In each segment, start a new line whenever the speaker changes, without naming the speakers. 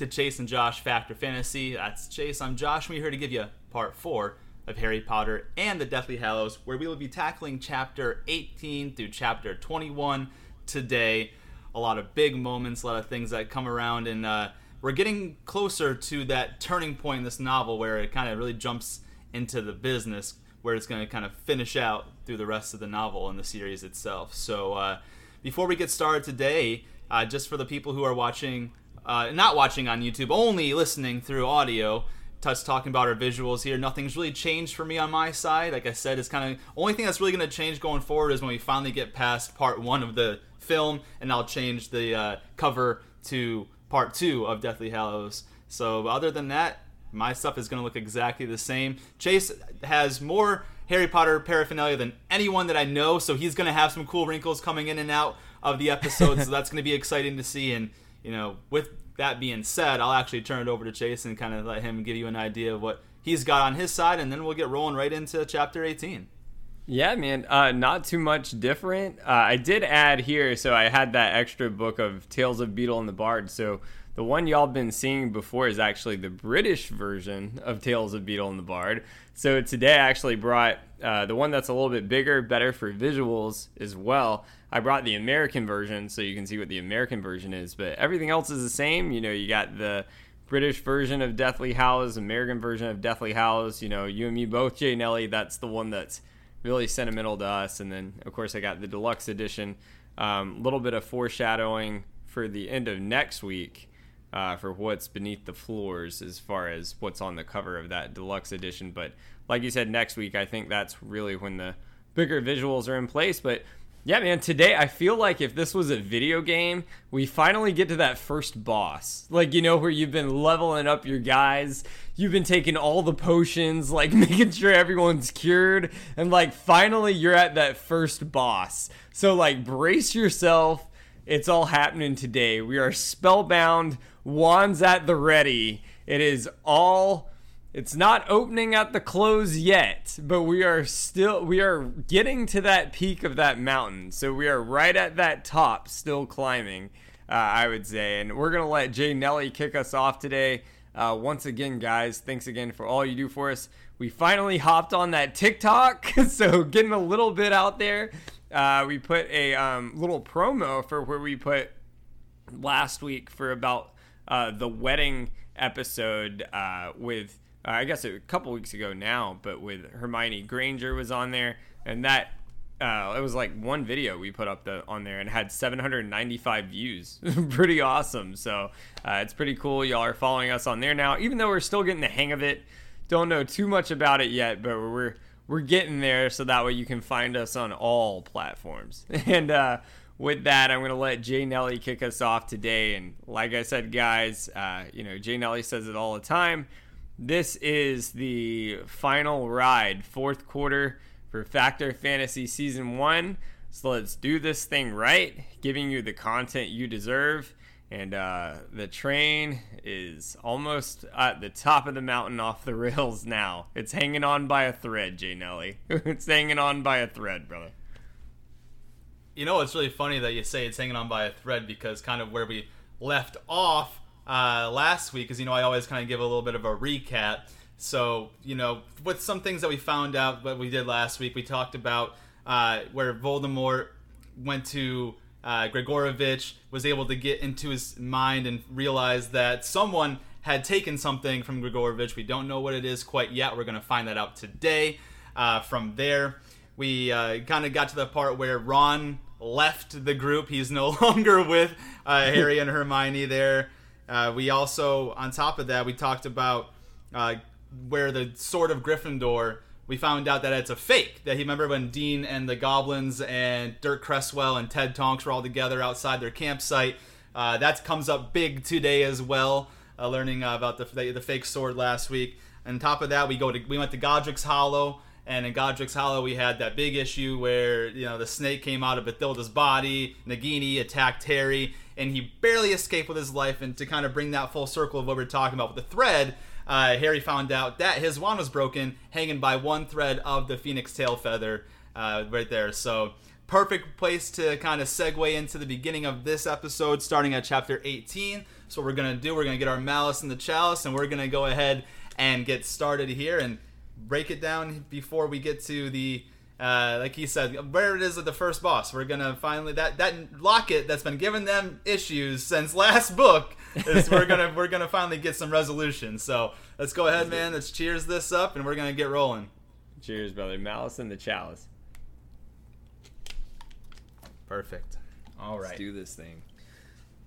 To Chase and Josh Factor Fantasy. That's Chase. I'm Josh. We're here to give you part four of Harry Potter and the Deathly Hallows, where we will be tackling chapter 18 through chapter 21 today. A lot of big moments, a lot of things that come around, and uh, we're getting closer to that turning point in this novel where it kind of really jumps into the business, where it's going to kind of finish out through the rest of the novel and the series itself. So, uh, before we get started today, uh, just for the people who are watching, uh, not watching on YouTube, only listening through audio, touch talking about our visuals here. Nothing's really changed for me on my side. Like I said, it's kind of only thing that's really going to change going forward is when we finally get past part one of the film, and I'll change the uh, cover to part two of Deathly Hallows. So other than that, my stuff is going to look exactly the same. Chase has more Harry Potter paraphernalia than anyone that I know, so he's going to have some cool wrinkles coming in and out of the episode. so that's going to be exciting to see. And you know, with that being said, I'll actually turn it over to Chase and kind of let him give you an idea of what he's got on his side, and then we'll get rolling right into chapter 18.
Yeah, man, uh, not too much different. Uh, I did add here, so I had that extra book of Tales of Beedle and the Bard. So the one y'all been seeing before is actually the British version of Tales of Beedle and the Bard. So today I actually brought uh, the one that's a little bit bigger, better for visuals as well. I brought the American version so you can see what the American version is, but everything else is the same. You know, you got the British version of Deathly Hallows, American version of Deathly Hallows. You know, you and me both, Jay Nelly. That's the one that's really sentimental to us. And then, of course, I got the deluxe edition. A um, little bit of foreshadowing for the end of next week uh, for what's beneath the floors as far as what's on the cover of that deluxe edition. But like you said, next week, I think that's really when the bigger visuals are in place. But yeah, man, today I feel like if this was a video game, we finally get to that first boss. Like, you know, where you've been leveling up your guys, you've been taking all the potions, like making sure everyone's cured, and like finally you're at that first boss. So, like, brace yourself. It's all happening today. We are spellbound, wands at the ready. It is all it's not opening at the close yet, but we are still we are getting to that peak of that mountain. So we are right at that top, still climbing. Uh, I would say, and we're gonna let Jay Nelly kick us off today. Uh, once again, guys, thanks again for all you do for us. We finally hopped on that TikTok, so getting a little bit out there. Uh, we put a um, little promo for where we put last week for about uh, the wedding episode uh, with uh, I guess a couple weeks ago now, but with Hermione Granger was on there, and that uh, it was like one video we put up the, on there and had 795 views. pretty awesome. So uh, it's pretty cool. Y'all are following us on there now, even though we're still getting the hang of it. Don't know too much about it yet, but we're we're getting there. So that way you can find us on all platforms. And uh, with that, I'm gonna let Jay Nelly kick us off today. And like I said, guys, uh, you know Jay Nelly says it all the time this is the final ride, fourth quarter for Factor Fantasy Season 1. So let's do this thing right, giving you the content you deserve. And uh, the train is almost at the top of the mountain off the rails now. It's hanging on by a thread, Jay Nelly. it's hanging on by a thread, brother.
You know, it's really funny that you say it's hanging on by a thread because kind of where we left off uh, last week, because you know I always kind of give a little bit of a recap. So you know, with some things that we found out, what we did last week, we talked about uh, where Voldemort went to uh, Gregorovitch, was able to get into his mind and realize that someone had taken something from Gregorovitch. We don't know what it is quite yet. We're going to find that out today. Uh, from there, we uh, kind of got to the part where Ron left the group. He's no longer with uh, Harry and Hermione there. Uh, we also, on top of that, we talked about uh, where the Sword of Gryffindor. We found out that it's a fake. That he remember when Dean and the Goblins and Dirk Cresswell and Ted Tonks were all together outside their campsite. Uh, that comes up big today as well. Uh, learning about the, the, the fake sword last week. On top of that, we go to we went to Godric's Hollow. And in Godric's Hollow, we had that big issue where you know the snake came out of Bathilda's body. Nagini attacked Harry, and he barely escaped with his life. And to kind of bring that full circle of what we are talking about with the thread, uh, Harry found out that his wand was broken, hanging by one thread of the phoenix tail feather uh, right there. So perfect place to kind of segue into the beginning of this episode, starting at chapter 18. So, what we're going to do, we're going to get our malice in the chalice, and we're going to go ahead and get started here and break it down before we get to the. Uh, like he said, where it is at the first boss. We're gonna finally that that locket that's been giving them issues since last book. Is we're gonna we're gonna finally get some resolution. So let's go ahead, man. Let's cheers this up, and we're gonna get rolling.
Cheers, brother. Malice in the chalice.
Perfect. All right.
Let's do this thing.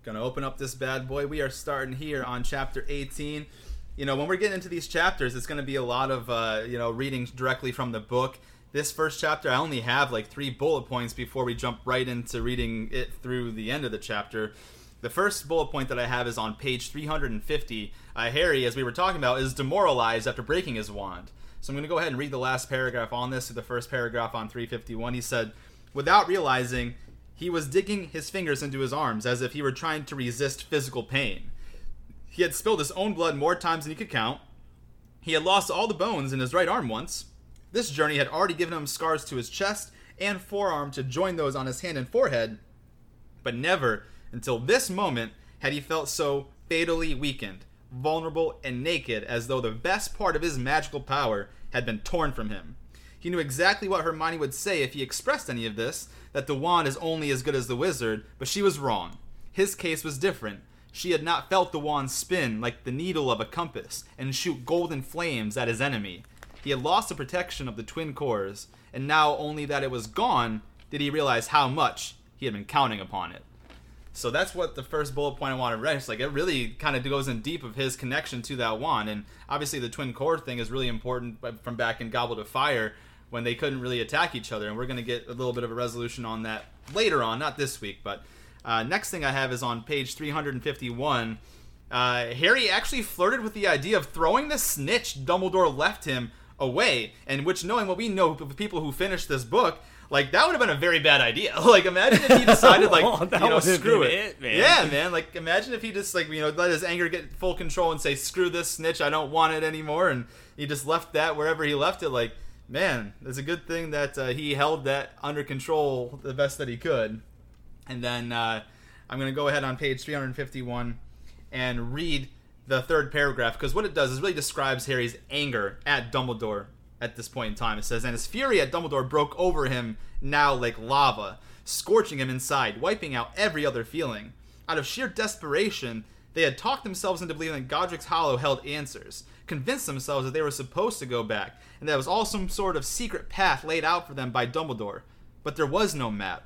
Gonna open up this bad boy. We are starting here on chapter 18. You know, when we're getting into these chapters, it's gonna be a lot of uh, you know reading directly from the book. This first chapter, I only have like three bullet points before we jump right into reading it through the end of the chapter. The first bullet point that I have is on page 350. Uh, Harry, as we were talking about, is demoralized after breaking his wand. So I'm going to go ahead and read the last paragraph on this, the first paragraph on 351. He said, Without realizing, he was digging his fingers into his arms as if he were trying to resist physical pain. He had spilled his own blood more times than he could count. He had lost all the bones in his right arm once. This journey had already given him scars to his chest and forearm to join those on his hand and forehead, but never until this moment had he felt so fatally weakened, vulnerable, and naked as though the best part of his magical power had been torn from him. He knew exactly what Hermione would say if he expressed any of this that the wand is only as good as the wizard, but she was wrong. His case was different. She had not felt the wand spin like the needle of a compass and shoot golden flames at his enemy. He had lost the protection of the twin cores, and now only that it was gone did he realize how much he had been counting upon it. So that's what the first bullet point I want to. It's like it really kind of goes in deep of his connection to that wand, and obviously the twin core thing is really important from back in Goblet of Fire when they couldn't really attack each other, and we're going to get a little bit of a resolution on that later on, not this week. But uh, next thing I have is on page 351. Uh, Harry actually flirted with the idea of throwing the snitch Dumbledore left him away, and which, knowing what we know of people who finished this book, like that would have been a very bad idea. Like imagine if he decided like
Oh,
you know screw it.
it, man.
Yeah, man. Like imagine if he just like you know let his anger get full control and say screw this snitch, I don't want it anymore, and he just left that wherever he left it. Like man, it's a good thing that uh, he held that under control the best that he could. And then uh, I'm gonna go ahead on page 351 and read the third paragraph because what it does is really describes Harry's anger at Dumbledore at this point in time. It says, and his fury at Dumbledore broke over him now like lava, scorching him inside, wiping out every other feeling. Out of sheer desperation, they had talked themselves into believing that Godric's Hollow held answers, convinced themselves that they were supposed to go back, and that it was all some sort of secret path laid out for them by Dumbledore. But there was no map,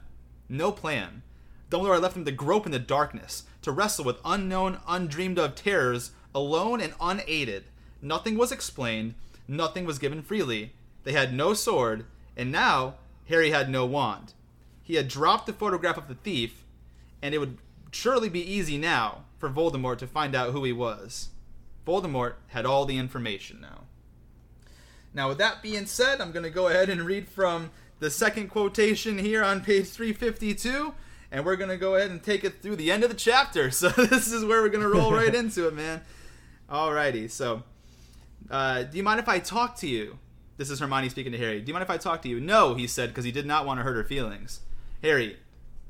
no plan. Dumbledore had left them to grope in the darkness, to wrestle with unknown, undreamed of terrors, alone and unaided. Nothing was explained, nothing was given freely. They had no sword, and now Harry had no wand. He had dropped the photograph of the thief, and it would surely be easy now for Voldemort to find out who he was. Voldemort had all the information now. Now, with that being said, I'm going to go ahead and read from the second quotation here on page 352, and we're going to go ahead and take it through the end of the chapter. So, this is where we're going to roll right into it, man. Alrighty, so, uh, do you mind if I talk to you? This is Hermione speaking to Harry. Do you mind if I talk to you? No, he said, because he did not want to hurt her feelings. Harry,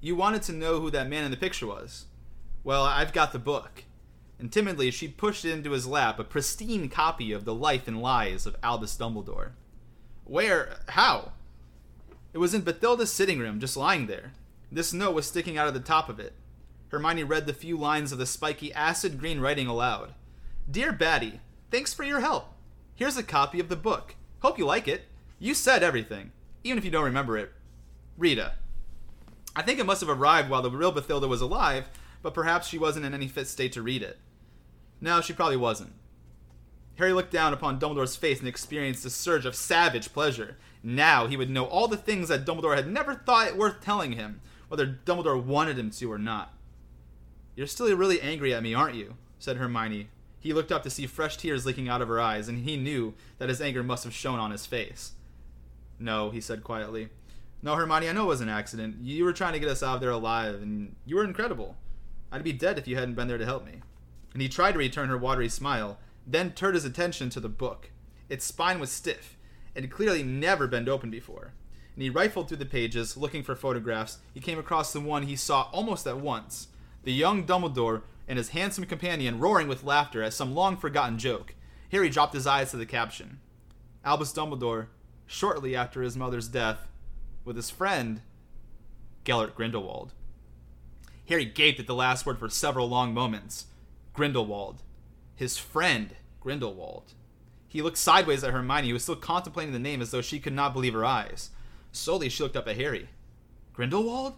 you wanted to know who that man in the picture was. Well, I've got the book. And timidly, she pushed into his lap a pristine copy of The Life and Lies of Albus Dumbledore. Where? How? It was in Bathilda's sitting room, just lying there. This note was sticking out of the top of it. Hermione read the few lines of the spiky acid green writing aloud. Dear Batty, thanks for your help. Here's a copy of the book. Hope you like it. You said everything, even if you don't remember it. Rita. I think it must have arrived while the real Bathilda was alive, but perhaps she wasn't in any fit state to read it. No, she probably wasn't. Harry looked down upon Dumbledore's face and experienced a surge of savage pleasure. Now he would know all the things that Dumbledore had never thought it worth telling him, whether Dumbledore wanted him to or not. You're still really angry at me, aren't you? said Hermione. He looked up to see fresh tears leaking out of her eyes, and he knew that his anger must have shown on his face. No, he said quietly. No, Hermione, I know it was an accident. You were trying to get us out of there alive, and you were incredible. I'd be dead if you hadn't been there to help me. And he tried to return her watery smile, then turned his attention to the book. Its spine was stiff. Had clearly never been opened before. And he rifled through the pages looking for photographs. He came across the one he saw almost at once the young Dumbledore and his handsome companion roaring with laughter at some long forgotten joke. Harry dropped his eyes to the caption Albus Dumbledore, shortly after his mother's death, with his friend, Gellert Grindelwald. Harry gaped at the last word for several long moments. Grindelwald. His friend, Grindelwald. He looked sideways at Hermione, who was still contemplating the name as though she could not believe her eyes. Slowly, she looked up at Harry. Grindelwald?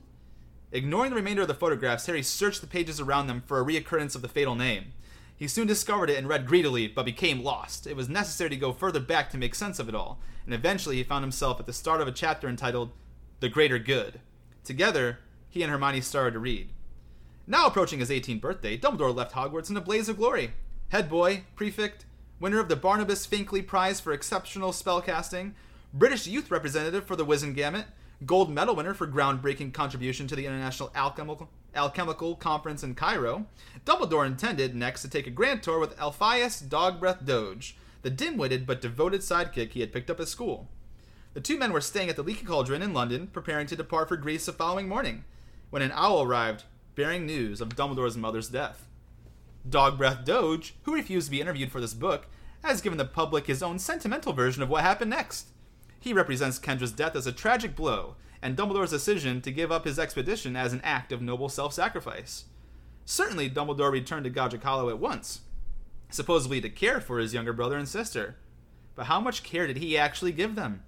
Ignoring the remainder of the photographs, Harry searched the pages around them for a reoccurrence of the fatal name. He soon discovered it and read greedily, but became lost. It was necessary to go further back to make sense of it all, and eventually he found himself at the start of a chapter entitled The Greater Good. Together, he and Hermione started to read. Now approaching his 18th birthday, Dumbledore left Hogwarts in a blaze of glory. Head boy, prefect, winner of the Barnabas Finkley Prize for exceptional spellcasting, British youth representative for the Wizengamot, gold medal winner for groundbreaking contribution to the International Alchemical, Alchemical Conference in Cairo, Dumbledore intended next to take a grand tour with Elphias Dogbreath Doge, the dim-witted but devoted sidekick he had picked up at school. The two men were staying at the Leaky Cauldron in London, preparing to depart for Greece the following morning, when an owl arrived, bearing news of Dumbledore's mother's death. Dogbreath Doge, who refused to be interviewed for this book, has given the public his own sentimental version of what happened next. He represents Kendra's death as a tragic blow, and Dumbledore's decision to give up his expedition as an act of noble self sacrifice. Certainly, Dumbledore returned to Godric Hollow at once, supposedly to care for his younger brother and sister. But how much care did he actually give them?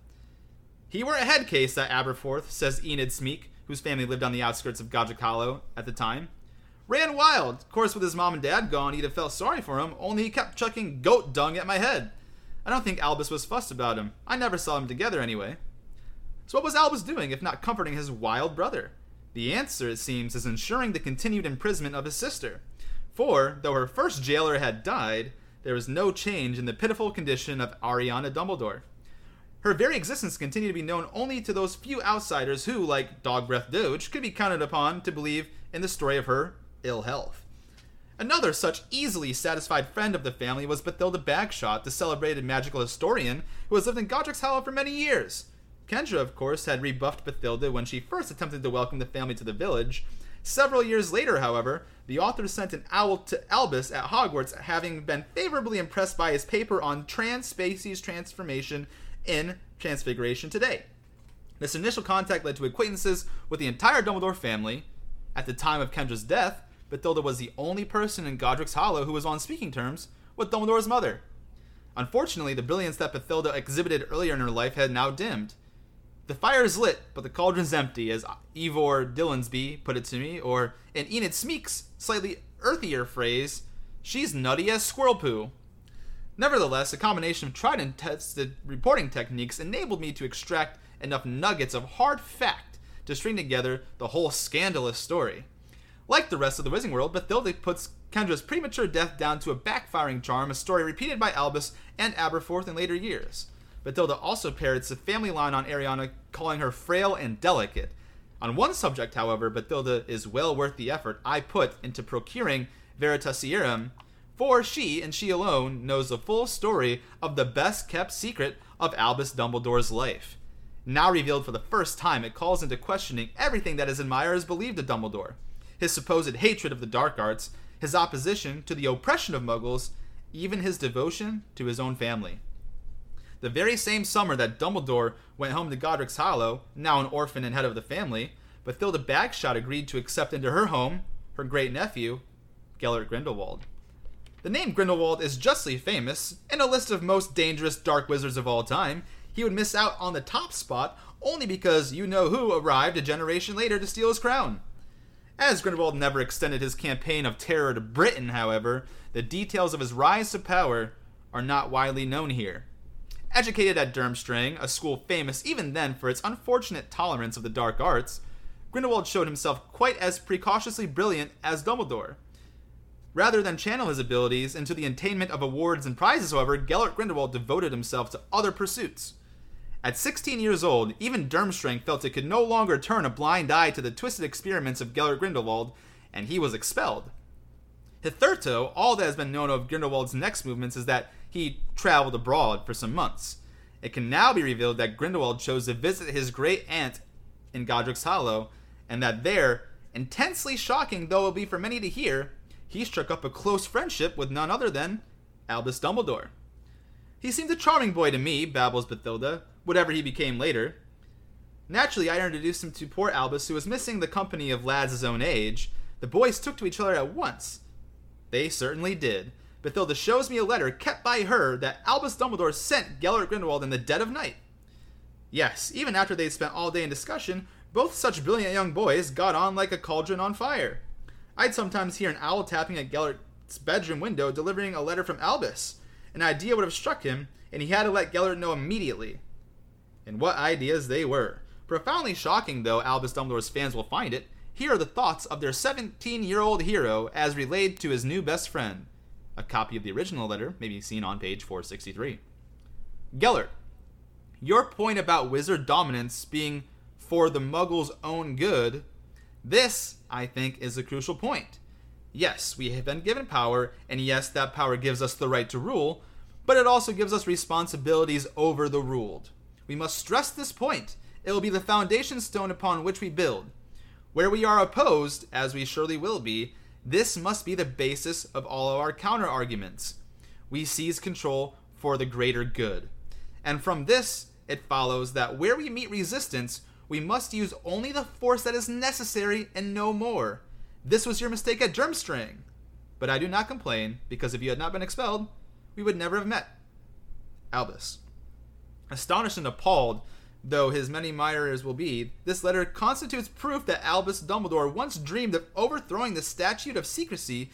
He were a head case at Aberforth, says Enid Smeek, whose family lived on the outskirts of Godric Hollow at the time. Ran wild. Of course, with his mom and dad gone, he'd have felt sorry for him, only he kept chucking goat dung at my head. I don't think Albus was fussed about him. I never saw them together anyway. So, what was Albus doing if not comforting his wild brother? The answer, it seems, is ensuring the continued imprisonment of his sister. For, though her first jailer had died, there was no change in the pitiful condition of Ariana Dumbledore. Her very existence continued to be known only to those few outsiders who, like Dogbreath Doge, could be counted upon to believe in the story of her ill health. Another such easily satisfied friend of the family was Bathilda Bagshot, the celebrated magical historian who has lived in Godric's Hollow for many years. Kendra, of course, had rebuffed Bathilda when she first attempted to welcome the family to the village. Several years later, however, the author sent an owl to Albus at Hogwarts, having been favorably impressed by his paper on trans species transformation in Transfiguration Today. This initial contact led to acquaintances with the entire Dumbledore family. At the time of Kendra's death, Bathilda was the only person in Godric's Hollow who was on speaking terms with Dumbledore's mother. Unfortunately, the brilliance that Bathilda exhibited earlier in her life had now dimmed. The fire is lit, but the cauldron's empty, as Ivor Dillonsby put it to me, or in Enid Smeek's slightly earthier phrase, she's nutty as squirrel poo. Nevertheless, a combination of tried and tested reporting techniques enabled me to extract enough nuggets of hard fact to string together the whole scandalous story. Like the rest of the Wizarding World, Bathilda puts Kendra's premature death down to a backfiring charm, a story repeated by Albus and Aberforth in later years. Bathilda also parrots the family line on Ariana, calling her frail and delicate. On one subject, however, Bathilda is well worth the effort I put into procuring Veritaserum, for she, and she alone, knows the full story of the best kept secret of Albus Dumbledore's life. Now revealed for the first time, it calls into questioning everything that his admirers believed of Dumbledore his supposed hatred of the dark arts, his opposition to the oppression of muggles, even his devotion to his own family. The very same summer that Dumbledore went home to Godric's Hollow, now an orphan and head of the family, Bathilda Bagshot agreed to accept into her home her great nephew, Gellert Grindelwald. The name Grindelwald is justly famous. In a list of most dangerous dark wizards of all time, he would miss out on the top spot only because you know who arrived a generation later to steal his crown. As Grindelwald never extended his campaign of terror to Britain, however, the details of his rise to power are not widely known here. Educated at Durmstrang, a school famous even then for its unfortunate tolerance of the dark arts, Grindelwald showed himself quite as precautiously brilliant as Dumbledore. Rather than channel his abilities into the attainment of awards and prizes, however, Gellert Grindelwald devoted himself to other pursuits. At 16 years old, even Durmstrang felt it could no longer turn a blind eye to the twisted experiments of Gellert Grindelwald, and he was expelled. Hitherto, all that has been known of Grindelwald's next movements is that he traveled abroad for some months. it can now be revealed that Grindelwald chose to visit his great aunt in Godric's Hollow, and that there, intensely shocking though it be for many to hear, he struck up a close friendship with none other than Albus Dumbledore. He seemed a charming boy to me, babbles Bathilda, whatever he became later. Naturally, I introduced him to poor Albus, who was missing the company of lads his own age. The boys took to each other at once. They certainly did. Bathilda shows me a letter kept by her that Albus Dumbledore sent Gellert Grindelwald in the dead of night. Yes, even after they'd spent all day in discussion, both such brilliant young boys got on like a cauldron on fire. I'd sometimes hear an owl tapping at Gellert's bedroom window delivering a letter from Albus. An idea would have struck him, and he had to let Gellert know immediately. And what ideas they were. Profoundly shocking, though Albus Dumbledore's fans will find it, here are the thoughts of their 17 year old hero as relayed to his new best friend. A copy of the original letter may be seen on page 463. Gellert, your point about wizard dominance being for the muggle's own good, this, I think, is a crucial point. Yes, we have been given power, and yes, that power gives us the right to rule, but it also gives us responsibilities over the ruled. We must stress this point. It will be the foundation stone upon which we build. Where we are opposed, as we surely will be, this must be the basis of all of our counter arguments. We seize control for the greater good. And from this, it follows that where we meet resistance, we must use only the force that is necessary and no more. This was your mistake at Durmstrang. But I do not complain, because if you had not been expelled, we would never have met. Albus. Astonished and appalled, though his many admirers will be, this letter constitutes proof that Albus Dumbledore once dreamed of overthrowing the statute of secrecy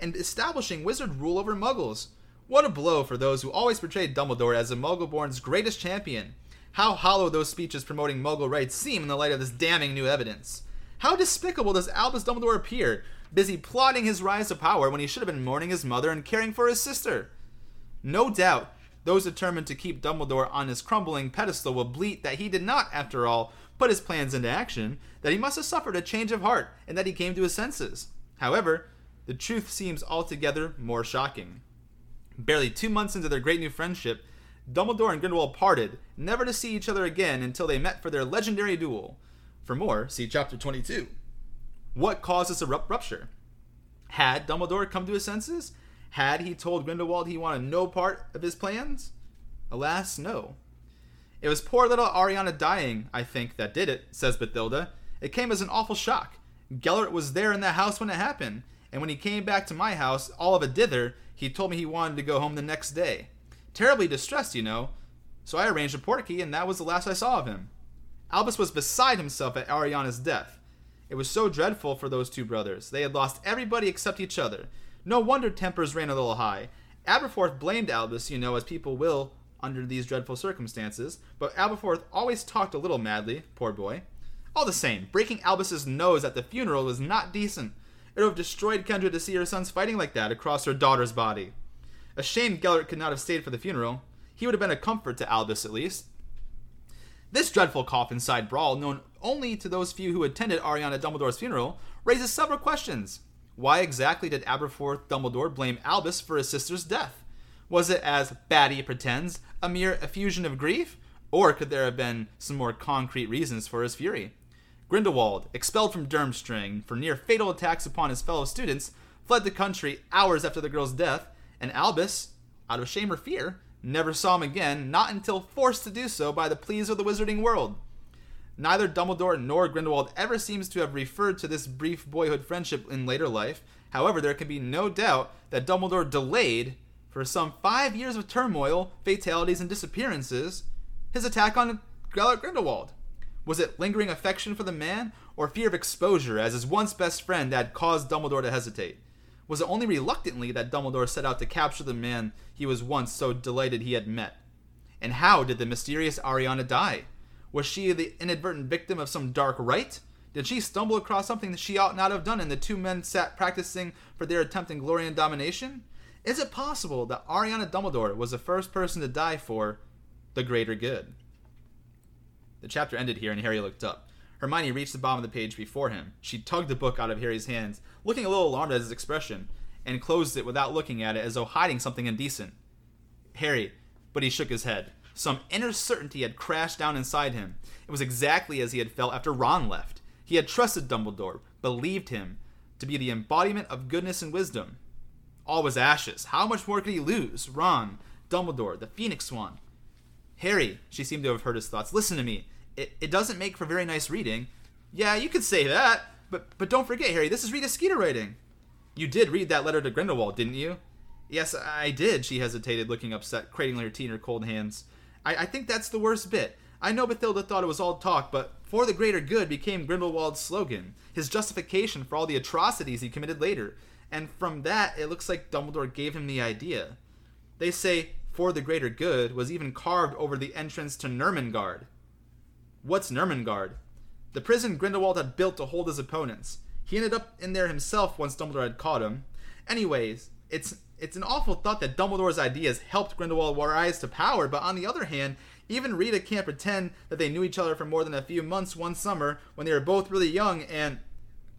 and establishing wizard rule over muggles. What a blow for those who always portrayed Dumbledore as a Muggleborn's greatest champion. How hollow those speeches promoting Muggle rights seem in the light of this damning new evidence. How despicable does Albus Dumbledore appear, busy plotting his rise to power when he should have been mourning his mother and caring for his sister? No doubt, those determined to keep Dumbledore on his crumbling pedestal will bleat that he did not, after all, put his plans into action, that he must have suffered a change of heart, and that he came to his senses. However, the truth seems altogether more shocking. Barely two months into their great new friendship, Dumbledore and Grindelwald parted, never to see each other again until they met for their legendary duel. For more, see chapter 22. What caused this abrupt rupture? Had Dumbledore come to his senses? Had he told Grindelwald he wanted no part of his plans? Alas, no. It was poor little Ariana dying, I think, that did it, says Bathilda. It came as an awful shock. Gellert was there in the house when it happened, and when he came back to my house, all of a dither, he told me he wanted to go home the next day. Terribly distressed, you know. So I arranged a portkey, and that was the last I saw of him. Albus was beside himself at Ariana's death. It was so dreadful for those two brothers. They had lost everybody except each other. No wonder tempers ran a little high. Aberforth blamed Albus, you know, as people will under these dreadful circumstances, but Aberforth always talked a little madly, poor boy. All the same, breaking Albus's nose at the funeral was not decent. It would have destroyed Kendra to see her sons fighting like that across her daughter's body. A shame Gellert could not have stayed for the funeral. He would have been a comfort to Albus, at least. This dreadful coffin-side brawl, known only to those few who attended Ariana Dumbledore's funeral, raises several questions. Why exactly did Aberforth Dumbledore blame Albus for his sister's death? Was it, as Batty pretends, a mere effusion of grief? Or could there have been some more concrete reasons for his fury? Grindelwald, expelled from Durmstrang for near fatal attacks upon his fellow students, fled the country hours after the girl's death, and Albus, out of shame or fear, never saw him again, not until forced to do so by the pleas of the wizarding world. Neither Dumbledore nor Grindelwald ever seems to have referred to this brief boyhood friendship in later life. However, there can be no doubt that Dumbledore delayed, for some five years of turmoil, fatalities, and disappearances, his attack on Gellert Grindelwald. Was it lingering affection for the man, or fear of exposure as his once best friend that caused Dumbledore to hesitate? Was it only reluctantly that Dumbledore set out to capture the man he was once so delighted he had met? And how did the mysterious Ariana die? Was she the inadvertent victim of some dark rite? Did she stumble across something that she ought not have done and the two men sat practicing for their attempt in glory and domination? Is it possible that Ariana Dumbledore was the first person to die for the greater good? The chapter ended here and Harry looked up. Hermione reached the bottom of the page before him. She tugged the book out of Harry's hands, looking a little alarmed at his expression, and closed it without looking at it as though hiding something indecent. Harry, but he shook his head. Some inner certainty had crashed down inside him. It was exactly as he had felt after Ron left. He had trusted Dumbledore, believed him to be the embodiment of goodness and wisdom. All was ashes. How much more could he lose? Ron, Dumbledore, the Phoenix Swan. Harry, she seemed to have heard his thoughts. Listen to me. It, it doesn't make for very nice reading. Yeah, you could say that, but but don't forget, Harry, this is Rita Skeeter writing. You did read that letter to Grindelwald, didn't you? Yes, I did, she hesitated, looking upset, cradling her tea in her cold hands. I, I think that's the worst bit. I know Bathilda thought it was all talk, but for the greater good became Grindelwald's slogan, his justification for all the atrocities he committed later. And from that, it looks like Dumbledore gave him the idea. They say, for the greater good, was even carved over the entrance to Nurmengard. What's Nurmengard? The prison Grindelwald had built to hold his opponents. He ended up in there himself once Dumbledore had caught him. Anyways, it's it's an awful thought that Dumbledore's ideas helped Grindelwald rise to power, but on the other hand, even Rita can't pretend that they knew each other for more than a few months one summer when they were both really young and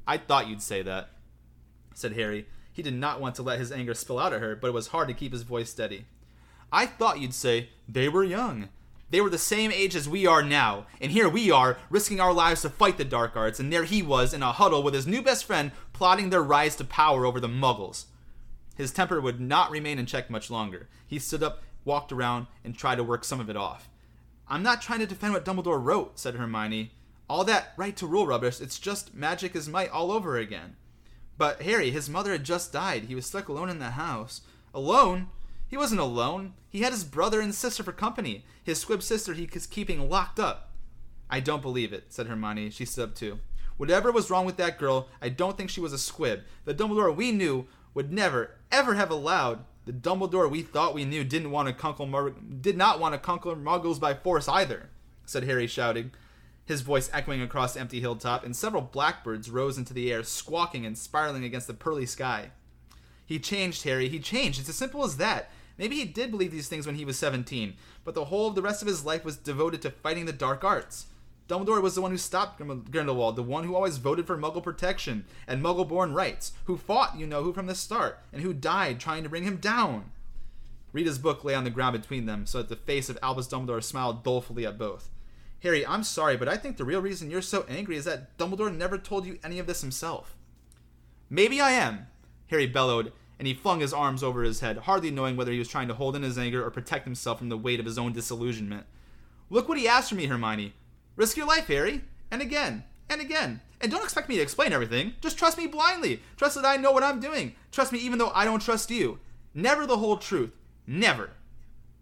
I thought you'd say that, said Harry. He did not want to let his anger spill out at her, but it was hard to keep his voice steady. I thought you'd say they were young. They were the same age as we are now, and here we are, risking our lives to fight the dark arts, and there he was in a huddle with his new best friend, plotting their rise to power over the muggles. His temper would not remain in check much longer. He stood up, walked around, and tried to work some of it off. I'm not trying to defend what Dumbledore wrote, said Hermione. All that right to rule rubbish, it's just magic is might all over again. But Harry, his mother had just died. He was stuck alone in the house. Alone? He wasn't alone. He had his brother and sister for company. His squib sister he was keeping locked up. I don't believe it, said Hermione. She stood up too. Whatever was wrong with that girl, I don't think she was a squib. The Dumbledore we knew would never, ever have allowed the Dumbledore we thought we knew didn't want to conquer did not want to conquer Muggles by force either," said Harry, shouting, his voice echoing across the empty hilltop, and several blackbirds rose into the air, squawking and spiraling against the pearly sky. He changed, Harry. He changed. It's as simple as that. Maybe he did believe these things when he was 17, but the whole of the rest of his life was devoted to fighting the dark arts. Dumbledore was the one who stopped Grindelwald, the one who always voted for Muggle protection and Muggle-born rights, who fought, you know who, from the start, and who died trying to bring him down. Rita's book lay on the ground between them, so that the face of Albus Dumbledore smiled dolefully at both. Harry, I'm sorry, but I think the real reason you're so angry is that Dumbledore never told you any of this himself. Maybe I am, Harry bellowed, and he flung his arms over his head, hardly knowing whether he was trying to hold in his anger or protect himself from the weight of his own disillusionment. Look what he asked from me, Hermione. Risk your life, Harry. And again. And again. And don't expect me to explain everything. Just trust me blindly. Trust that I know what I'm doing. Trust me even though I don't trust you. Never the whole truth. Never.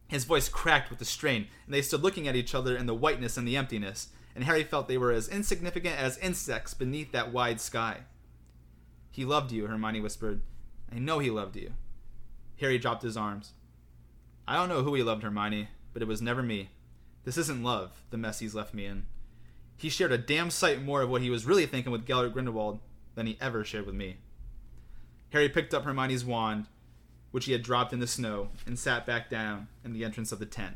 His voice cracked with the strain, and they stood looking at each other in the whiteness and the emptiness, and Harry felt they were as insignificant as insects beneath that wide sky. He loved you, Hermione whispered. I know he loved you. Harry dropped his arms. I don't know who he loved, Hermione, but it was never me. This isn't love, the mess he's left me in. He shared a damn sight more of what he was really thinking with Gellert Grindelwald than he ever shared with me. Harry picked up Hermione's wand, which he had dropped in the snow, and sat back down in the entrance of the tent.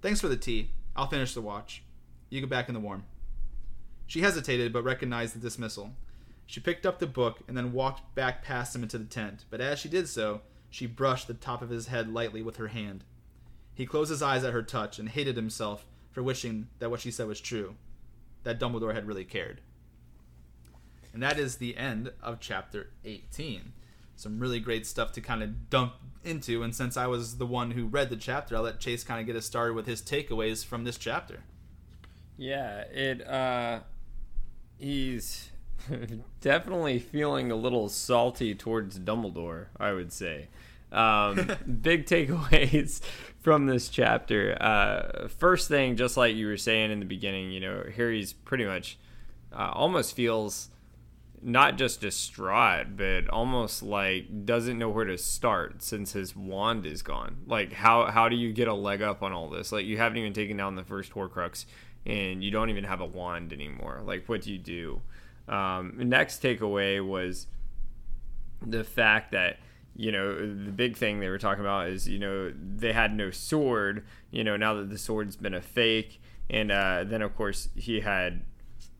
Thanks for the tea. I'll finish the watch. You go back in the warm. She hesitated, but recognized the dismissal. She picked up the book and then walked back past him into the tent, but as she did so, she brushed the top of his head lightly with her hand. He closed his eyes at her touch and hated himself for wishing that what she said was true, that Dumbledore had really cared. And that is the end of chapter 18. Some really great stuff to kind of dump into. And since I was the one who read the chapter, I'll let Chase kind of get us started with his takeaways from this chapter.
Yeah, it, uh, he's definitely feeling a little salty towards Dumbledore, I would say. Um, big takeaways from this chapter. Uh, first thing, just like you were saying in the beginning, you know, Harry's pretty much uh, almost feels not just distraught, but almost like doesn't know where to start since his wand is gone. Like, how how do you get a leg up on all this? Like, you haven't even taken down the first Horcrux, and you don't even have a wand anymore. Like, what do you do? Um, next takeaway was the fact that you know, the big thing they were talking about is, you know, they had no sword, you know, now that the sword's been a fake. And uh, then, of course, he had,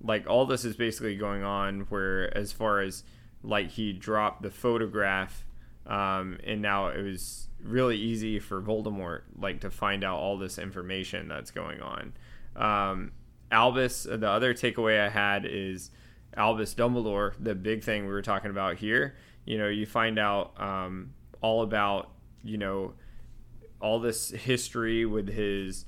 like, all this is basically going on where, as far as, like, he dropped the photograph um, and now it was really easy for Voldemort like to find out all this information that's going on. Um, Albus, the other takeaway I had is Albus Dumbledore, the big thing we were talking about here. You know, you find out um, all about you know all this history with his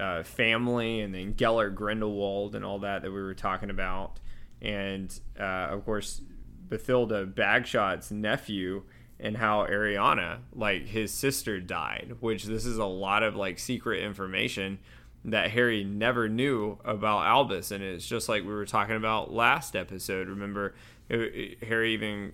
uh, family and then Gellert Grindelwald and all that that we were talking about, and uh, of course Bathilda Bagshot's nephew and how Ariana, like his sister, died. Which this is a lot of like secret information that Harry never knew about Albus, and it's just like we were talking about last episode. Remember, it, Harry even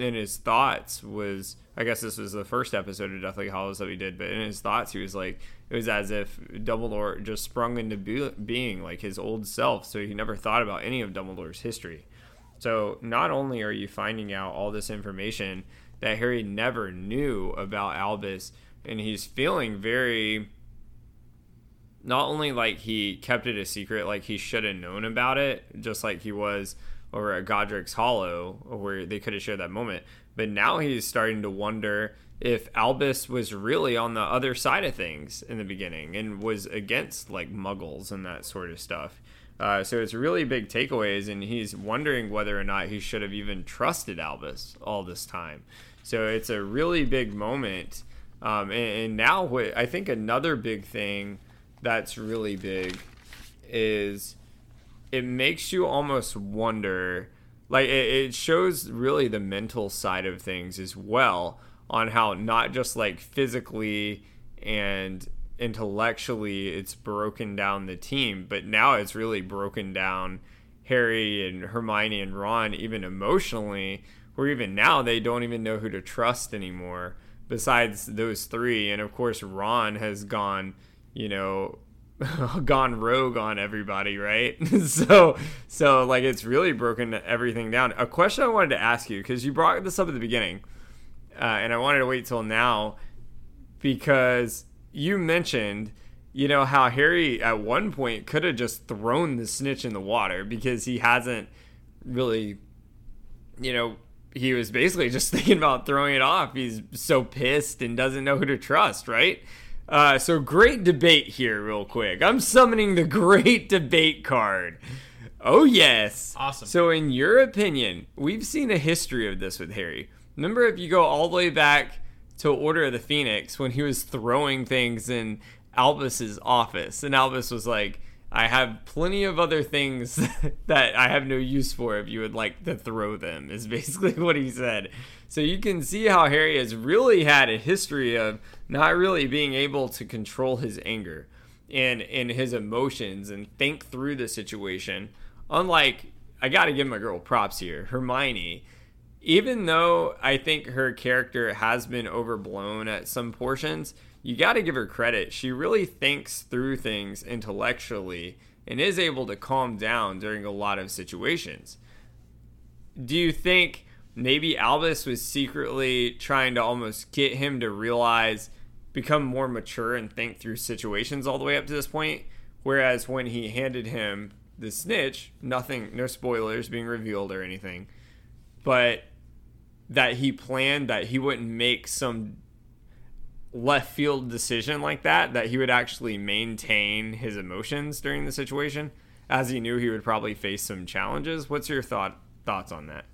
in his thoughts was I guess this was the first episode of Deathly Hallows that we did, but in his thoughts he was like it was as if Dumbledore just sprung into be- being like his old self, so he never thought about any of Dumbledore's history. So not only are you finding out all this information that Harry never knew about Albus, and he's feeling very not only like he kept it a secret, like he should have known about it, just like he was over at Godric's Hollow, where they could have shared that moment. But now he's starting to wonder if Albus was really on the other side of things in the beginning and was against like muggles and that sort of stuff. Uh, so it's really big takeaways, and he's wondering whether or not he should have even trusted Albus all this time. So it's a really big moment. Um, and, and now, I think another big thing that's really big is it makes you almost wonder like it, it shows really the mental side of things as well on how not just like physically and intellectually it's broken down the team but now it's really broken down harry and hermione and ron even emotionally where even now they don't even know who to trust anymore besides those three. And of course ron has gone you know gone rogue on everybody right? So so like it's really broken everything down. A question i wanted to ask you because you brought this up at the beginning uh, and i wanted to wait till now because you mentioned you know how harry at one point could have just thrown the snitch in the water because he hasn't really you know he was basically just thinking about throwing it off. He's so pissed and doesn't know who to trust right uh, so great debate here, real quick. I'm summoning the great debate card. Oh yes,
awesome.
So, in your opinion, we've seen a history of this with Harry. Remember, if you go all the way back to Order of the Phoenix, when he was throwing things in Albus's office, and Albus was like, "I have plenty of other things that I have no use for. If you would like to throw them," is basically what he said. So you can see how Harry has really had a history of not really being able to control his anger and and his emotions and think through the situation. Unlike I got to give my girl props here, Hermione. Even though I think her character has been overblown at some portions, you got to give her credit. She really thinks through things intellectually and is able to calm down during a lot of situations. Do you think maybe Albus was secretly trying to almost get him to realize, become more mature and think through situations all the way up to this point. Whereas when he handed him the snitch, nothing, no spoilers being revealed or anything, but that he planned that he wouldn't make some left field decision like that, that he would actually maintain his emotions during the situation, as he knew he would probably face some challenges. What's your thought thoughts on that?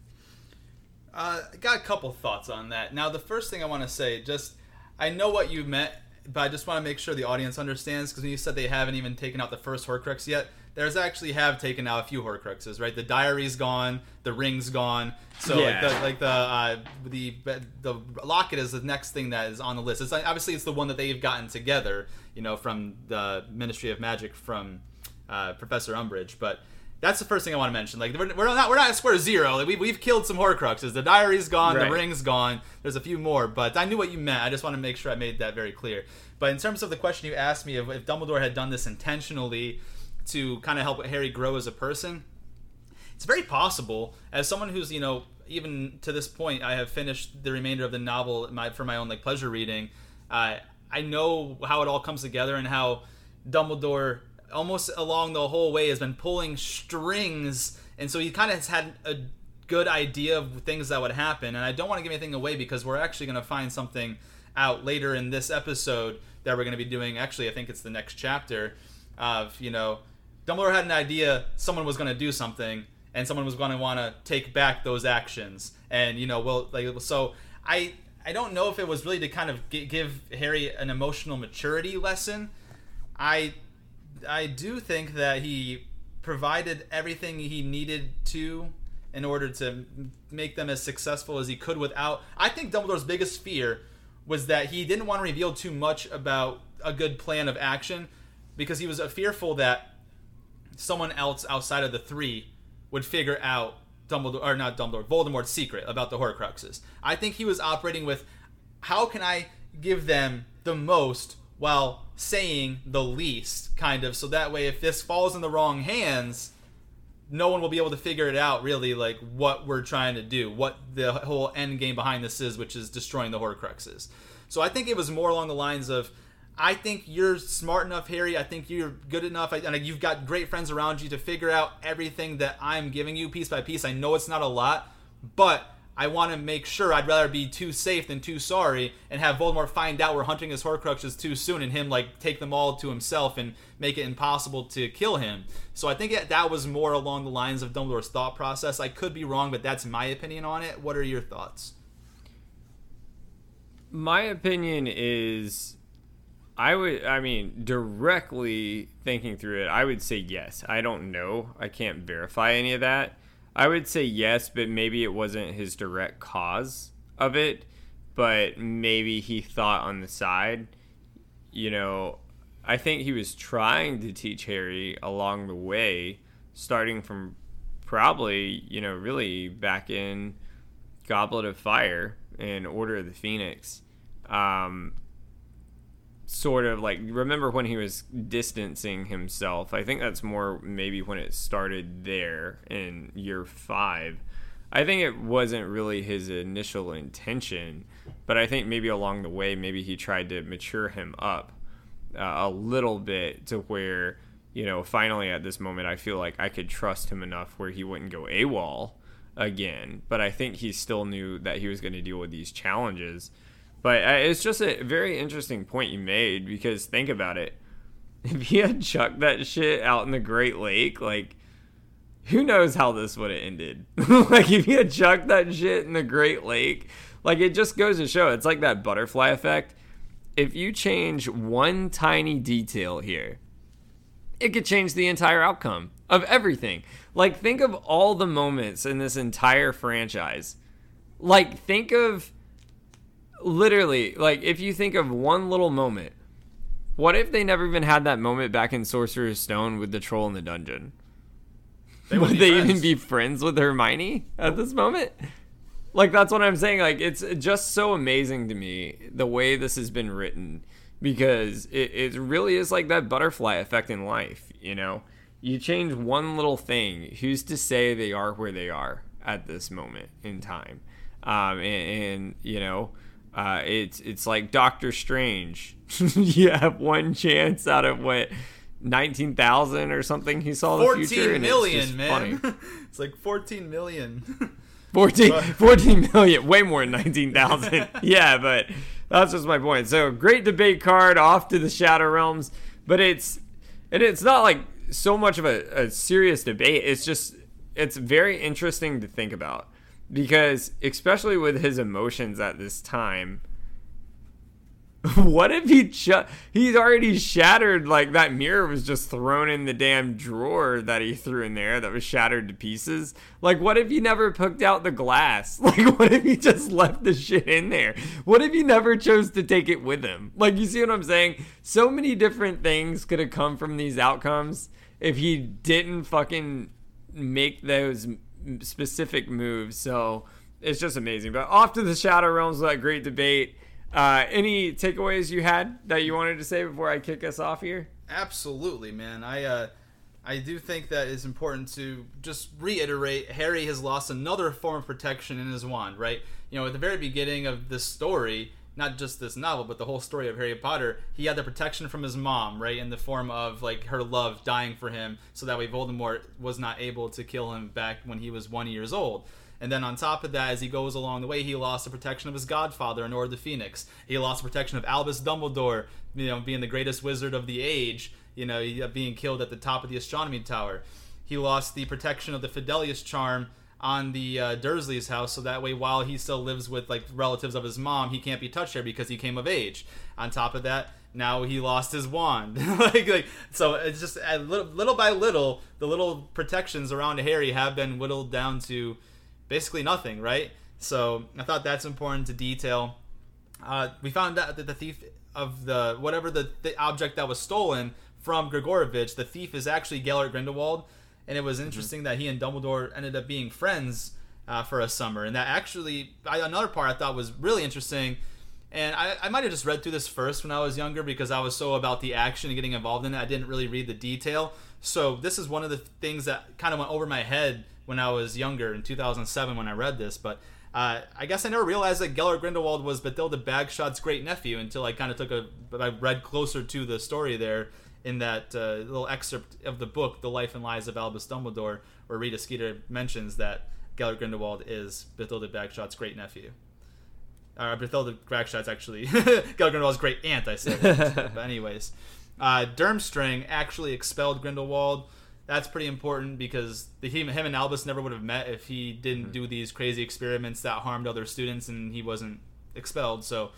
Uh, got a couple thoughts on that. Now, the first thing I want to say, just I know what you meant, but I just want to make sure the audience understands because when you said they haven't even taken out the first Horcrux yet, there's actually have taken out a few Horcruxes, right? The diary's gone, the ring's gone, so yeah. like the like the uh, the the locket is the next thing that is on the list. It's obviously it's the one that they've gotten together, you know, from the Ministry of Magic from uh, Professor Umbridge, but that's the first thing I want to mention. Like we're, we're not we're not at square zero. Like we've, we've killed some Horcruxes. The diary's gone. Right. The ring's gone. There's a few more, but I knew what you meant. I just want to make sure I made that very clear. But in terms of the question you asked me, if, if Dumbledore had done this intentionally to kind of help Harry grow as a person, it's very possible. As someone who's you know even to this point, I have finished the remainder of the novel my, for my own like pleasure reading. Uh, I know how it all comes together and how Dumbledore almost along the whole way has been pulling strings, and so he kind of has had a good idea of things that would happen. And I don't want to give anything away because we're actually going to find something out later in this episode that we're going to be doing. Actually, I think it's the next chapter of you know, Dumbledore had an idea someone was going to do something, and someone was going to want to take back those actions. And you know, well, like so, I I don't know if it was really to kind of give Harry an emotional maturity lesson. I I do think that he provided everything he needed to in order to make them as successful as he could without I think Dumbledore's biggest fear was that he didn't want to reveal too much about a good plan of action because he was fearful that someone else outside of the three would figure out Dumbledore or not Dumbledore, Voldemort's secret about the Horcruxes. I think he was operating with how can I give them the most while saying the least, kind of, so that way if this falls in the wrong hands, no one will be able to figure it out really like what we're trying to do, what the whole end game behind this is, which is destroying the Horcruxes. So I think it was more along the lines of I think you're smart enough, Harry. I think you're good enough, and you've got great friends around you to figure out everything that I'm giving you piece by piece. I know it's not a lot, but I want to make sure I'd rather be too safe than too sorry and have Voldemort find out we're hunting his Horcruxes too soon and him like take them all to himself and make it impossible to kill him. So I think that was more along the lines of Dumbledore's thought process. I could be wrong, but that's my opinion on it. What are your thoughts?
My opinion is I would, I mean, directly thinking through it, I would say yes. I don't know. I can't verify any of that. I would say yes, but maybe it wasn't his direct cause of it, but maybe he thought on the side. You know, I think he was trying to teach Harry along the way, starting from probably, you know, really back in Goblet of Fire and Order of the Phoenix. Um, sort of like remember when he was distancing himself? I think that's more maybe when it started there in year five. I think it wasn't really his initial intention but i think maybe along the way maybe he tried to mature him up uh, a little bit to where you know finally at this moment i feel like i could trust him enough where he wouldn't go awol again. But i think he still knew that he was going to deal with these challenges but uh, it's just a very interesting point you made because think about it. If he had chucked that shit out in the Great Lake, like, who knows how this would have ended? like, if he had chucked that shit in the Great Lake, like, it just goes to show it's like that butterfly effect. If you change one tiny detail here, it could change the entire outcome of everything. Like, think of all the moments in this entire franchise. Like, think of literally, like if you think of one little moment, what if they never even had that moment back in Sorcerer's Stone with the troll in the dungeon? They would they friends. even be friends with Hermione at this moment? Like that's what I'm saying. Like it's just so amazing to me the way this has been written because it, it really is like that butterfly effect in life. You know, you change one little thing. Who's to say they are where they are at this moment in time? Um, and, and you know, uh, it's it's like Doctor Strange. you have one chance out of what nineteen thousand or something. He saw the future.
and million, man. it's like fourteen million.
14, 14 million, way more than 19,000. yeah, but that's just my point. So, great debate card off to the Shadow Realms, but it's and it's not like so much of a, a serious debate. It's just it's very interesting to think about because especially with his emotions at this time what if he ch- he's already shattered like that mirror was just thrown in the damn drawer that he threw in there that was shattered to pieces? Like what if he never picked out the glass? Like what if he just left the shit in there? What if he never chose to take it with him? Like you see what i'm saying? So many different things could have come from these outcomes if he didn't fucking make those specific moves. So it's just amazing. But off to the Shadow Realms, that great debate. Uh, any takeaways you had that you wanted to say before I kick us off here?
Absolutely, man. I uh, I do think that it's important to just reiterate. Harry has lost another form of protection in his wand, right? You know, at the very beginning of this story, not just this novel, but the whole story of Harry Potter, he had the protection from his mom, right, in the form of like her love dying for him, so that way Voldemort was not able to kill him back when he was one years old. And then on top of that, as he goes along the way, he lost the protection of his godfather in Order the Phoenix. He lost the protection of Albus Dumbledore, you know, being the greatest wizard of the age, you know, uh, being killed at the top of the astronomy tower. He lost the protection of the Fidelius charm on the uh, Dursley's house, so that way, while he still lives with like relatives of his mom, he can't be touched there because he came of age. On top of that, now he lost his wand. like, like, so it's just little, little by little, the little protections around Harry have been whittled down to basically nothing, right? So I thought that's important to detail. Uh, we found out that the thief of the whatever the, the object that was stolen from Gregorovitch, the thief is actually Gellert Grindelwald and it was mm-hmm. interesting mm-hmm. that he and Dumbledore ended up being friends uh, for a summer, and that actually I, another part I thought was really interesting. And I, I might have just read through this first when I was younger because I was so about the action and getting involved in it. I didn't really read the detail. So this is one of the things that kind of went over my head when I was younger in 2007 when I read this. But uh, I guess I never realized that Gellert Grindelwald was Bathilda Bagshot's great nephew until I kind of took a I read closer to the story there in that uh, little excerpt of the book, The Life and Lies of Albus Dumbledore, where Rita Skeeter mentions that Gellert Grindelwald is Bathilda Bagshot's great nephew. Uh, Bathilda Bagshot's actually Gellert Grindelwald's great aunt, I said. but anyways, uh, Durmstrang actually expelled Grindelwald. That's pretty important because the, him, him and Albus never would have met if he didn't hmm. do these crazy experiments that harmed other students and he wasn't expelled. So,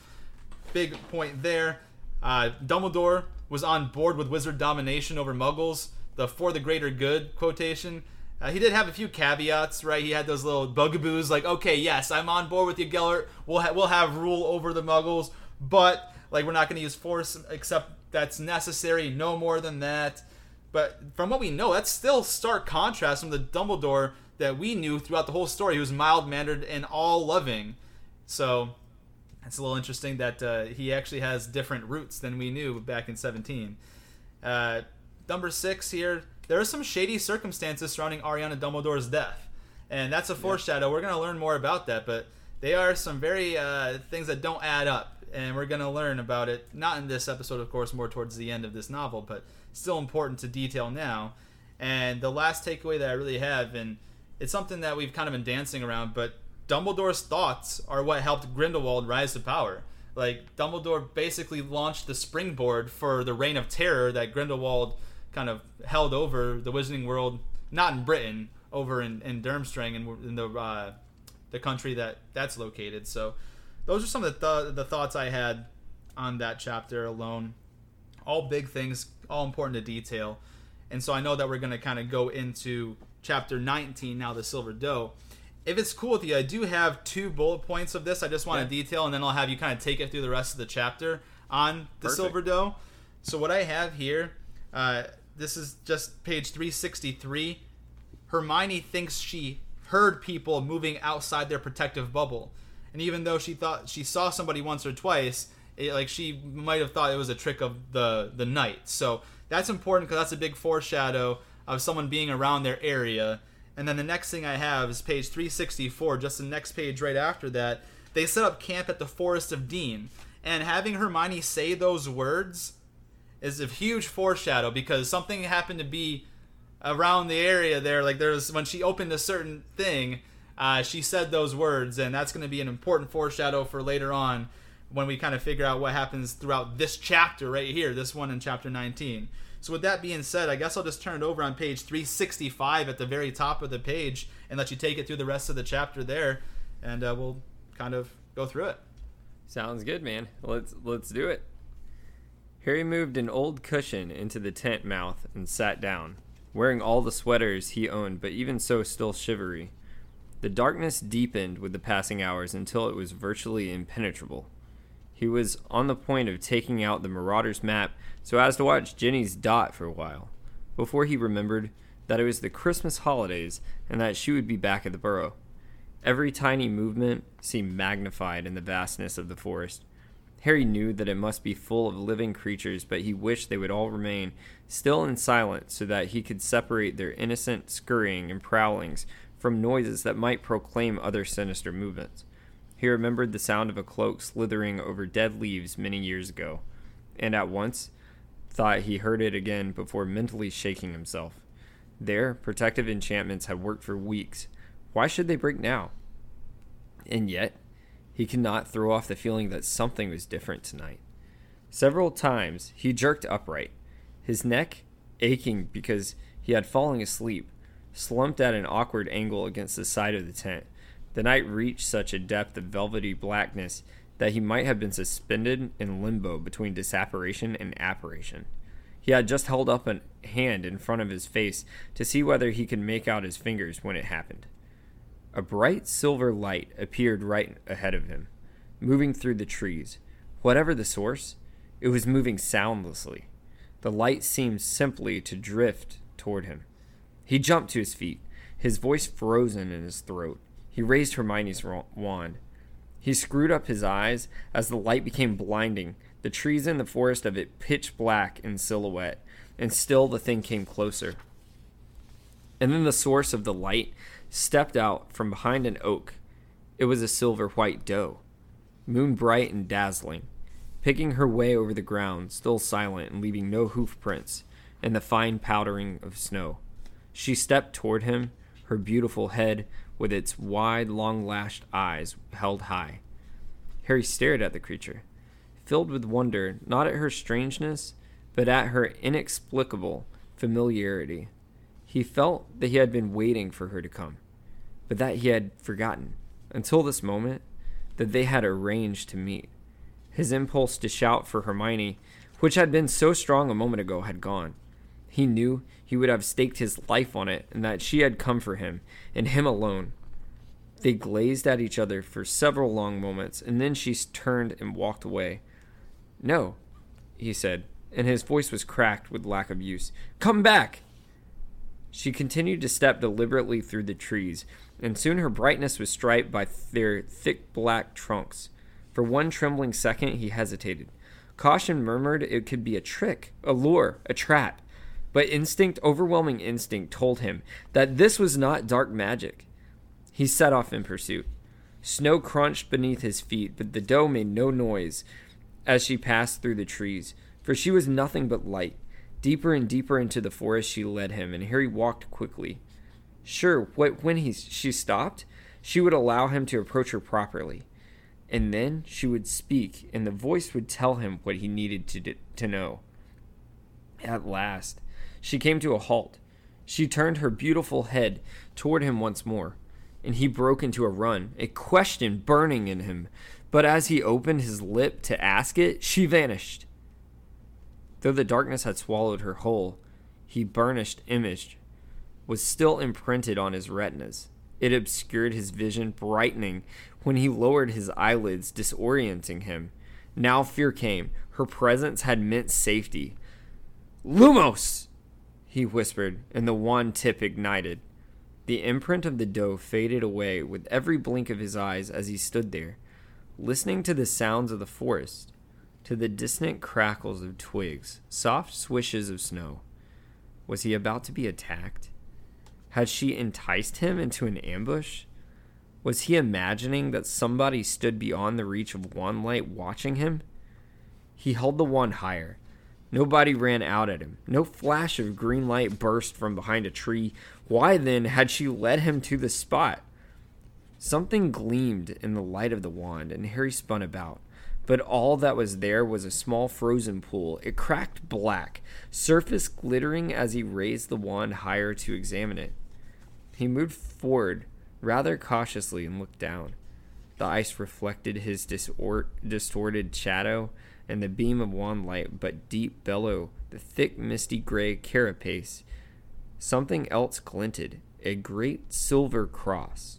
big point there. Uh, Dumbledore was on board with wizard domination over muggles, the for the greater good quotation. Uh, he did have a few caveats, right? He had those little bugaboos, like, okay, yes, I'm on board with you, Gellert. We'll ha- we'll have rule over the Muggles, but like we're not going to use force except that's necessary. No more than that. But from what we know, that's still stark contrast from the Dumbledore that we knew throughout the whole story. He was mild mannered and all loving. So it's a little interesting that uh, he actually has different roots than we knew back in 17. Uh, number six here, there are some shady circumstances surrounding Ariana Dumbledore's death. And that's a foreshadow. Yeah. We're going to learn more about that, but they are some very uh, things that don't add up. And we're going to learn about it, not in this episode, of course, more towards the end of this novel, but still important to detail now. And the last takeaway that I really have, and it's something that we've kind of been dancing around, but Dumbledore's thoughts are what helped Grindelwald rise to power. Like Dumbledore basically launched the springboard for the reign of terror that Grindelwald kind of held over the Wizarding World, not in Britain, over in, in Durmstrang in, in the uh, the country that that's located. So those are some of the th- the thoughts I had on that chapter alone. All big things, all important to detail. And so I know that we're going to kind of go into chapter 19 now, the Silver Doe if it's cool with you, I do have two bullet points of this. I just want yeah. to detail, and then I'll have you kind of take it through the rest of the chapter on the Perfect. Silver Doe. So what I have here, uh, this is just page 363. Hermione thinks she heard people moving outside their protective bubble, and even though she thought she saw somebody once or twice, it, like she might have thought it was a trick of the the night. So that's important because that's a big foreshadow of someone being around their area and then the next thing I have is page 364, just the next page right after that. They set up camp at the Forest of Dean. And having Hermione say those words is a huge foreshadow because something happened to be around the area there. Like there's when she opened a certain thing, uh, she said those words, and that's going to be an important foreshadow for later on when we kind of figure out what happens throughout this chapter right here, this one in chapter 19. So with that being said, I guess I'll just turn it over on page 365 at the very top of the page and let you take it through the rest of the chapter there, and uh, we'll kind of go through it.
Sounds good, man. Let's let's do it. Harry moved an old cushion into the tent mouth and sat down, wearing all the sweaters he owned, but even so still shivery. The darkness deepened with the passing hours until it was virtually impenetrable. He was on the point of taking out the Marauder's map so as to watch Ginny's dot for a while, before he remembered that it was the Christmas holidays and that she would be back at the burrow. Every tiny movement seemed magnified in the vastness of the forest. Harry knew that it must be full of living creatures, but he wished they would all remain still and silent so that he could separate their innocent scurrying and prowlings from noises that might proclaim other sinister movements. He remembered the sound of a cloak slithering over dead leaves many years ago, and at once thought he heard it again before mentally shaking himself. There, protective enchantments had worked for weeks, Why should they break now? And yet, he could not throw off the feeling that something was different tonight. Several times he jerked upright, his neck aching because he had fallen asleep, slumped at an awkward angle against the side of the tent. The night reached such a depth of velvety blackness that he might have been suspended in limbo between disapparition and apparition. He had just held up a hand in front of his face to see whether he could make out his fingers when it happened. A bright silver light appeared right ahead of him, moving through the trees. Whatever the source, it was moving soundlessly. The light seemed simply to drift toward him. He jumped to his feet, his voice frozen in his throat. He raised Hermione's wand. He screwed up his eyes as the light became blinding, the trees in the forest of it pitch black in silhouette, and still the thing came closer. And then the source of the light stepped out from behind an oak. It was a silver white doe, moon bright and dazzling, picking her way over the ground, still silent and leaving no hoof prints in the fine powdering of snow. She stepped toward him, her beautiful head with its wide, long lashed eyes held high. Harry stared at the creature filled with wonder not at her strangeness, but at her inexplicable familiarity. He felt that he had been waiting for her to come, but that he had forgotten, until this moment, that they had arranged to meet. His impulse to shout for Hermione, which had been so strong a moment ago, had gone. He knew he would have staked his life on it, and that she had come for him, and him alone. They gazed at each other for several long moments, and then she turned and walked away, no, he said, and his voice was cracked with lack of use. Come back! She continued to step deliberately through the trees, and soon her brightness was striped by their thick black trunks. For one trembling second, he hesitated. Caution murmured it could be a trick, a lure, a trap. But instinct, overwhelming instinct, told him that this was not dark magic. He set off in pursuit. Snow crunched beneath his feet, but the doe made no noise, as she passed through the trees, for she was nothing but light. Deeper and deeper into the forest she led him, and Harry walked quickly. Sure, when he, she stopped, she would allow him to approach her properly. And then she would speak, and the voice would tell him what he needed to, to know. At last, she came to a halt. She turned her beautiful head toward him once more, and he broke into a run, a question burning in him but as he opened his lip to ask it, she vanished. Though the darkness had swallowed her whole, he burnished image was still imprinted on his retinas. It obscured his vision, brightening when he lowered his eyelids, disorienting him. Now fear came. Her presence had meant safety. Lumos! He whispered, and the wand tip ignited. The imprint of the doe faded away with every blink of his eyes as he stood there listening to the sounds of the forest, to the distant crackles of twigs, soft swishes of snow. Was he about to be attacked? Had she enticed him into an ambush? Was he imagining that somebody stood beyond the reach of one light watching him? He held the wand higher. Nobody ran out at him. No flash of green light burst from behind a tree. Why then had she led him to the spot? Something gleamed in the light of the wand, and Harry spun about. But all that was there was a small frozen pool. It cracked black, surface glittering as he raised the wand higher to examine it. He moved forward rather cautiously and looked down. The ice reflected his disor- distorted shadow and the beam of wand light, but deep below the thick, misty gray carapace, something else glinted a great silver cross.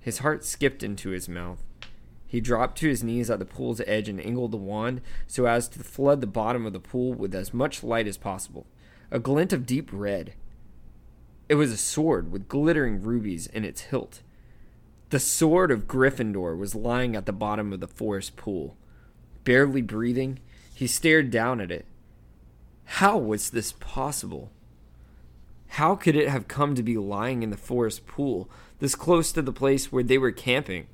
His heart skipped into his mouth. He dropped to his knees at the pool's edge and angled the wand so as to flood the bottom of the pool with as much light as possible. A glint of deep red. It was a sword with glittering rubies in its hilt. The sword of Gryffindor was lying at the bottom of the forest pool. Barely breathing, he stared down at it. How was this possible? How could it have come to be lying in the forest pool, this close to the place where they were camping.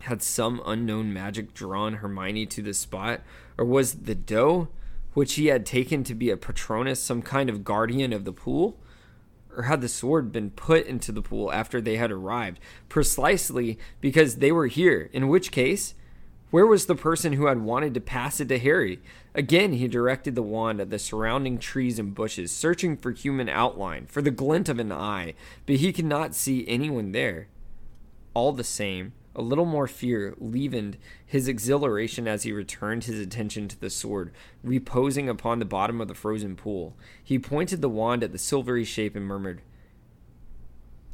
Had some unknown magic drawn Hermione to the spot, or was the doe, which he had taken to be a Patronus, some kind of guardian of the pool? Or had the sword been put into the pool after they had arrived, precisely because they were here? In which case, where was the person who had wanted to pass it to Harry? Again, he directed the wand at the surrounding trees and bushes, searching for human outline, for the glint of an eye, but he could not see anyone there. All the same, a little more fear leavened his exhilaration as he returned his attention to the sword, reposing upon the bottom of the frozen pool. He pointed the wand at the silvery shape and murmured,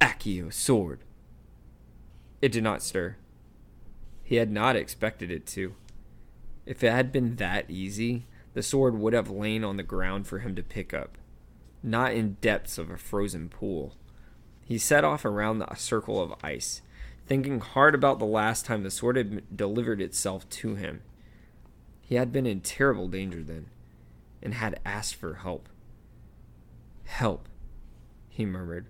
Accio sword. It did not stir. He had not expected it to. If it had been that easy, the sword would have lain on the ground for him to pick up, not in depths of a frozen pool. He set off around the circle of ice thinking hard about the last time the sword had delivered itself to him. He had been in terrible danger then, and had asked for help. Help, he murmured.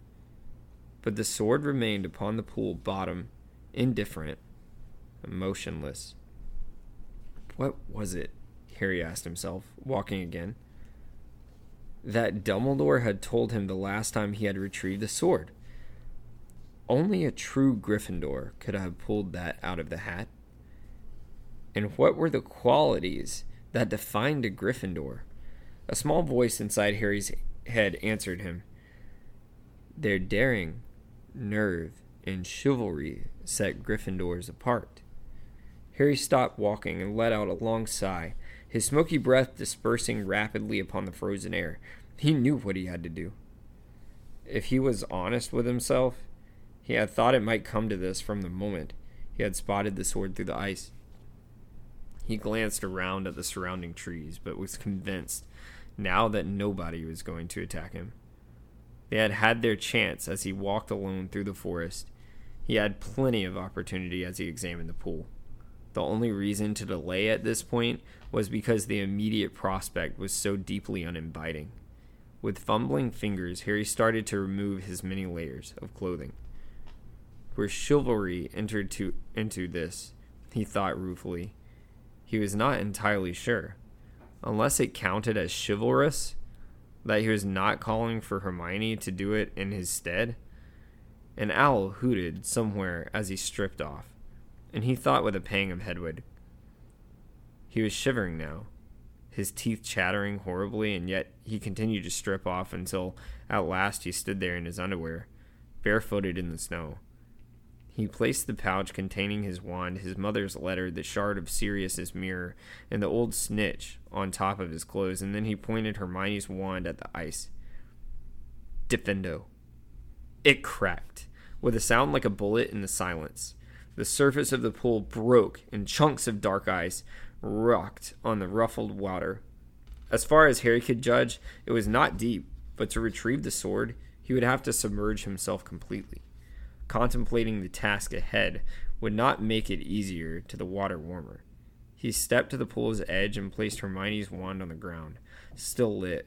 But the sword remained upon the pool bottom, indifferent, motionless. What was it? Harry asked himself, walking again. That Dumbledore had told him the last time he had retrieved the sword. Only a true Gryffindor could have pulled that out of the hat. And what were the qualities that defined a Gryffindor? A small voice inside Harry's head answered him. Their daring, nerve, and chivalry set Gryffindors apart. Harry stopped walking and let out a long sigh, his smoky breath dispersing rapidly upon the frozen air. He knew what he had to do. If he was honest with himself, he had thought it might come to this from the moment he had spotted the sword through the ice. He glanced around at the surrounding trees, but was convinced now that nobody was going to attack him. They had had their chance as he walked alone through the forest. He had plenty of opportunity as he examined the pool. The only reason to delay at this point was because the immediate prospect was so deeply uninviting. With fumbling fingers, Harry started to remove his many layers of clothing where chivalry entered to, into this, he thought ruefully. He was not entirely sure. Unless it counted as chivalrous, that he was not calling for Hermione to do it in his stead. An owl hooted somewhere as he stripped off, and he thought with a pang of Hedwig. He was shivering now, his teeth chattering horribly, and yet he continued to strip off until at last he stood there in his underwear, barefooted in the snow. He placed the pouch containing his wand, his mother's letter, the shard of Sirius's mirror, and the old snitch on top of his clothes, and then he pointed Hermione's wand at the ice. Diffindo. It cracked, with a sound like a bullet in the silence. The surface of the pool broke, and chunks of dark ice rocked on the ruffled water. As far as Harry could judge, it was not deep, but to retrieve the sword, he would have to submerge himself completely contemplating the task ahead would not make it easier to the water warmer. He stepped to the pool's edge and placed Hermione's wand on the ground, still lit.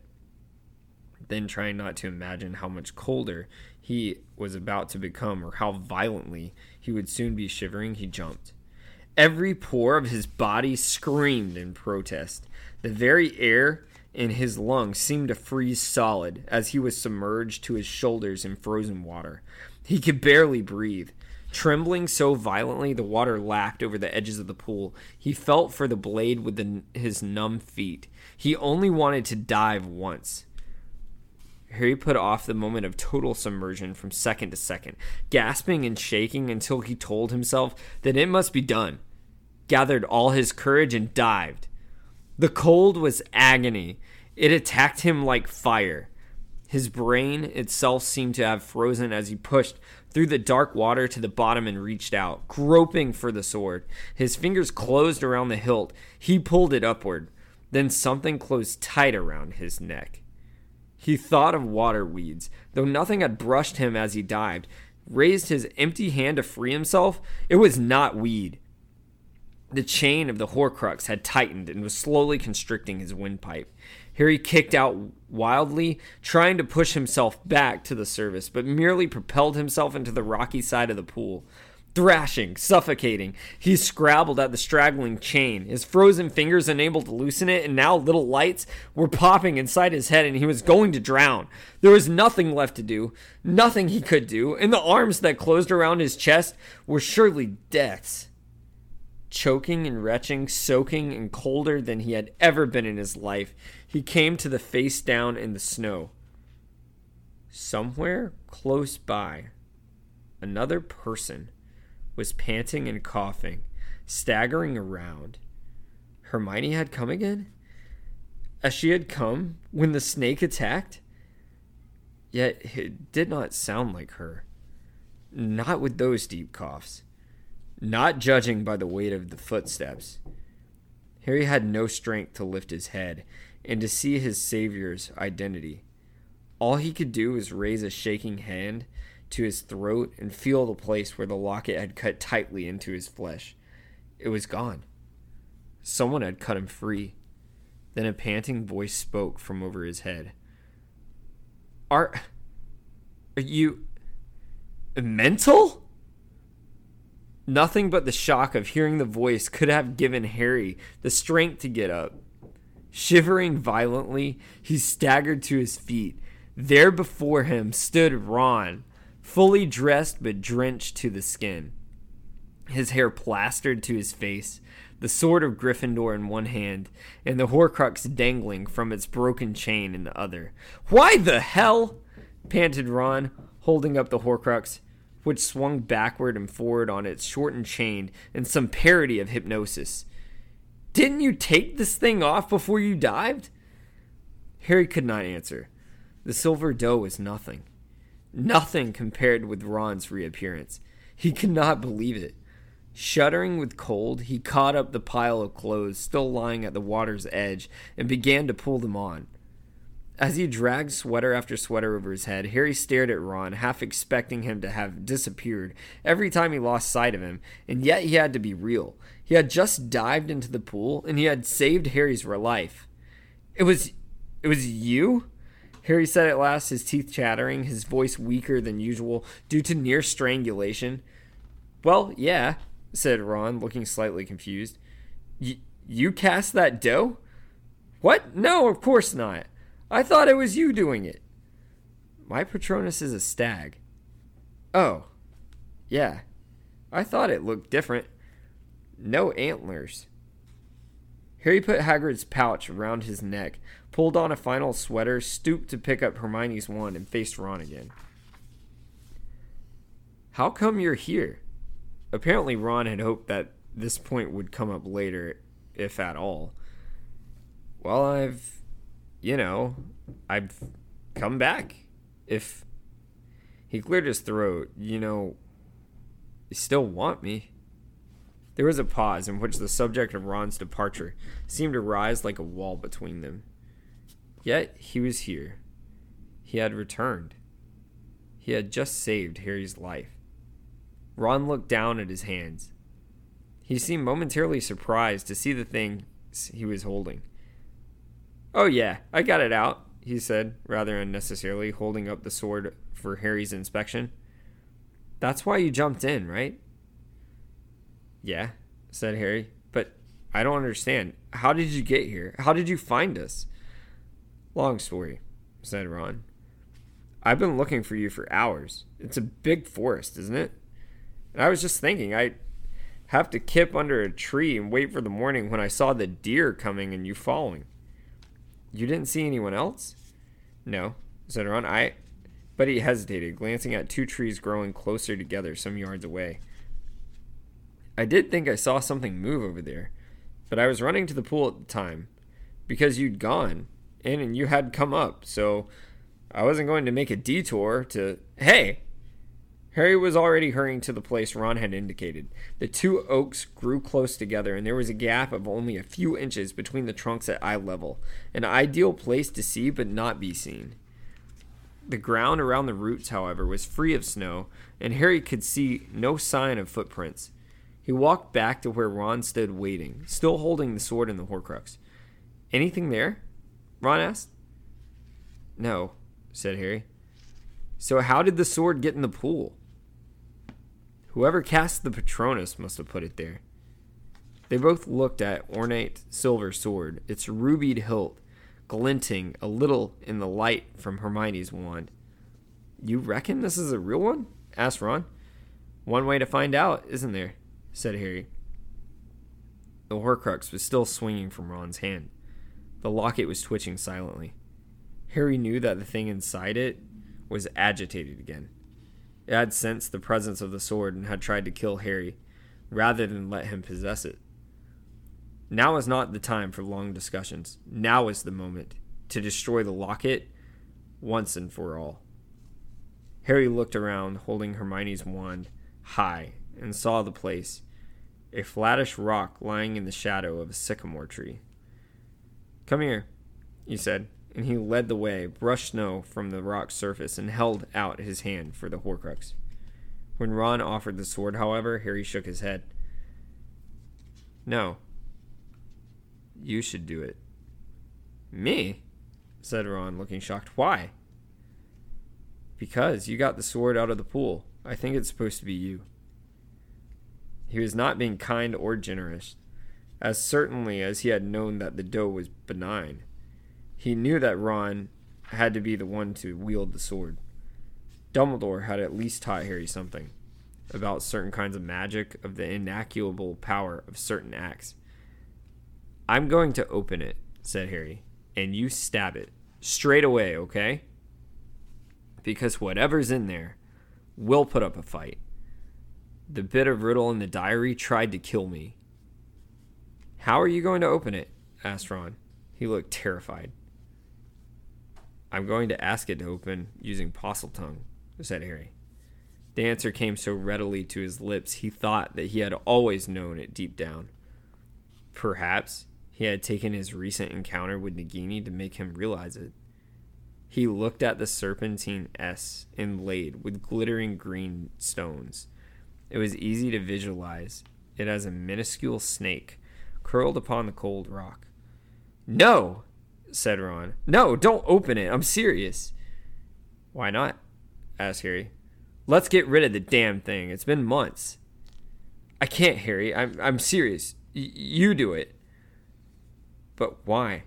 Then, trying not to imagine how much colder he was about to become or how violently he would soon be shivering, he jumped. Every pore of his body screamed in protest. The very air in his lungs seemed to freeze solid as he was submerged to his shoulders in frozen water. He could barely breathe. Trembling so violently the water lapped over the edges of the pool, he felt for the blade with the, his numb feet. He only wanted to dive once. Harry put off the moment of total submersion from second to second, gasping and shaking until he told himself that it must be done, gathered all his courage, and dived. The cold was agony. It attacked him like fire. His brain itself seemed to have frozen as he pushed through the dark water to the bottom and reached out, groping for the sword. His fingers closed around the hilt. He pulled it upward. Then something closed tight around his neck. He thought of water weeds, though nothing had brushed him as he dived. Raised his empty hand to free himself. It was not weed. The chain of the Horcrux had tightened and was slowly constricting his windpipe. Harry kicked out wildly, trying to push himself back to the surface, but merely propelled himself into the rocky side of the pool. Thrashing, suffocating. He scrabbled at the straggling chain, his frozen fingers unable to loosen it, and now little lights were popping inside his head, and he was going to drown. There was nothing left to do, nothing he could do, and the arms that closed around his chest were surely death's. Choking and retching, soaking and colder than he had ever been in his life, he came to the face down in the snow. Somewhere close by, another person was panting and coughing, staggering around. Hermione had come again? As she had come when the snake attacked? Yet it did not sound like her. Not with those deep coughs. Not judging by the weight of the footsteps. Harry had no strength to lift his head and to see his savior's identity. All he could do was raise a shaking hand to his throat and feel the place where the locket had cut tightly into his flesh. It was gone. Someone had cut him free. Then a panting voice spoke from over his head. Are. Are you. mental? Nothing but the shock of hearing the voice could have given Harry the strength to get up. Shivering violently, he staggered to his feet. There before him stood Ron, fully dressed but drenched to the skin. His hair plastered to his face, the sword of Gryffindor in one hand, and the Horcrux dangling from its broken chain in the other. Why the hell? panted Ron, holding up the Horcrux, which swung backward and forward on its shortened chain in some parody of hypnosis. Didn't you take this thing off before you dived? Harry could not answer. The silver doe was nothing. Nothing compared with Ron's reappearance. He could not believe it. Shuddering with cold, he caught up the pile of clothes still lying at the water's edge and began to pull them on. As he dragged sweater after sweater over his head, Harry stared at Ron, half expecting him to have disappeared every time he lost sight of him, and yet he had to be real. He had just dived into the pool, and he had saved Harry's life. It was. it was you? Harry said at last, his teeth chattering, his voice weaker than usual due to near strangulation. Well, yeah, said Ron, looking slightly confused. you cast that doe? What? No, of course not. I thought it was you doing it. My Patronus is a stag. Oh, yeah. I thought it looked different. No antlers. Harry put Hagrid's pouch around his neck, pulled on a final sweater, stooped to pick up Hermione's wand, and faced Ron again. How come you're here? Apparently, Ron had hoped that this point would come up later, if at all. Well, I've, you know, I've come back. If he cleared his throat, you know, you still want me. There was a pause in which the subject of Ron's departure seemed to rise like a wall between them. Yet he was here. He had returned. He had just saved Harry's life. Ron looked down at his hands. He seemed momentarily surprised to see the thing he was holding. Oh, yeah, I got it out, he said, rather unnecessarily, holding up the sword for Harry's inspection. That's why you jumped in, right? Yeah, said Harry, but I don't understand. How did you get here? How did you find us? Long story, said Ron. I've been looking for you for hours. It's a big forest, isn't it? And I was just thinking, I have to kip under a tree and wait for the morning when I saw the deer coming and you following. You didn't see anyone else? No, said Ron. I. But he hesitated, glancing at two trees growing closer together some yards away. I did think I saw something move over there, but I was running to the pool at the time because you'd gone in and you had come up, so I wasn't going to make a detour to. Hey! Harry was already hurrying to the place Ron had indicated. The two oaks grew close together, and there was a gap of only a few inches between the trunks at eye level, an ideal place to see but not be seen. The ground around the roots, however, was free of snow, and Harry could see no sign of footprints. He walked back to where Ron stood waiting, still holding the sword and the Horcrux. Anything there? Ron asked. No, said Harry. So how did the sword get in the pool? Whoever cast the Patronus must have put it there. They both looked at ornate silver sword, its rubied hilt glinting a little in the light from Hermione's wand. You reckon this is a real one? asked Ron. One way to find out, isn't there? said Harry. The Horcrux was still swinging from Ron's hand. The locket was twitching silently. Harry knew that the thing inside it was agitated again. It had sensed the presence of the sword and had tried to kill Harry, rather than let him possess it. Now is not the time for long discussions. Now is the moment to destroy the locket once and for all. Harry looked around, holding Hermione's wand high, and saw the place a flattish rock lying in the shadow of a sycamore tree. Come here, he said, and he led the way, brushed snow from the rock's surface, and held out his hand for the Horcrux. When Ron offered the sword, however, Harry shook his head. No, you should do it. Me? said Ron, looking shocked. Why? Because you got the sword out of the pool. I think it's supposed to be you. He was not being kind or generous, as certainly as he had known that the doe was benign. He knew that Ron had to be the one to wield the sword. Dumbledore had at least taught Harry something about certain kinds of magic, of the inaccusable power of certain acts. I'm going to open it, said Harry, and you stab it straight away, okay? Because whatever's in there will put up a fight. The bit of riddle in the diary tried to kill me. How are you going to open it? asked Ron. He looked terrified. I'm going to ask it to open using Parseltongue, said Harry. The answer came so readily to his lips he thought that he had always known it deep down. Perhaps he had taken his recent encounter with Nagini to make him realize it. He looked at the serpentine S inlaid with glittering green stones. It was easy to visualize it as a minuscule snake curled upon the cold rock. No, said Ron. No, don't open it. I'm serious. Why not? asked Harry. Let's get rid of the damn thing. It's been months. I can't, Harry. I'm I'm serious. Y- you do it. But why?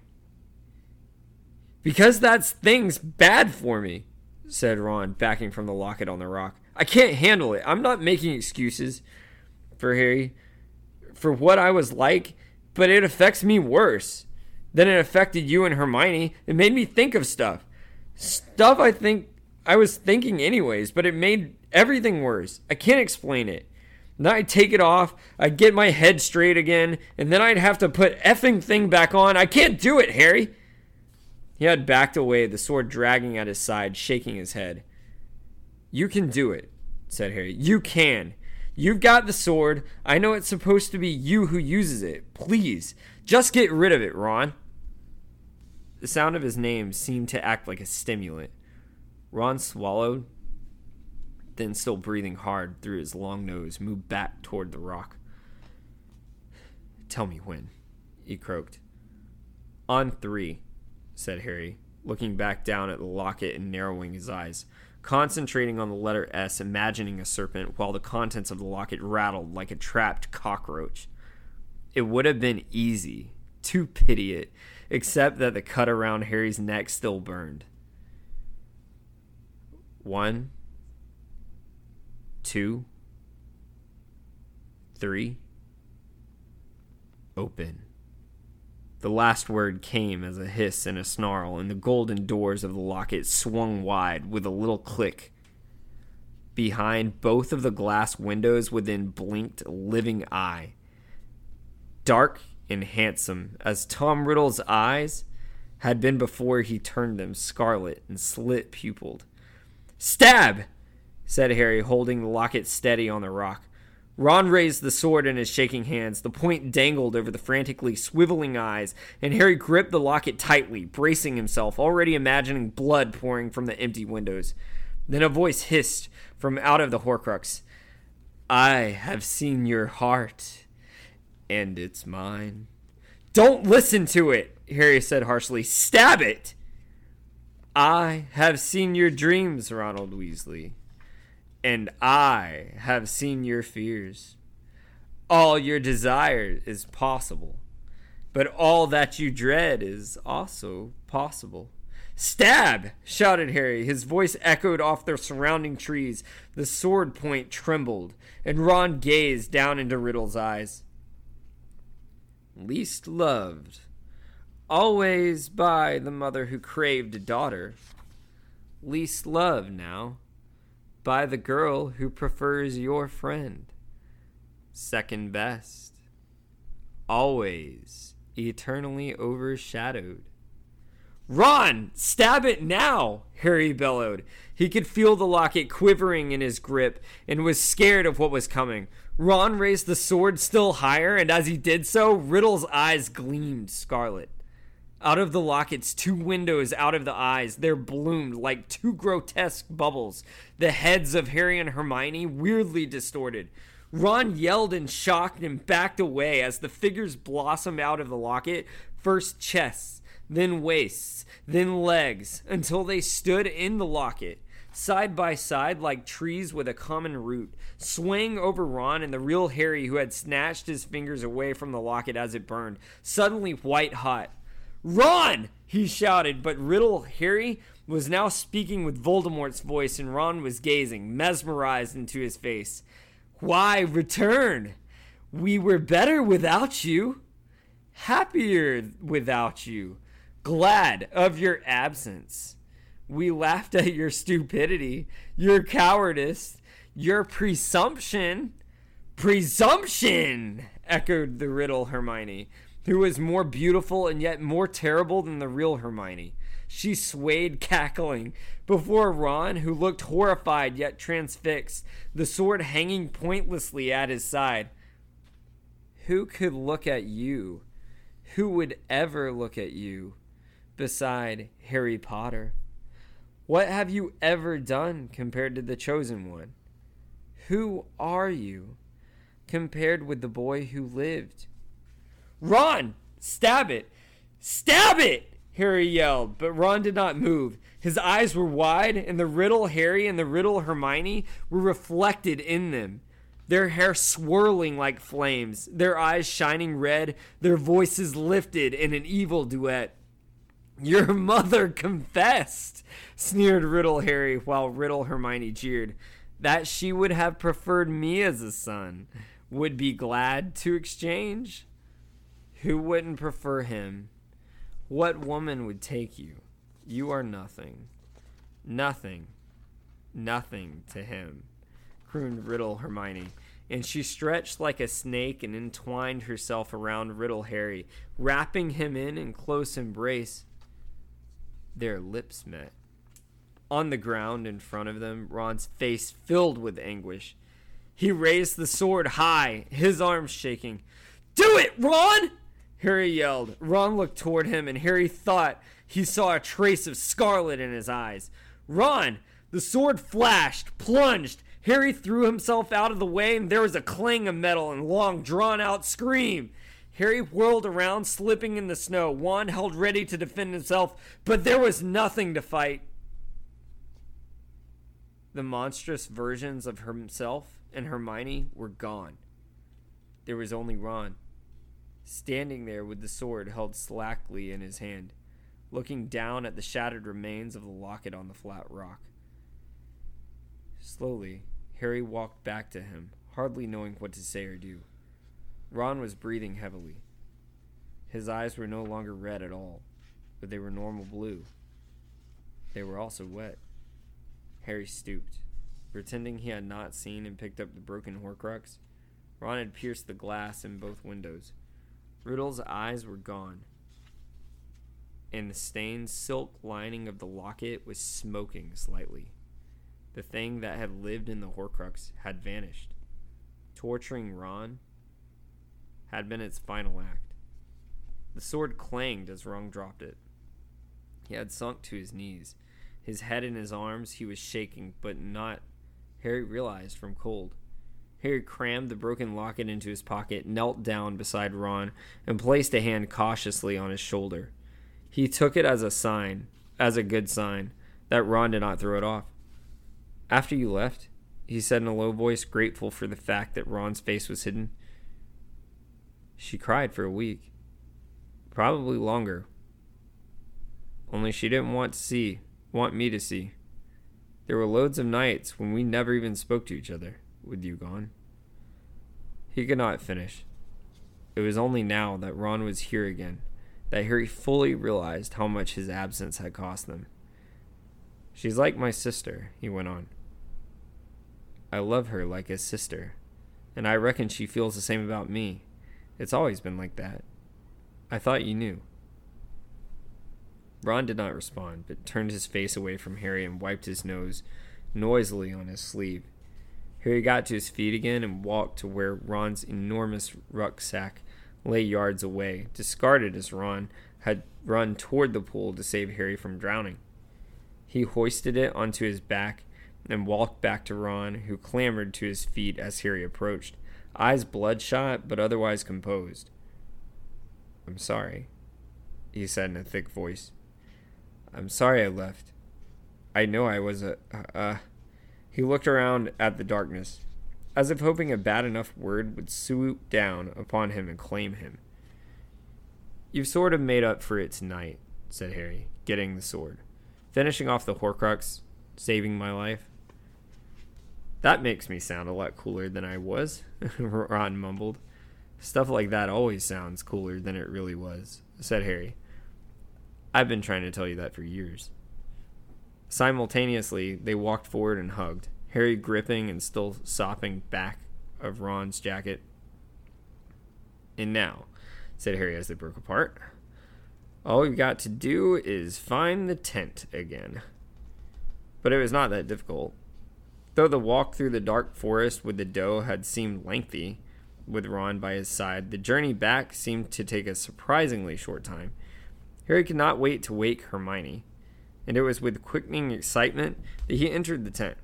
Because that's thing's bad for me, said Ron, backing from the locket on the rock. I can't handle it. I'm not making excuses for Harry for what I was like, but it affects me worse than it affected you and Hermione. It made me think of stuff. Stuff I think I was thinking anyways, but it made everything worse. I can't explain it. Then I'd take it off, I'd get my head straight again, and then I'd have to put effing thing back on. I can't do it, Harry. He had backed away, the sword dragging at his side, shaking his head. You can do it, said Harry. You can. You've got the sword. I know it's supposed to be you who uses it. Please, just get rid of it, Ron. The sound of his name seemed to act like a stimulant. Ron swallowed, then still breathing hard through his long nose, moved back toward the rock. Tell me when, he croaked. On three, said Harry, looking back down at the locket and narrowing his eyes, concentrating on the letter S, imagining a serpent, while the contents of the locket rattled like a trapped cockroach. It would have been easy to pity it, except that the cut around Harry's neck still burned. One, two, three, open. The last word came as a hiss and a snarl, and the golden doors of the locket swung wide with a little click. Behind both of the glass windows within blinked living eye. Dark and handsome as Tom Riddle's eyes had been before he turned them scarlet and slit pupiled. Stab! said Harry, holding the locket steady on the rock. Ron raised the sword in his shaking hands. The point dangled over the frantically swiveling eyes, and Harry gripped the locket tightly, bracing himself, already imagining blood pouring from the empty windows. Then a voice hissed from out of the Horcrux. I have seen your heart, and it's mine. Don't listen to it, Harry said harshly. Stab it! I have seen your dreams, Ronald Weasley, and I have seen your fears. All your desire is possible, but all that you dread is also possible. Stab! shouted Harry. His voice echoed off the surrounding trees. The sword point trembled, and Ron gazed down into Riddle's eyes. Least loved, always by the mother who craved a daughter. Least loved now, by the girl who prefers your friend. Second best, always eternally overshadowed. Ron, stab it now, Harry bellowed. He could feel the locket quivering in his grip and was scared of what was coming. Ron raised the sword still higher, and as he did so, Riddle's eyes gleamed scarlet. Out of the locket's two windows out of the eyes, there bloomed like two grotesque bubbles, the heads of Harry and Hermione weirdly distorted. Ron yelled in shock and backed away as the figures blossomed out of the locket, first chests, then waists, then legs, until they stood in the locket, side by side like trees with a common root, swaying over Ron and the real Harry who had snatched his fingers away from the locket as it burned, suddenly white hot. Ron! he shouted, but Riddle Harry was now speaking with Voldemort's voice, and Ron was gazing, mesmerized into his face. Why return? We were better without you, happier without you glad of your absence. We laughed at your stupidity, your cowardice, your presumption. Presumption! echoed the riddle Hermione, who was more beautiful and yet more terrible than the real Hermione. She swayed, cackling, before Ron, who looked horrified yet transfixed, the sword hanging pointlessly at his side. Who could look at you? Who would ever look at you? beside Harry Potter? What have you ever done compared to the chosen one? Who are you compared with the boy who lived? Ron, stab it! Stab it! Harry yelled, but Ron did not move. His eyes were wide, and the riddle Harry and the riddle Hermione were reflected in them. Their hair swirling like flames, their eyes shining red, their voices lifted in an evil duet. Your mother confessed, sneered Riddle Harry, while Riddle Hermione jeered, that she would have preferred me as a son, would be glad to exchange. Who wouldn't prefer him? What woman would take you? You are nothing. Nothing. Nothing to him, crooned Riddle Hermione and she stretched like a snake and entwined herself around Riddle Harry, wrapping him in in close embrace. Their lips met. On the ground in front of them, Ron's face filled with anguish. He raised the sword high, his arms shaking. Do it, Ron! Harry yelled. Ron looked toward him, and Harry thought he saw a trace of scarlet in his eyes. Ron! The sword flashed, plunged. Harry threw himself out of the way, and there was a clang of metal and long, drawn out scream. Harry whirled around, slipping in the snow, wand held ready to defend himself, but there was nothing to fight. The monstrous versions of himself and Hermione were gone. There was only Ron, standing there with the sword held slackly in his hand, looking down at the shattered remains of the locket on the flat rock. Slowly, Harry walked back to him, hardly knowing what to say or do. Ron was breathing heavily. His eyes were no longer red at all, but they were normal blue. They were also wet. Harry stooped, pretending he had not seen and picked up the broken Horcrux. Ron had pierced the glass in both windows. Riddle's eyes were gone, and the stained silk lining of the locket was smoking slightly. The thing that had lived in the Horcrux had vanished. Torturing Ron had been its final act. The sword clanged as Ron dropped it. He had sunk to his knees. His head in his arms, he was shaking, but not, Harry realized, from cold. Harry crammed the broken locket into his pocket, knelt down beside Ron, and placed a hand cautiously on his shoulder. He took it as a sign, as a good sign, that Ron did not throw it off. After you left, he said in a low voice, grateful for the fact that Ron's face was hidden. She cried for a week. Probably longer. Only she didn't want to see, want me to see. There were loads of nights when we never even spoke to each other, with you gone. He could not finish. It was only now that Ron was here again that Harry fully realized how much his absence had cost them. She's like my sister, he went on. I love her like a sister, and I reckon she feels the same about me. It's always been like that. I thought you knew. Ron did not respond, but turned his face away from Harry and wiped his nose noisily on his sleeve. Harry got to his feet again and walked to where Ron's enormous rucksack lay yards away, discarded as Ron had run toward the pool to save Harry from drowning. He hoisted it onto his back and walked back to Ron, who clambered to his feet as Harry approached, eyes bloodshot but otherwise composed. I'm sorry, he said in a thick voice. I'm sorry I left. I know I was a. Uh, he looked around at the darkness, as if hoping a bad enough word would swoop down upon him and claim him. You've sort of made up for it tonight, said Harry, getting the sword, finishing off the Horcrux, saving my life. That makes me sound a lot cooler than I was, Ron mumbled. Stuff like that always sounds cooler than it really was, said Harry. I've been trying to tell you that for years. Simultaneously, they walked forward and hugged, Harry gripping and still sopping back of Ron's jacket. And now, said Harry as they broke apart, all we've got to do is find the tent again. But it was not that difficult. Though the walk through the dark forest with the doe had seemed lengthy, with Ron by his side, the journey back seemed to take a surprisingly short time. Harry could not wait to wake Hermione, and it was with quickening excitement that he entered the tent.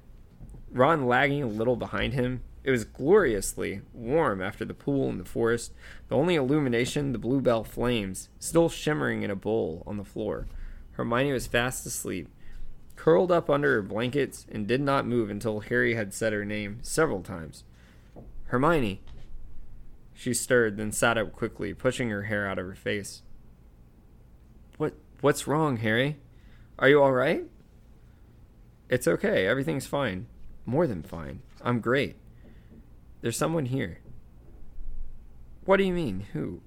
Ron lagging a little behind him, it was gloriously warm after the pool in the forest, the only illumination the bluebell flames, still shimmering in a bowl on the floor. Hermione was fast asleep, curled up under her blankets and did not move until Harry had said her name several times. Hermione. She stirred, then sat up quickly, pushing her hair out of her face. What what's wrong, Harry? Are you all right? It's okay. Everything's fine. More than fine. I'm great. There's someone here. What do you mean? Who?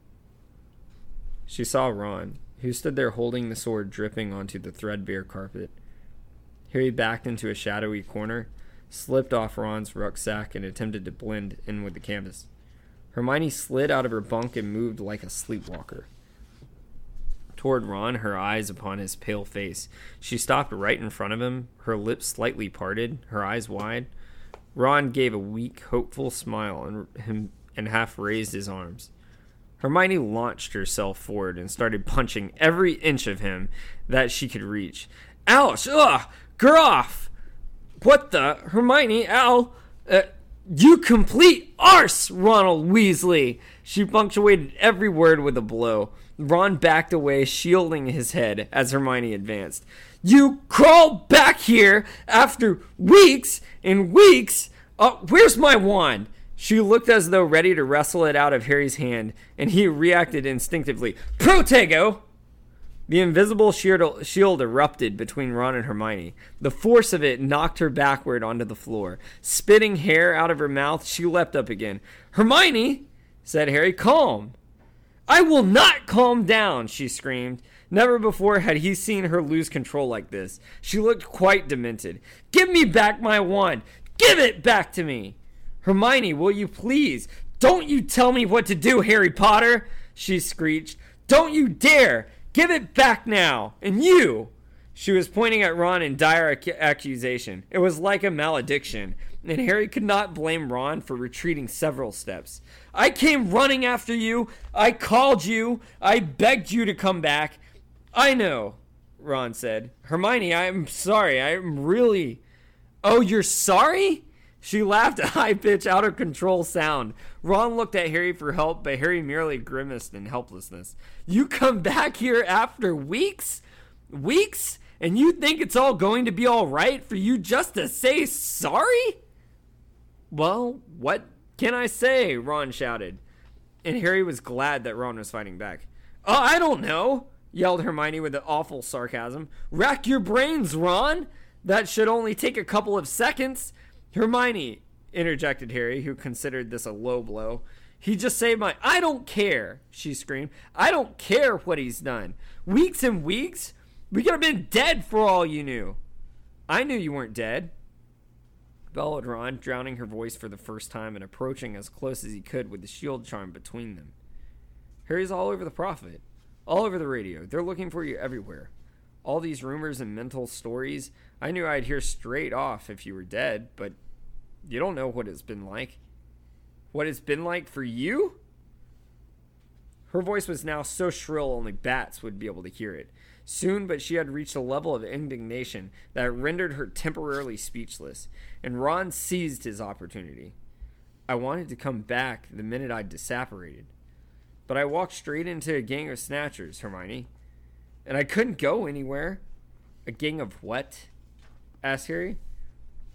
She saw Ron, who stood there holding the sword dripping onto the threadbare carpet. Harry backed into a shadowy corner, slipped off Ron's rucksack, and attempted to blend in with the canvas. Hermione slid out of her bunk and moved like a sleepwalker. Toward Ron, her eyes upon his pale face. She stopped right in front of him, her lips slightly parted, her eyes wide. Ron gave a weak, hopeful smile and, and half raised his arms. Hermione launched herself forward and started punching every inch of him that she could reach. Ouch! Ugh! Groff! What the? Hermione, Al, uh, you complete arse, Ronald Weasley! She punctuated every word with a blow. Ron backed away, shielding his head as Hermione advanced. You crawl back here after weeks and weeks. Oh, where's my wand? She looked as though ready to wrestle it out of Harry's hand, and he reacted instinctively. Protego! The invisible shield erupted between Ron and Hermione. The force of it knocked her backward onto the floor. Spitting hair out of her mouth, she leapt up again. Hermione, said Harry, calm. I will not calm down, she screamed. Never before had he seen her lose control like this. She looked quite demented. Give me back my wand! Give it back to me! Hermione, will you please? Don't you tell me what to do, Harry Potter! She screeched. Don't you dare! Give it back now! And you! She was pointing at Ron in dire ac- accusation. It was like a malediction, and Harry could not blame Ron for retreating several steps. I came running after you. I called you. I begged you to come back. I know, Ron said. Hermione, I'm sorry. I'm really. Oh, you're sorry? She laughed a high pitched, out of control sound. Ron looked at Harry for help, but Harry merely grimaced in helplessness. You come back here after weeks? Weeks? And you think it's all going to be all right for you just to say sorry? Well, what can I say? Ron shouted. And Harry was glad that Ron was fighting back. Oh, I don't know, yelled Hermione with an awful sarcasm. Rack your brains, Ron! That should only take a couple of seconds. Hermione, interjected Harry, who considered this a low blow. He just saved my. I don't care, she screamed. I don't care what he's done. Weeks and weeks? We could have been dead for all you knew. I knew you weren't dead, bellowed Ron, drowning her voice for the first time and approaching as close as he could with the shield charm between them. Harry's all over the prophet, all over the radio. They're looking for you everywhere. All these rumors and mental stories, I knew I'd hear straight off if you were dead, but you don't know what it's been like. What it's been like for you? Her voice was now so shrill only bats would be able to hear it. Soon, but she had reached a level of indignation that rendered her temporarily speechless, and Ron seized his opportunity. I wanted to come back the minute I'd disapparated. But I walked straight into a gang of snatchers, Hermione. And I couldn't go anywhere. A gang of what? asked Harry.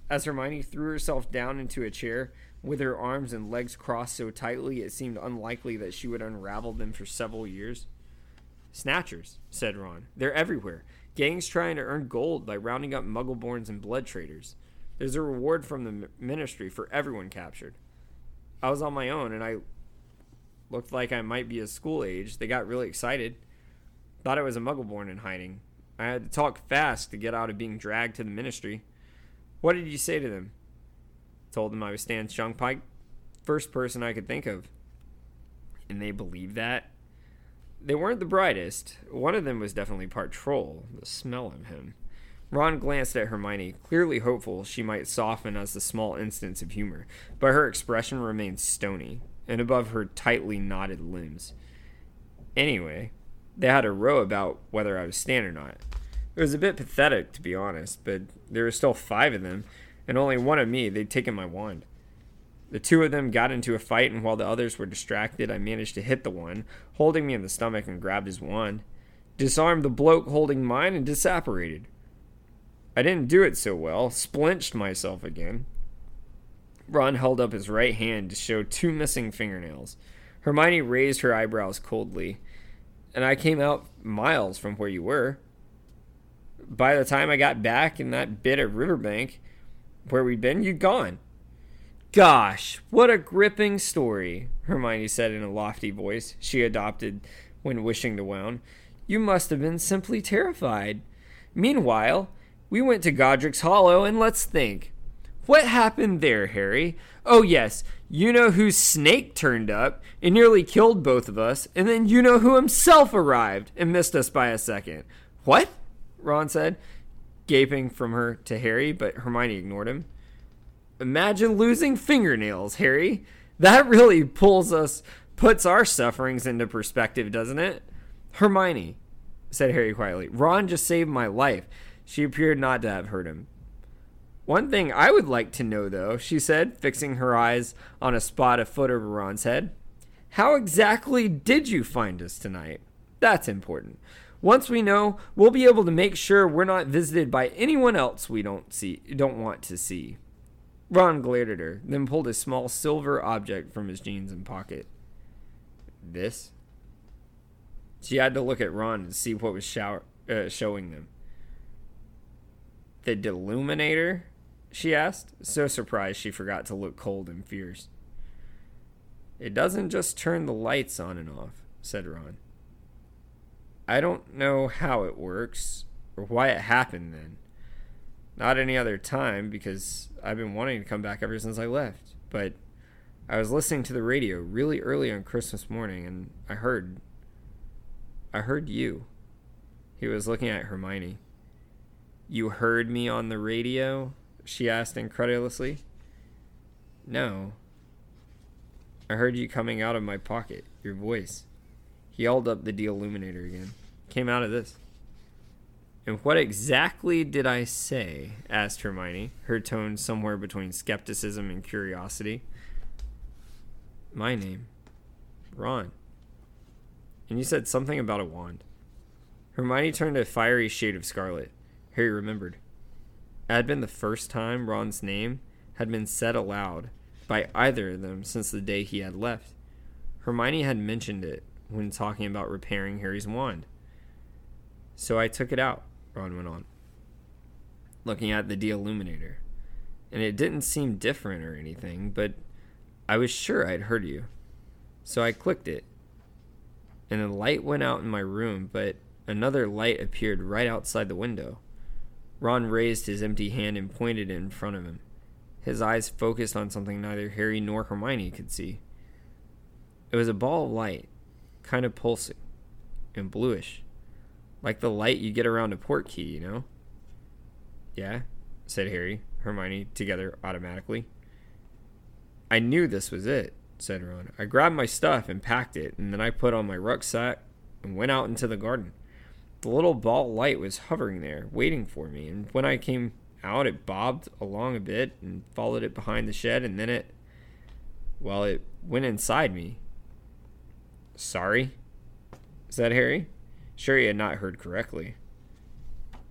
As Hermione threw herself down into a chair, with her arms and legs crossed so tightly it seemed unlikely that she would unravel them for several years. Snatchers, said Ron. They're everywhere. Gangs trying to earn gold by rounding up muggleborns and blood traitors. There's a reward from the ministry for everyone captured. I was on my own and I looked like I might be a school age. They got really excited. Thought I was a muggleborn in hiding. I had to talk fast to get out of being dragged to the ministry. What did you say to them? Told them I was Stan Shunpike. First person I could think of. And they believed that? They weren't the brightest. One of them was definitely part troll, the smell of him. Ron glanced at Hermione, clearly hopeful she might soften as the small instance of humor, but her expression remained stony, and above her tightly knotted limbs. Anyway, they had a row about whether I was Stan or not. It was a bit pathetic, to be honest, but there were still five of them, and only one of me. They'd taken my wand. The two of them got into a fight, and while the others were distracted, I managed to hit the one, holding me in the stomach, and grabbed his wand. Disarmed the bloke holding mine and disapparated. I didn't do it so well, splinched myself again. Ron held up his right hand to show two missing fingernails. Hermione raised her eyebrows coldly. And I came out miles from where you were. By the time I got back in that bit of riverbank where we'd been, you'd gone. Gosh, what a gripping story, Hermione said in a lofty voice she adopted when wishing to wound. You must have been simply terrified. Meanwhile, we went to Godric's Hollow, and let's think. What happened there, Harry? Oh, yes, you know whose snake turned up and nearly killed both of us, and then you know who himself arrived and missed us by a second. What? Ron said, gaping from her to Harry, but Hermione ignored him. Imagine losing fingernails, Harry. That really pulls us, puts our sufferings into perspective, doesn't it? Hermione, said Harry quietly. Ron just saved my life. She appeared not to have heard him. One thing I would like to know, though, she said, fixing her eyes on a spot a foot over Ron's head. How exactly did you find us tonight? That's important. Once we know, we'll be able to make sure we're not visited by anyone else we don't see don't want to see. Ron glared at her, then pulled a small silver object from his jeans and pocket. This? She had to look at Ron to see what was shower, uh, showing them. The Deluminator? She asked, so surprised she forgot to look cold and fierce. It doesn't just turn the lights on and off, said Ron. I don't know how it works, or why it happened then. Not any other time because I've been wanting to come back ever since I left. But I was listening to the radio really early on Christmas morning and I heard I heard you. He was looking at Hermione. You heard me on the radio? she asked incredulously. No. I heard you coming out of my pocket, your voice. He held up the Deluminator again. Came out of this. And what exactly did I say? asked Hermione, her tone somewhere between skepticism and curiosity. My name. Ron. And you said something about a wand. Hermione turned a fiery shade of scarlet. Harry remembered. It had been the first time Ron's name had been said aloud by either of them since the day he had left. Hermione had mentioned it when talking about repairing Harry's wand. So I took it out, Ron went on, looking at the Deluminator. And it didn't seem different or anything, but I was sure I'd heard you. So I clicked it. And the light went out in my room, but another light appeared right outside the window. Ron raised his empty hand and pointed it in front of him. His eyes focused on something neither Harry nor Hermione could see. It was a ball of light, kind of pulsing and bluish, like the light you get around a port key, you know? Yeah, said Harry, Hermione together automatically. I knew this was it, said Ron. I grabbed my stuff and packed it, and then I put on my rucksack and went out into the garden. The little ball light was hovering there, waiting for me, and when I came out, it bobbed along a bit and followed it behind the shed, and then it, well, it went inside me. Sorry? That Harry? Sure, he had not heard correctly.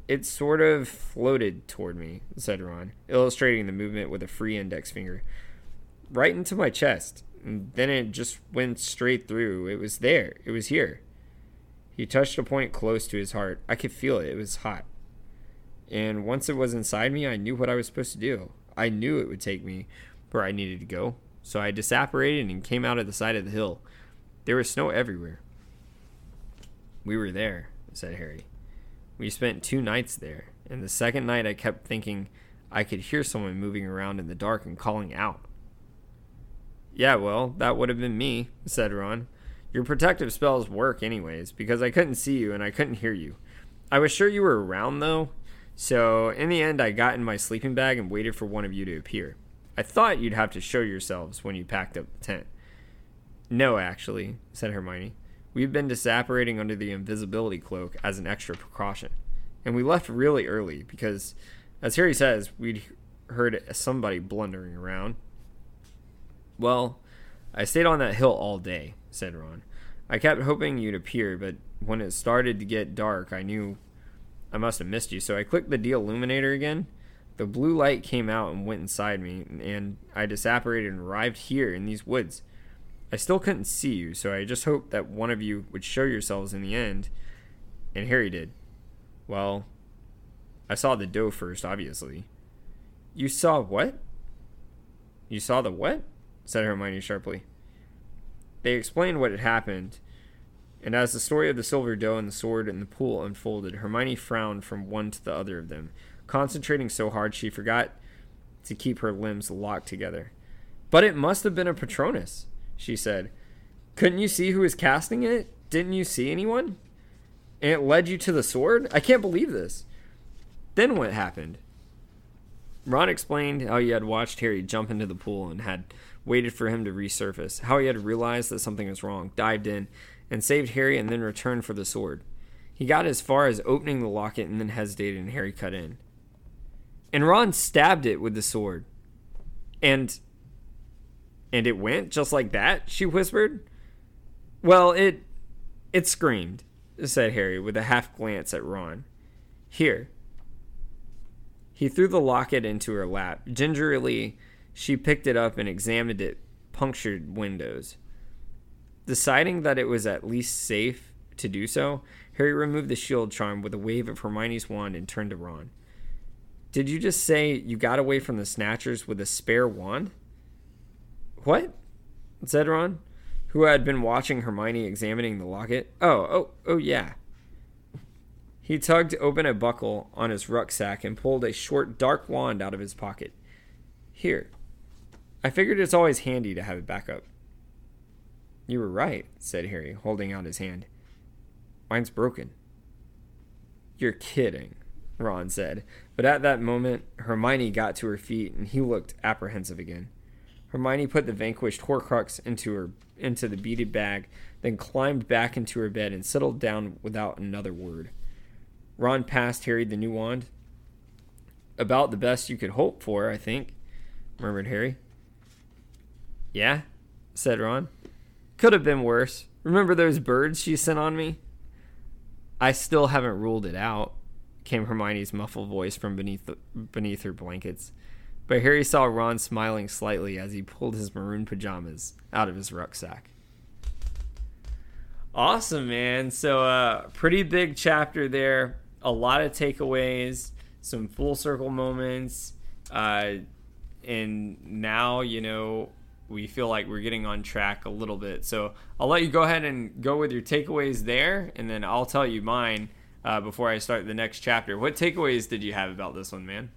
It sort of floated toward me, said Ron, illustrating the movement with a free index finger. Right into my chest. And then it just went straight through. It was there. It was here. He touched a point close to his heart. I could feel it. It was hot. And once it was inside me, I knew what I was supposed to do. I knew it would take me where I needed to go. So I disapparated and came out of the side of the hill. There was snow everywhere. We were there, said Harry. We spent two nights there, and the second night I kept thinking I could hear someone moving around in the dark and calling out. Yeah, well, that would have been me, said Ron. Your protective spells work anyways, because I couldn't see you and I couldn't hear you. I was sure you were around though, so in the end I got in my sleeping bag and waited for one of you to appear. I thought you'd have to show yourselves when you packed up the tent. No, actually, said Hermione. We've been disapparating under the invisibility cloak as an extra precaution. And we left really early because, as Harry says, we'd heard somebody blundering around. Well, I stayed on that hill all day, said Ron. I kept hoping you'd appear, but when it started to get dark, I knew I must have missed you, so I clicked the Deluminator again. The blue light came out and went inside me, and I disapparated and arrived here in these woods. I still couldn't see you, so I just hoped that one of you would show yourselves in the end. And Harry did. Well, I saw the doe first, obviously. You saw what? You saw the what? said Hermione sharply. They explained what had happened, and as the story of the silver doe and the sword in the pool unfolded, Hermione frowned from one to the other of them, concentrating so hard she forgot to keep her limbs locked together. But it must have been a Patronus she said. Couldn't you see who was casting it? Didn't you see anyone? And it led you to the sword? I can't believe this. Then what happened? Ron explained how he had watched Harry jump into the pool and had waited for him to resurface, how he had realized that something was wrong, dived in, and saved Harry and then returned for the sword. He got as far as opening the locket and then hesitated, and Harry cut in. And Ron stabbed it with the sword. And and it went just like that, she whispered. Well, it it screamed, said Harry with a half glance at Ron. Here. He threw the locket into her lap. Gingerly, she picked it up and examined it punctured windows. Deciding that it was at least safe to do so, Harry removed the shield charm with a wave of Hermione's wand and turned to Ron. Did you just say you got away from the Snatchers with a spare wand? What? said Ron, who had been watching Hermione examining the locket. Oh, oh, oh, yeah. He tugged open a buckle on his rucksack and pulled a short, dark wand out of his pocket. Here. I figured it's always handy to have a backup. You were right, said Harry, holding out his hand. Mine's broken. You're kidding, Ron said. But at that moment, Hermione got to her feet and he looked apprehensive again. Hermione put the vanquished Horcrux into her into the beaded bag, then climbed back into her bed and settled down without another word. Ron passed Harry the new wand. About the best you could hope for, I think, murmured Harry. Yeah, said Ron. Could have been worse. Remember those birds she sent on me? I still haven't ruled it out, came Hermione's muffled voice from beneath the, beneath her blankets. But Harry saw Ron smiling slightly as he pulled his maroon pajamas out of his rucksack. Awesome, man. So, uh, pretty big chapter there. A lot of takeaways, some full circle moments. Uh, and now, you know, we feel like we're getting on track a little bit. So, I'll let you go ahead and go with your takeaways there, and then I'll tell you mine uh, before I start the next chapter. What takeaways did you have about this one, man?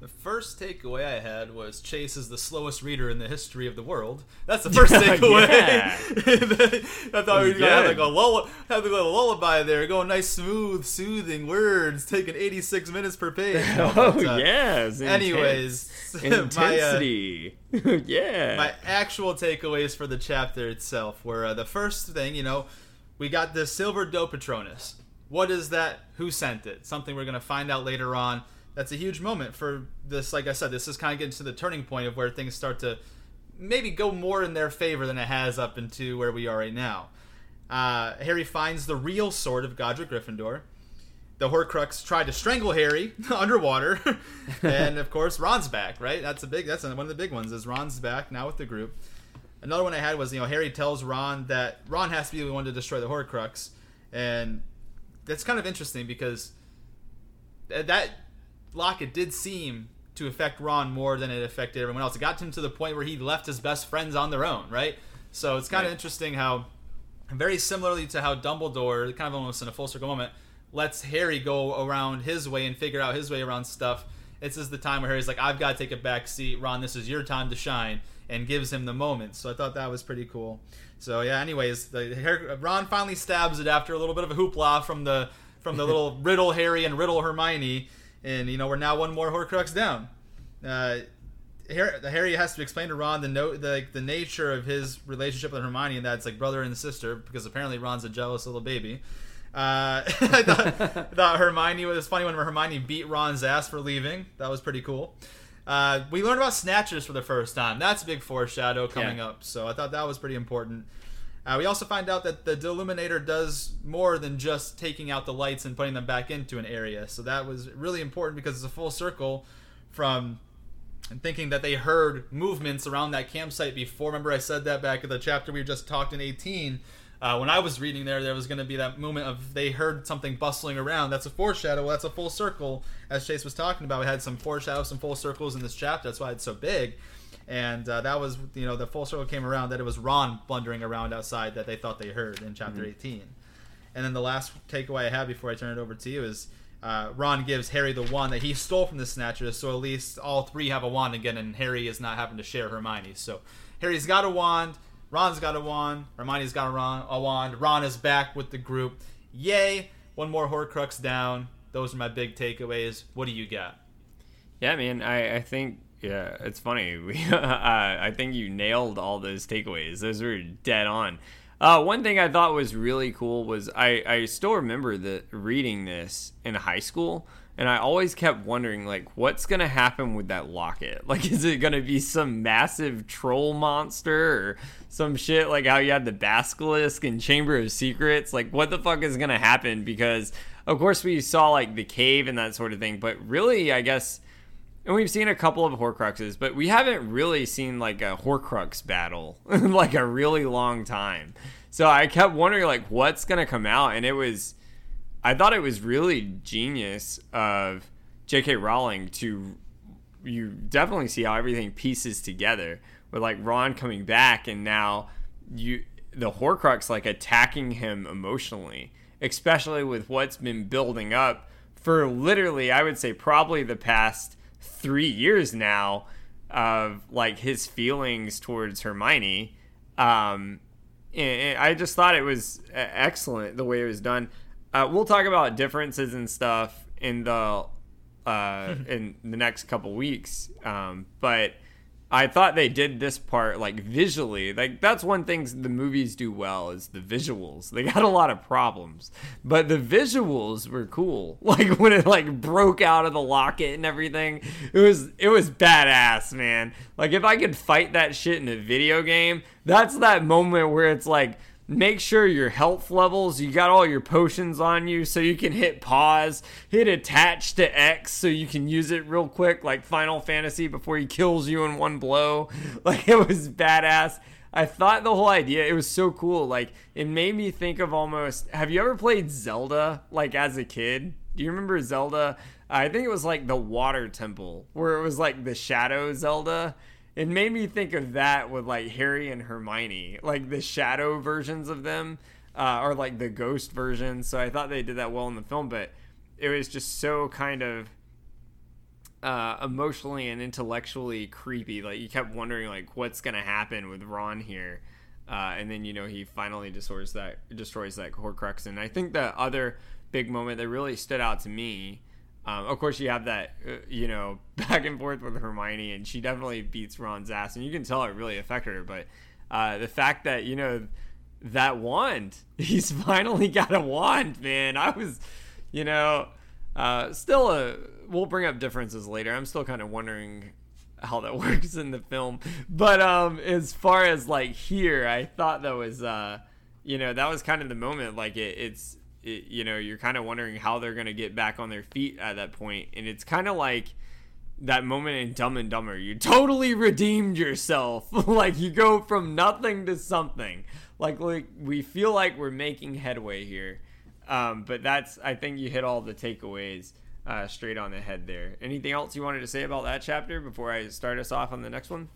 The first takeaway I had was Chase is the slowest reader in the history of the world. That's the first takeaway. I thought we were gonna have like a lull- have like a lullaby there, going nice, smooth, soothing words, taking 86 minutes per page.
Oh but, uh, yes.
Anyways,
intensity. My, uh, yeah.
My actual takeaways for the chapter itself were uh, the first thing. You know, we got the silver dope patronus. What is that? Who sent it? Something we're gonna find out later on that's a huge moment for this. Like I said, this is kind of getting to the turning point of where things start to maybe go more in their favor than it has up into where we are right now. Uh, Harry finds the real sword of Godric Gryffindor. The Horcrux tried to strangle Harry underwater, and of course Ron's back. Right, that's a big. That's one of the big ones. Is Ron's back now with the group. Another one I had was you know Harry tells Ron that Ron has to be the one to destroy the Horcrux, and that's kind of interesting because that locket did seem to affect Ron more than it affected everyone else. It got him to the point where he left his best friends on their own, right? So it's kind of right. interesting how, very similarly to how Dumbledore, kind of almost in a full circle moment, lets Harry go around his way and figure out his way around stuff. This is the time where Harry's like, I've got to take a back seat. Ron, this is your time to shine, and gives him the moment. So I thought that was pretty cool. So yeah, anyways, the Ron finally stabs it after a little bit of a hoopla from the from the little Riddle Harry and Riddle Hermione and you know we're now one more Horcrux down. Uh, Harry, Harry has to explain to Ron the no, the the nature of his relationship with Hermione, and that's like brother and sister, because apparently Ron's a jealous little baby. Uh, I thought, thought Hermione was funny when Hermione beat Ron's ass for leaving. That was pretty cool. Uh, we learned about snatchers for the first time. That's a big foreshadow coming yeah. up. So I thought that was pretty important. Uh, we also find out that the Deluminator does more than just taking out the lights and putting them back into an area. So that was really important because it's a full circle from thinking that they heard movements around that campsite before. Remember, I said that back in the chapter we just talked in 18. Uh, when I was reading there, there was going to be that moment of they heard something bustling around. That's a foreshadow. That's a full circle, as Chase was talking about. We had some foreshadows, some full circles in this chapter. That's why it's so big and uh, that was you know the full circle came around that it was Ron blundering around outside that they thought they heard in chapter mm-hmm. 18. And then the last takeaway I have before I turn it over to you is uh, Ron gives Harry the wand that he stole from the Snatchers, so at least all three have a wand again, and Harry is not having to share Hermione's. So Harry's got a wand, Ron's got a wand, Hermione's got a, Ron, a wand. Ron is back with the group. Yay! One more Horcrux down. Those are my big takeaways. What do you got?
Yeah, man. I, I think yeah, it's funny. We, uh, I think you nailed all those takeaways. Those were dead on. Uh, one thing I thought was really cool was I, I still remember the reading this in high school, and I always kept wondering like what's gonna happen with that locket. Like, is it gonna be some massive troll monster or some shit like how you had the basilisk and Chamber of Secrets? Like, what the fuck is gonna happen? Because of course we saw like the cave and that sort of thing, but really, I guess and we've seen a couple of Horcruxes, but we haven't really seen like a Horcrux battle in like a really long time. So I kept wondering like what's gonna come out, and it was, I thought it was really genius of J.K. Rowling to, you definitely see how everything pieces together with like Ron coming back, and now you the Horcrux like attacking him emotionally, especially with what's been building up for literally I would say probably the past three years now of like his feelings towards Hermione. Um, and I just thought it was excellent the way it was done. Uh, we'll talk about differences and stuff in the uh, in the next couple weeks. Um, but I thought they did this part like visually. Like that's one thing the movies do well is the visuals. They got a lot of problems, but the visuals were cool. Like when it like broke out of the locket and everything, it was it was badass, man. Like if I could fight that shit in a video game, that's that moment where it's like make sure your health levels, you got all your potions on you so you can hit pause, hit attach to X so you can use it real quick like Final Fantasy before he kills you in one blow. Like it was badass. I thought the whole idea it was so cool. Like it made me think of almost have you ever played Zelda like as a kid? Do you remember Zelda? I think it was like the Water Temple where it was like the Shadow Zelda it made me think of that with like Harry and Hermione, like the shadow versions of them, uh, or like the ghost version. So I thought they did that well in the film, but it was just so kind of uh, emotionally and intellectually creepy. Like you kept wondering like what's gonna happen with Ron here, uh, and then you know he finally destroys that destroys that Horcrux. And I think the other big moment that really stood out to me um, of course, you have that, uh, you know, back and forth with Hermione, and she definitely beats Ron's ass, and you can tell it really affected her. But uh, the fact that you know that wand, he's finally got a wand, man. I was, you know, uh, still a. We'll bring up differences later. I'm still kind of wondering how that works in the film, but um, as far as like here, I thought that was, uh, you know, that was kind of the moment. Like it, it's it, you know, you're kind of wondering how they're going to get back on their feet at that point. And it's kind of like that moment in Dumb and Dumber. You totally redeemed yourself. like you go from nothing to something. Like, like we feel like we're making headway here. Um, but that's, I think you hit all the takeaways uh, straight on the head there. Anything else you wanted to say about that chapter before I start us off on the next one?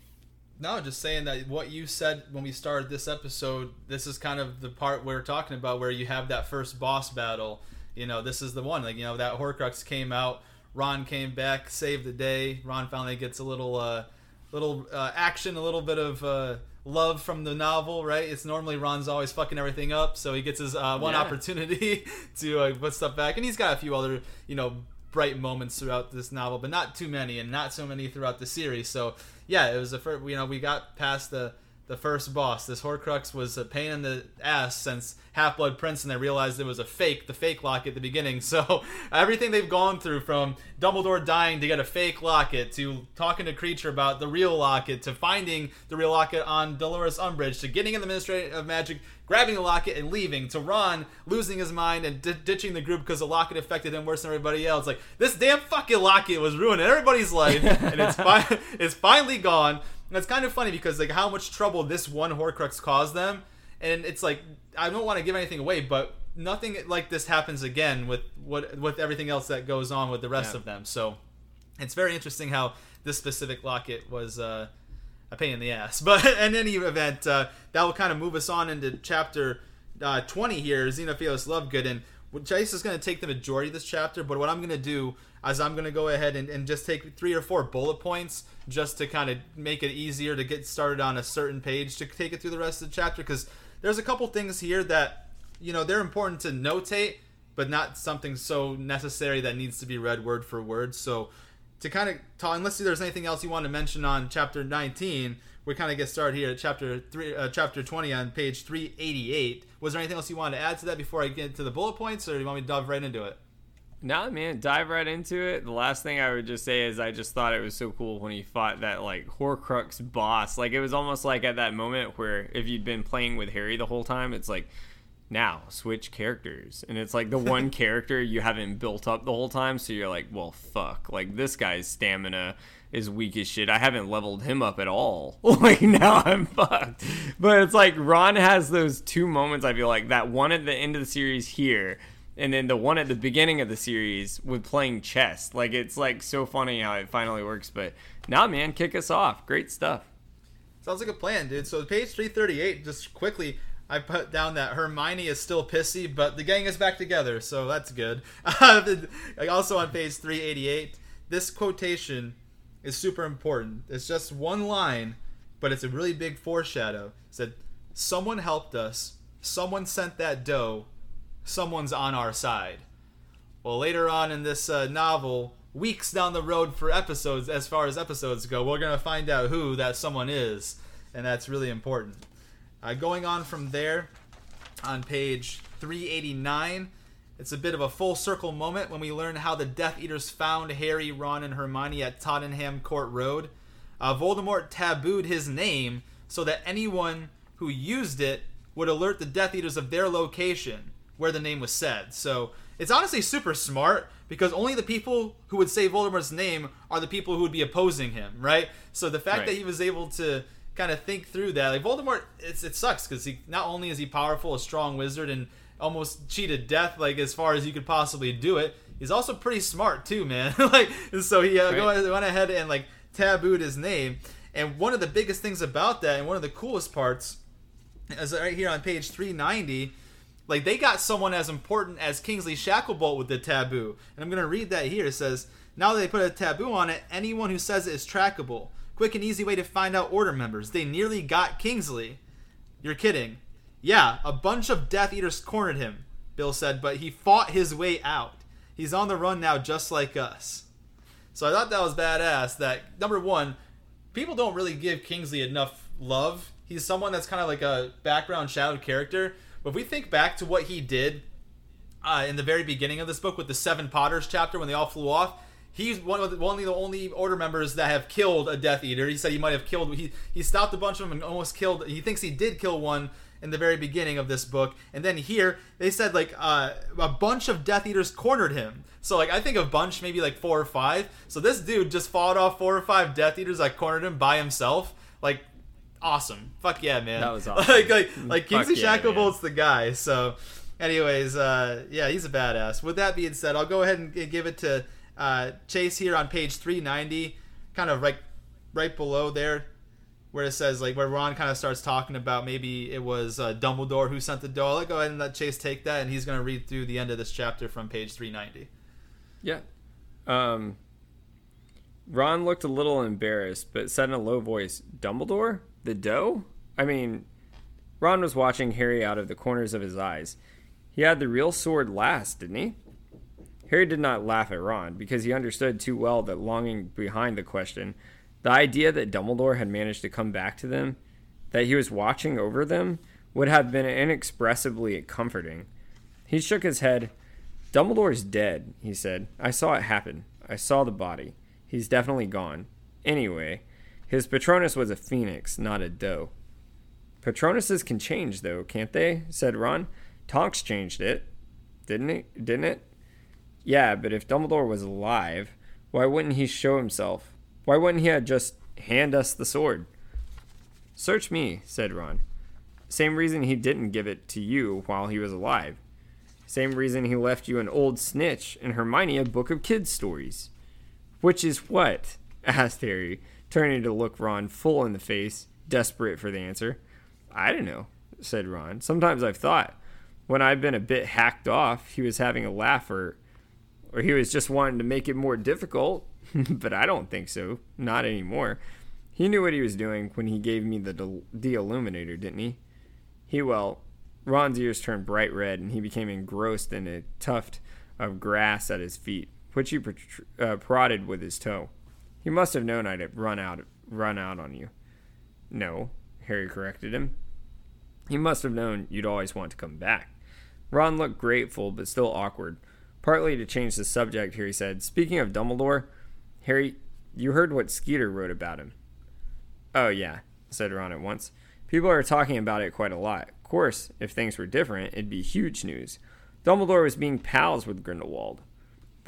No, just saying that what you said when we started this episode, this is kind of the part we're talking about where you have that first boss battle. You know, this is the one. Like, you know, that Horcrux came out, Ron came back, saved the day. Ron finally gets a little uh little uh, action, a little bit of uh love from the novel, right? It's normally Ron's always fucking everything up, so he gets his uh, one yeah. opportunity to uh, put stuff back, and he's got a few other, you know, bright moments throughout this novel, but not too many, and not so many throughout the series. So yeah, it was the first. You know, we got past the the first boss. This Horcrux was a pain in the ass since Half Blood Prince, and they realized it was a fake, the fake lock at the beginning. So everything they've gone through, from Dumbledore dying to get a fake locket, to talking to Kreacher about the real locket, to finding the real locket on Dolores Umbridge, to getting in the Ministry of Magic grabbing the locket and leaving, to Ron losing his mind and d- ditching the group because the locket affected him worse than everybody else. Like this damn fucking locket was ruining everybody's life, and it's fi- it's finally gone. And it's kind of funny because like how much trouble this one Horcrux caused them, and it's like I don't want to give anything away, but nothing like this happens again with what with everything else that goes on with the rest yeah. of them. So it's very interesting how this specific locket was. Uh, a pain in the ass. But in any event, uh, that will kind of move us on into chapter uh, 20 here, Xenophilius Lovegood. And Chase is going to take the majority of this chapter, but what I'm going to do is I'm going to go ahead and, and just take three or four bullet points just to kind of make it easier to get started on a certain page to take it through the rest of the chapter because there's a couple things here that, you know, they're important to notate, but not something so necessary that needs to be read word for word. So to kind of talk, unless there's anything else you want to mention on chapter 19, we kind of get started here at chapter three, uh, chapter 20 on page 388. Was there anything else you wanted to add to that before I get to the bullet points, or do you want me to dive right into it?
No, man, dive right into it. The last thing I would just say is I just thought it was so cool when he fought that like Horcrux boss. Like it was almost like at that moment where if you'd been playing with Harry the whole time, it's like now switch characters. And it's like the one character you haven't built up the whole time so you're like well fuck. Like this guy's stamina is weak as shit. I haven't leveled him up at all. Like now i'm fucked. But it's like ron has those two moments i feel like that one at the end of the series here and then the one at the beginning of the series with playing chess like it's like so funny how it finally works but nah, man kick us off great stuff
sounds like a plan dude so page 338 just quickly I put down that Hermione is still pissy, but the gang is back together, so that's good. also on page 388, this quotation is super important. It's just one line, but it's a really big foreshadow. It said, Someone helped us, someone sent that doe, someone's on our side. Well, later on in this uh, novel, weeks down the road for episodes, as far as episodes go, we're going to find out who that someone is, and that's really important. Uh, going on from there, on page 389, it's a bit of a full circle moment when we learn how the Death Eaters found Harry, Ron, and Hermione at Tottenham Court Road. Uh, Voldemort tabooed his name so that anyone who used it would alert the Death Eaters of their location where the name was said. So it's honestly super smart because only the people who would say Voldemort's name are the people who would be opposing him, right? So the fact
Right.
that he was able to kind of think through that, like Voldemort, it's, it sucks because he not only is he powerful, a strong wizard, and almost cheated death like as far as you could possibly do it. He's also pretty smart too, man. like so he uh,
Right.
went ahead and like tabooed his name. And one of the biggest things about that, and one of the coolest parts, is right here on page 390 like they got someone as important as Kingsley Shacklebolt with the taboo. And I'm going to read that here. It says, now that they put a taboo on it, anyone who says it is trackable. Quick and easy way to find out order members. They nearly got Kingsley. You're kidding. Yeah, a bunch of Death Eaters cornered him, Bill said, but he fought his way out. He's on the run now just like us. So I thought that was badass. That number one, people don't really give Kingsley enough love. He's someone that's kind of like a background shadowed character. But if we think back to what he did uh, in the very beginning of this book with the Seven Potters chapter when they all flew off, he's one of the, one of the only Order members that have killed a Death Eater. He said he might have killed. He he stopped a bunch of them and almost killed. He thinks he did kill one in the very beginning of this book, and then here they said like uh, a bunch of Death Eaters cornered him. So like I think a bunch maybe like four or five. So this dude just fought off four or five Death Eaters that cornered him by himself. Like awesome. Fuck yeah, man.
That was awesome.
like like like Kingsley
yeah, man.
The guy. So, anyways, uh, yeah, he's a badass. With that being said, I'll go ahead and give it to uh, Chase here on page 390, kind of right right below there, where it says like where Ron kind of starts talking about maybe it was uh, Dumbledore who sent the doe. I'll go ahead and let Chase take that, and he's going to read through the end of this chapter from page 390.
Yeah. Um, Ron looked a little embarrassed, but said in a low voice, Dumbledore? The doe? I mean, Ron was watching Harry out of the corners of his eyes. He had the real sword last, didn't he? Harry did not laugh at Ron because he understood too well that longing behind the question, the idea that Dumbledore had managed to come back to them, that he was watching over them, would have been inexpressibly comforting. He shook his head. Dumbledore's dead, he said. I saw it happen. I saw the body. He's definitely gone. Anyway, his Patronus was a phoenix, not a doe. Patronuses can change, though, can't they? said Ron. Tonks changed it, didn't it? Didn't it? Yeah, but if Dumbledore was alive, why wouldn't he show himself? Why wouldn't he just hand us the sword? Search me, said Ron. Same reason he didn't give it to you while he was alive. Same reason he left you an old snitch and Hermione a book of kids' stories. Which is what? asked Harry, turning to look Ron full in the face, desperate for the answer. I don't know, said Ron. Sometimes I've thought. When I've been a bit hacked off, he was having a laugh or or he was just wanting to make it more difficult. but I don't think so. Not anymore. He knew what he was doing when he gave me the del- the Deluminator, didn't he? He well, Ron's ears turned bright red, and he became engrossed in a tuft of grass at his feet, which he protr- uh, prodded with his toe. He must have known I'd run out, run out on you. No, Harry corrected him. He must have known you'd always want to come back. Ron looked grateful, but still awkward. Partly to change the subject, Harry said, Speaking of Dumbledore, Harry, you heard what Skeeter wrote about him. Oh, yeah, said Ron at once. People are talking about it quite a lot. Of course, if things were different, it'd be huge news. Dumbledore was being pals with Grindelwald.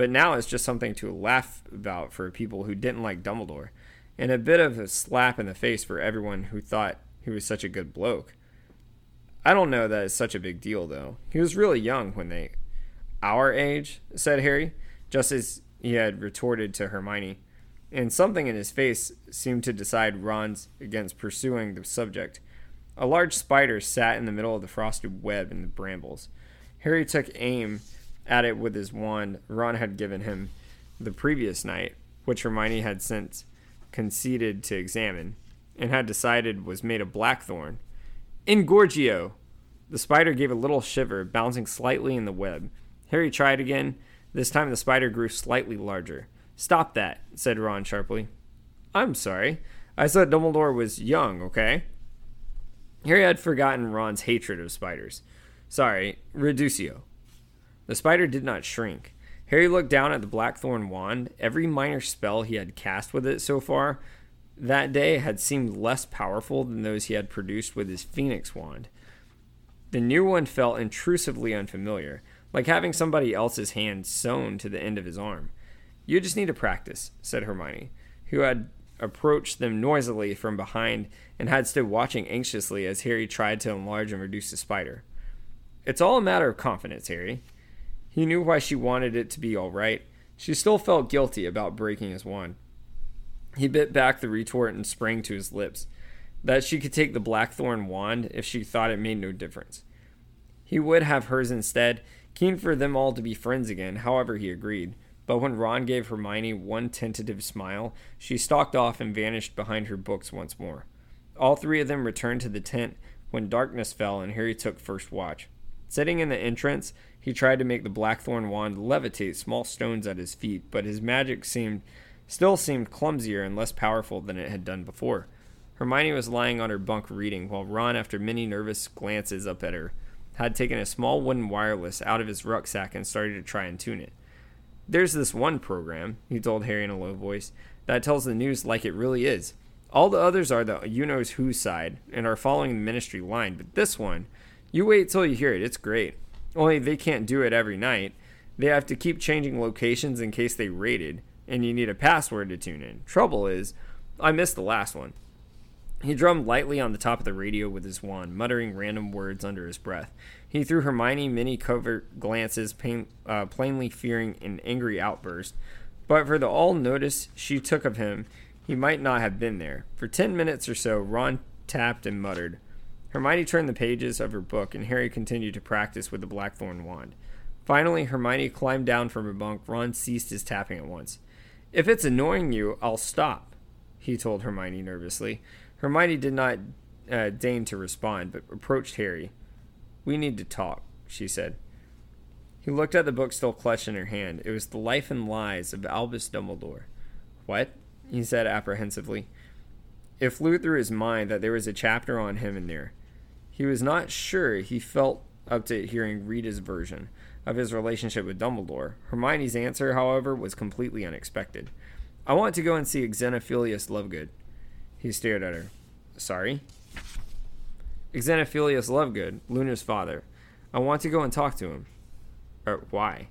But now it's just something to laugh about for people who didn't like Dumbledore, and a bit of a slap in the face for everyone who thought he was such a good bloke. I don't know that it's such a big deal, though. He was really young when they. Our age, said Harry, just as he had retorted to Hermione, and something in his face seemed to decide Ron's against pursuing the subject. A large spider sat in the middle of the frosted web in the brambles. Harry took aim at it with his wand Ron had given him the previous night, which Hermione had since conceded to examine, and had decided was made of blackthorn. Engorgio! The spider gave a little shiver, bouncing slightly in the web. Harry tried again. This time the spider grew slightly larger. Stop that, said Ron sharply. I'm sorry. I said Dumbledore was young, okay? Harry had forgotten Ron's hatred of spiders. Sorry, Reducio. The spider did not shrink. Harry looked down at the blackthorn wand. Every minor spell he had cast with it so far that day had seemed less powerful than those he had produced with his phoenix wand. The new one felt intrusively unfamiliar, like having somebody else's hand sewn to the end of his arm. You just need to practice, said Hermione, who had approached them noisily from behind and had stood watching anxiously as Harry tried to enlarge and reduce the spider. It's all a matter of confidence, Harry. He knew why she wanted it to be all right. She still felt guilty about breaking his wand. He bit back the retort and sprang to his lips. That she could take the blackthorn wand if she thought it made no difference. He would have hers instead, keen for them all to be friends again, however, he agreed. But when Ron gave Hermione one tentative smile, she stalked off and vanished behind her books once more. All three of them returned to the tent when darkness fell and Harry took first watch. Sitting in the entrance, he tried to make the blackthorn wand levitate small stones at his feet, but his magic seemed still seemed clumsier and less powerful than it had done before. Hermione was lying on her bunk reading, while Ron, after many nervous glances up at her, had taken a small wooden wireless out of his rucksack and started to try and tune it. There's this one program, he told Harry in a low voice, that tells the news like it really is. All the others are the you knows who side and are following the ministry line, but this one, you wait till you hear it. It's great. Only they can't do it every night. They have to keep changing locations in case they raided, and you need a password to tune in. Trouble is, I missed the last one. He drummed lightly on the top of the radio with his wand, muttering random words under his breath. He threw Hermione many covert glances, pain, uh, plainly fearing an angry outburst. But for the all notice she took of him, he might not have been there. For ten minutes or so, Ron tapped and muttered. Hermione turned the pages of her book, and Harry continued to practice with the Blackthorn wand. Finally, Hermione climbed down from her bunk. Ron ceased his tapping at once. If it's annoying you, I'll stop, he told Hermione nervously. Hermione did not uh, deign to respond, but approached Harry. We need to talk, she said. He looked at the book still clutched in her hand. It was The Life and Lies of Albus Dumbledore. What? he said apprehensively. It flew through his mind that there was a chapter on him in there. He was not sure he felt up to hearing Rita's version of his relationship with Dumbledore. Hermione's answer, however, was completely unexpected. I want to go and see Xenophilius Lovegood. He stared at her. Sorry? Xenophilius Lovegood, Luna's father. I want to go and talk to him. Er, why?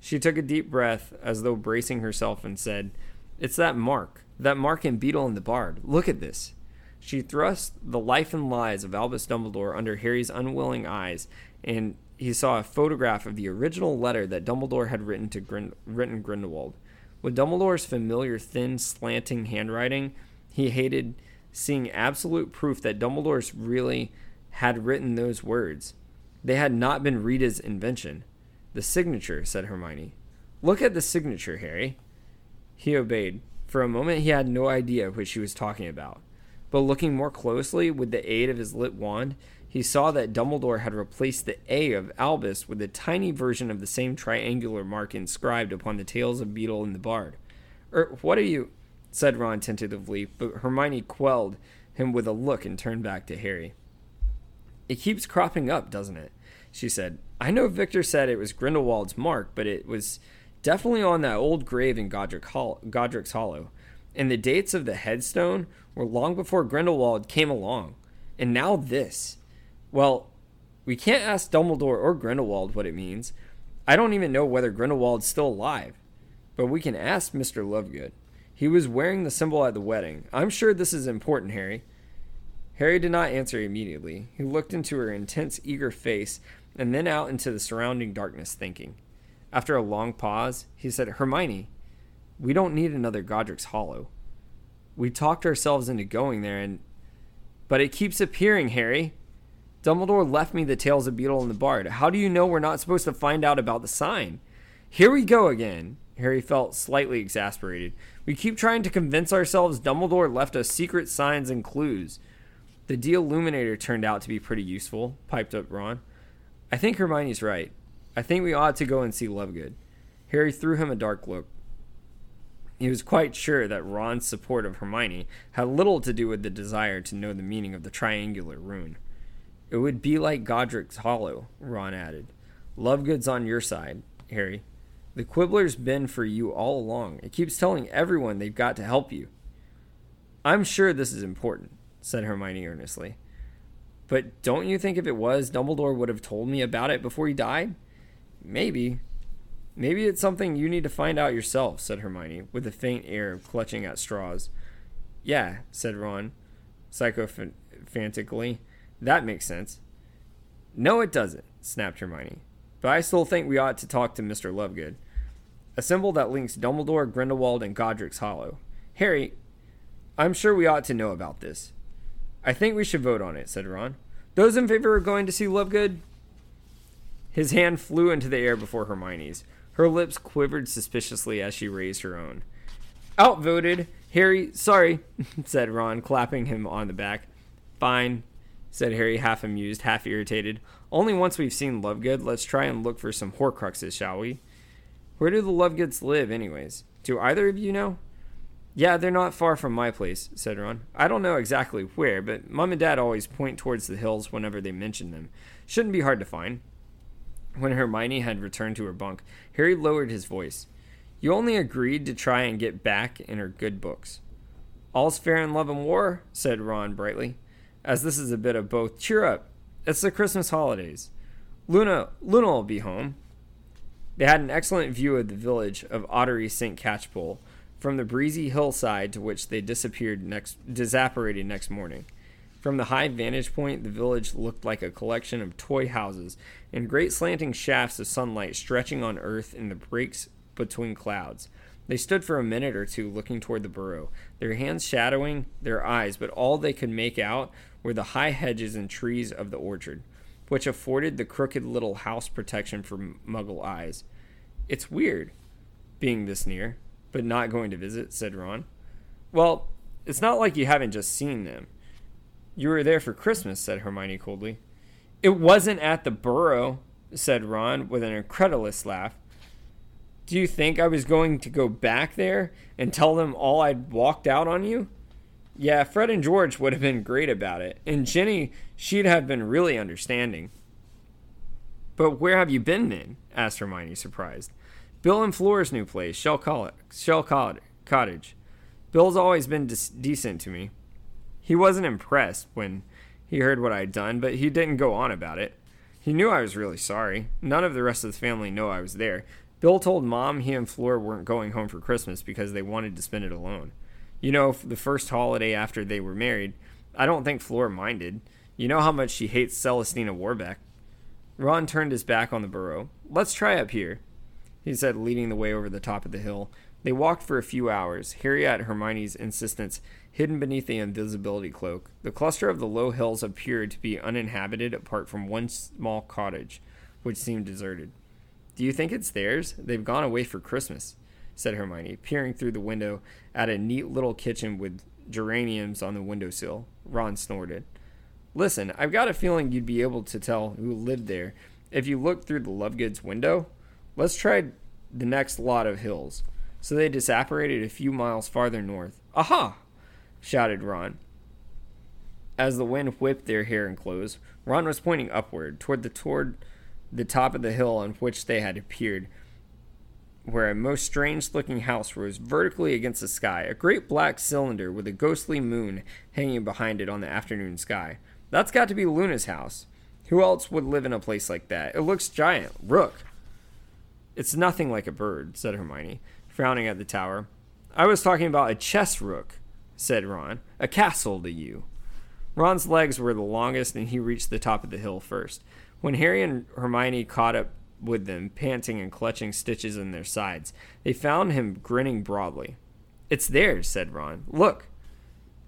She took a deep breath as though bracing herself and said, It's that mark. That mark in Beedle and the Bard. Look at this. She thrust the life and lies of Albus Dumbledore under Harry's unwilling eyes, and he saw a photograph of the original letter that Dumbledore had written to Grin- written Grindelwald. With Dumbledore's familiar thin, slanting handwriting, he hated seeing absolute proof that Dumbledore's really had written those words. They had not been Rita's invention. The signature, said Hermione. Look at the signature, Harry. He obeyed. For a moment, he had no idea what she was talking about. But looking more closely with the aid of his lit wand, he saw that Dumbledore had replaced the A of Albus with a tiny version of the same triangular mark inscribed upon the tails of Beedle and the Bard. Er, what are you? said Ron tentatively, but Hermione quelled him with a look and turned back to Harry. It keeps cropping up, doesn't it? She said. I know Viktor said it was Grindelwald's mark, but it was definitely on that old grave in Godric Hall- Godric's Hollow. And the dates of the headstone were long before Grindelwald came along. And now this. Well, we can't ask Dumbledore or Grindelwald what it means. I don't even know whether Grindelwald's still alive. But we can ask Mr. Lovegood. He was wearing the symbol at the wedding. I'm sure this is important, Harry. Harry did not answer immediately. He looked into her intense, eager face and then out into the surrounding darkness, thinking. After a long pause, he said, Hermione, we don't need another Godric's Hollow. We talked ourselves into going there, and. But it keeps appearing, Harry. Dumbledore left me the tales of Beedle and the Bard. How do you know we're not supposed to find out about the sign? Here we go again. Harry felt slightly exasperated. We keep trying to convince ourselves Dumbledore left us secret signs and clues. The Deluminator turned out to be pretty useful, piped up Ron. I think Hermione's right. I think we ought to go and see Lovegood. Harry threw him a dark look. He was quite sure that Ron's support of Hermione had little to do with the desire to know the meaning of the triangular rune. It would be like Godric's Hollow, Ron added. Lovegood's on your side, Harry. The Quibbler's been for you all along. It keeps telling everyone they've got to help you. I'm sure this is important, said Hermione earnestly. But don't you think if it was, Dumbledore would have told me about it before he died? Maybe. Maybe it's something you need to find out yourself, said Hermione, with a faint air of clutching at straws. Yeah, said Ron, sycophantically. That makes sense. No, it doesn't, snapped Hermione. But I still think we ought to talk to Mr. Lovegood. A symbol that links Dumbledore, Grindelwald, and Godric's Hollow. Harry, I'm sure we ought to know about this. I think we should vote on it, said Ron. Those in favor of going to see Lovegood? His hand flew into the air before Hermione's. Her lips quivered suspiciously as she raised her own. Outvoted. Harry, sorry, said Ron, clapping him on the back. Fine, said Harry, half amused, half irritated. Only once we've seen Lovegood, let's try and look for some Horcruxes, shall we? Where do the Lovegoods live, anyways? Do either of you know? Yeah, they're not far from my place, said Ron. I don't know exactly where, but Mum and Dad always point towards the hills whenever they mention them. Shouldn't be hard to find. When Hermione had returned to her bunk, Harry lowered his voice. You only agreed to try and get back in her good books. All's fair in love and war, said Ron brightly. As this is a bit of both, cheer up. It's the Christmas holidays. Luna Luna will be home. They had an excellent view of the village of Ottery St. Catchpole from the breezy hillside to which they disappeared next disapparated next morning. From the high vantage point, the village looked like a collection of toy houses and great slanting shafts of sunlight stretching on earth in the breaks between clouds. They stood for a minute or two looking toward the burrow, their hands shadowing their eyes, but all they could make out were the high hedges and trees of the orchard, which afforded the crooked little house protection for muggle eyes. It's weird, being this near, but not going to visit, said Ron. Well, it's not like you haven't just seen them. You were there for Christmas, said Hermione coldly. It wasn't at the Burrow, said Ron with an incredulous laugh. Do you think I was going to go back there and tell them all I'd walked out on you? Yeah, Fred and George would have been great about it, and Ginny, she'd have been really understanding. But where have you been then? asked Hermione, surprised. Bill and Fleur's new place, Shell, Coll- Shell Cottage. Bill's always been decent to me. He wasn't impressed when he heard what I'd done, but he didn't go on about it. He knew I was really sorry. None of the rest of the family know I was there. Bill told Mom he and Fleur weren't going home for Christmas because they wanted to spend it alone. You know, the first holiday after they were married, I don't think Fleur minded. You know how much she hates Celestina Warbeck. Ron turned his back on the burrow. Let's try up here, he said, leading the way over the top of the hill. They walked for a few hours, Harry at Hermione's insistence hidden beneath the invisibility cloak. The cluster of the low hills appeared to be uninhabited apart from one small cottage, which seemed deserted. Do you think it's theirs? They've gone away for Christmas, said Hermione, peering through the window at a neat little kitchen with geraniums on the windowsill. Ron snorted. Listen, I've got a feeling you'd be able to tell who lived there if you looked through the Lovegoods window. Let's try the next lot of hills. So they disapparated a few miles farther north. Aha! shouted Ron. As the wind whipped their hair and clothes, Ron was pointing upward, toward the toward the top of the hill on which they had appeared, where a most strange looking house rose vertically against the sky, a great black cylinder with a ghostly moon hanging behind it on the afternoon sky. That's got to be Luna's house. Who else would live in a place like that? It looks giant. Rook. It's nothing like a bird, said Hermione, frowning at the tower. I was talking about a chess rook said Ron. A castle to you. Ron's legs were the longest, and he reached the top of the hill first. When Harry and Hermione caught up with them, panting and clutching stitches in their sides, they found him grinning broadly. It's theirs, said Ron. Look.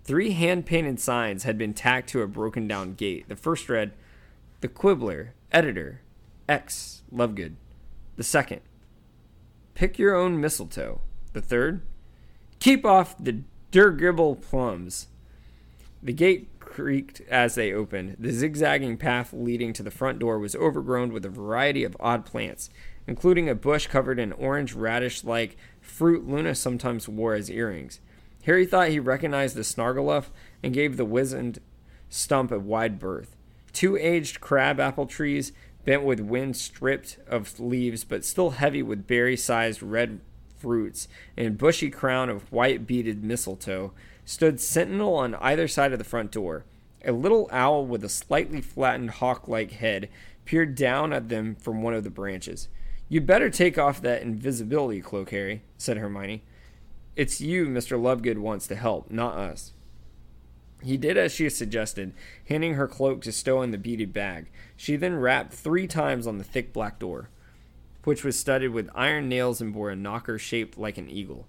Three hand painted signs had been tacked to a broken down gate. The first read, The Quibbler, Editor, X, Lovegood. The second, Pick your own mistletoe. The third, Keep off the Dirigible plums. The gate creaked as they opened. The zigzagging path leading to the front door was overgrown with a variety of odd plants, including a bush covered in orange radish like fruit Luna sometimes wore as earrings. Harry thought he recognized the snargaluff and gave the wizened stump a wide berth. Two aged crab apple trees, bent with wind stripped of leaves but still heavy with berry sized red fruits and bushy crown of white beaded mistletoe, stood sentinel on either side of the front door. A little owl with a slightly flattened hawk like head peered down at them from one of the branches. You'd better take off that invisibility cloak, Harry, said Hermione. It's you Mr. Lovegood wants to help, not us. He did as she suggested, handing her cloak to stow in the beaded bag. She then rapped three times on the thick black door, which was studded with iron nails and bore a knocker shaped like an eagle.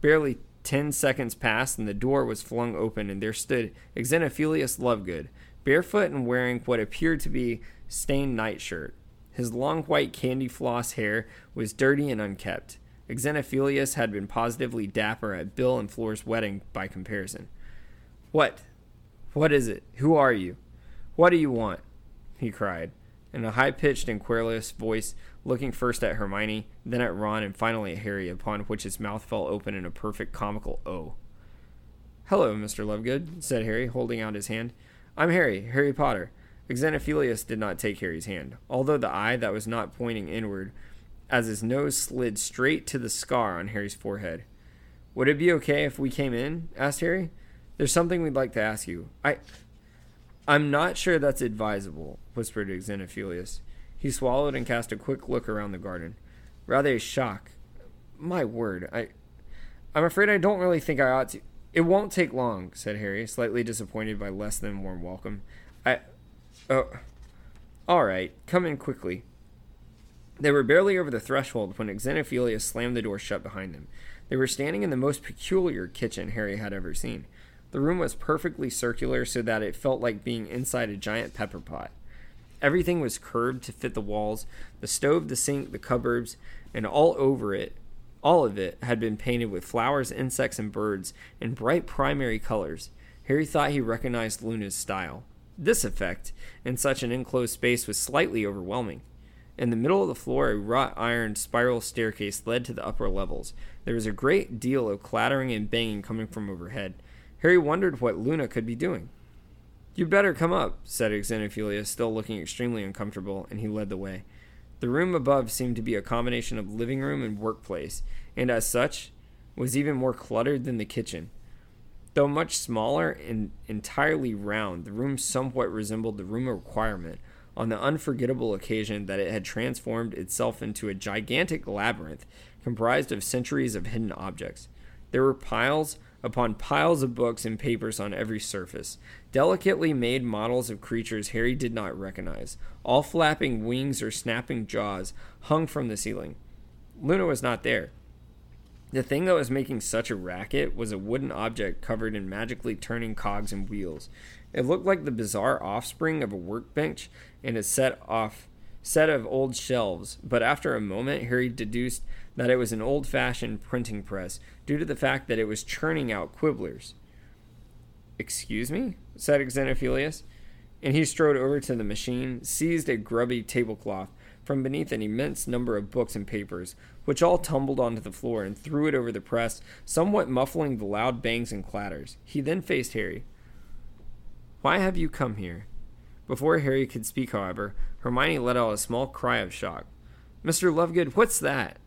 Barely ten seconds passed, and the door was flung open, and there stood Xenophilius Lovegood, barefoot and wearing what appeared to be stained nightshirt. His long white candy floss hair was dirty and unkept. Xenophilius had been positively dapper at Bill and Fleur's wedding by comparison. What? What is it? Who are you? What do you want? he cried, in a high pitched and querulous voice, looking first at Hermione, then at Ron, and finally at Harry, upon which his mouth fell open in a perfect comical O. Hello, Mr. Lovegood, said Harry, holding out his hand. I'm Harry, Harry Potter. Xenophilius did not take Harry's hand, although the eye that was not pointing inward, as his nose slid straight to the scar on Harry's forehead. Would it be okay if we came in? asked Harry. There's something we'd like to ask you. I I'm not sure that's advisable, whispered Xenophilius. He swallowed and cast a quick look around the garden. Rather a shock. My word, I I'm afraid I don't really think I ought to It won't take long, said Harry, slightly disappointed by less than warm welcome. I Oh all right, come in quickly. They were barely over the threshold when Xenophilius slammed the door shut behind them. They were standing in the most peculiar kitchen Harry had ever seen. The room was perfectly circular so that it felt like being inside a giant pepper pot. Everything was curved to fit the walls the stove, the sink, the cupboards, and all over it, all of it had been painted with flowers, insects, and birds in bright primary colors. Harry thought he recognized Luna's style. This effect, in such an enclosed space, was slightly overwhelming. In the middle of the floor, a wrought iron spiral staircase led to the upper levels. There was a great deal of clattering and banging coming from overhead. Harry wondered what Luna could be doing. You'd better come up, said Xenophilius, still looking extremely uncomfortable, and he led the way. The room above seemed to be a combination of living room and workplace, and as such, was even more cluttered than the kitchen. Though much smaller and entirely round, the room somewhat resembled the room of requirement on the unforgettable occasion that it had transformed itself into a gigantic labyrinth comprised of centuries of hidden objects. There were piles upon piles of books and papers on every surface, delicately made models of creatures Harry did not recognize, all flapping wings or snapping jaws hung from the ceiling. Luna was not there. The thing that was making such a racket was a wooden object covered in magically turning cogs and wheels. It looked like the bizarre offspring of a workbench and a set off set of old shelves, but after a moment Harry deduced that it was an old fashioned printing press due to the fact that it was churning out quibblers. Excuse me? said Xenophilius, and he strode over to the machine, seized a grubby tablecloth from beneath an immense number of books and papers, which all tumbled onto the floor, and threw it over the press, somewhat muffling the loud bangs and clatters. He then faced Harry. Why have you come here? Before Harry could speak, however, Hermione let out a small cry of shock. Mr. Lovegood, what's that?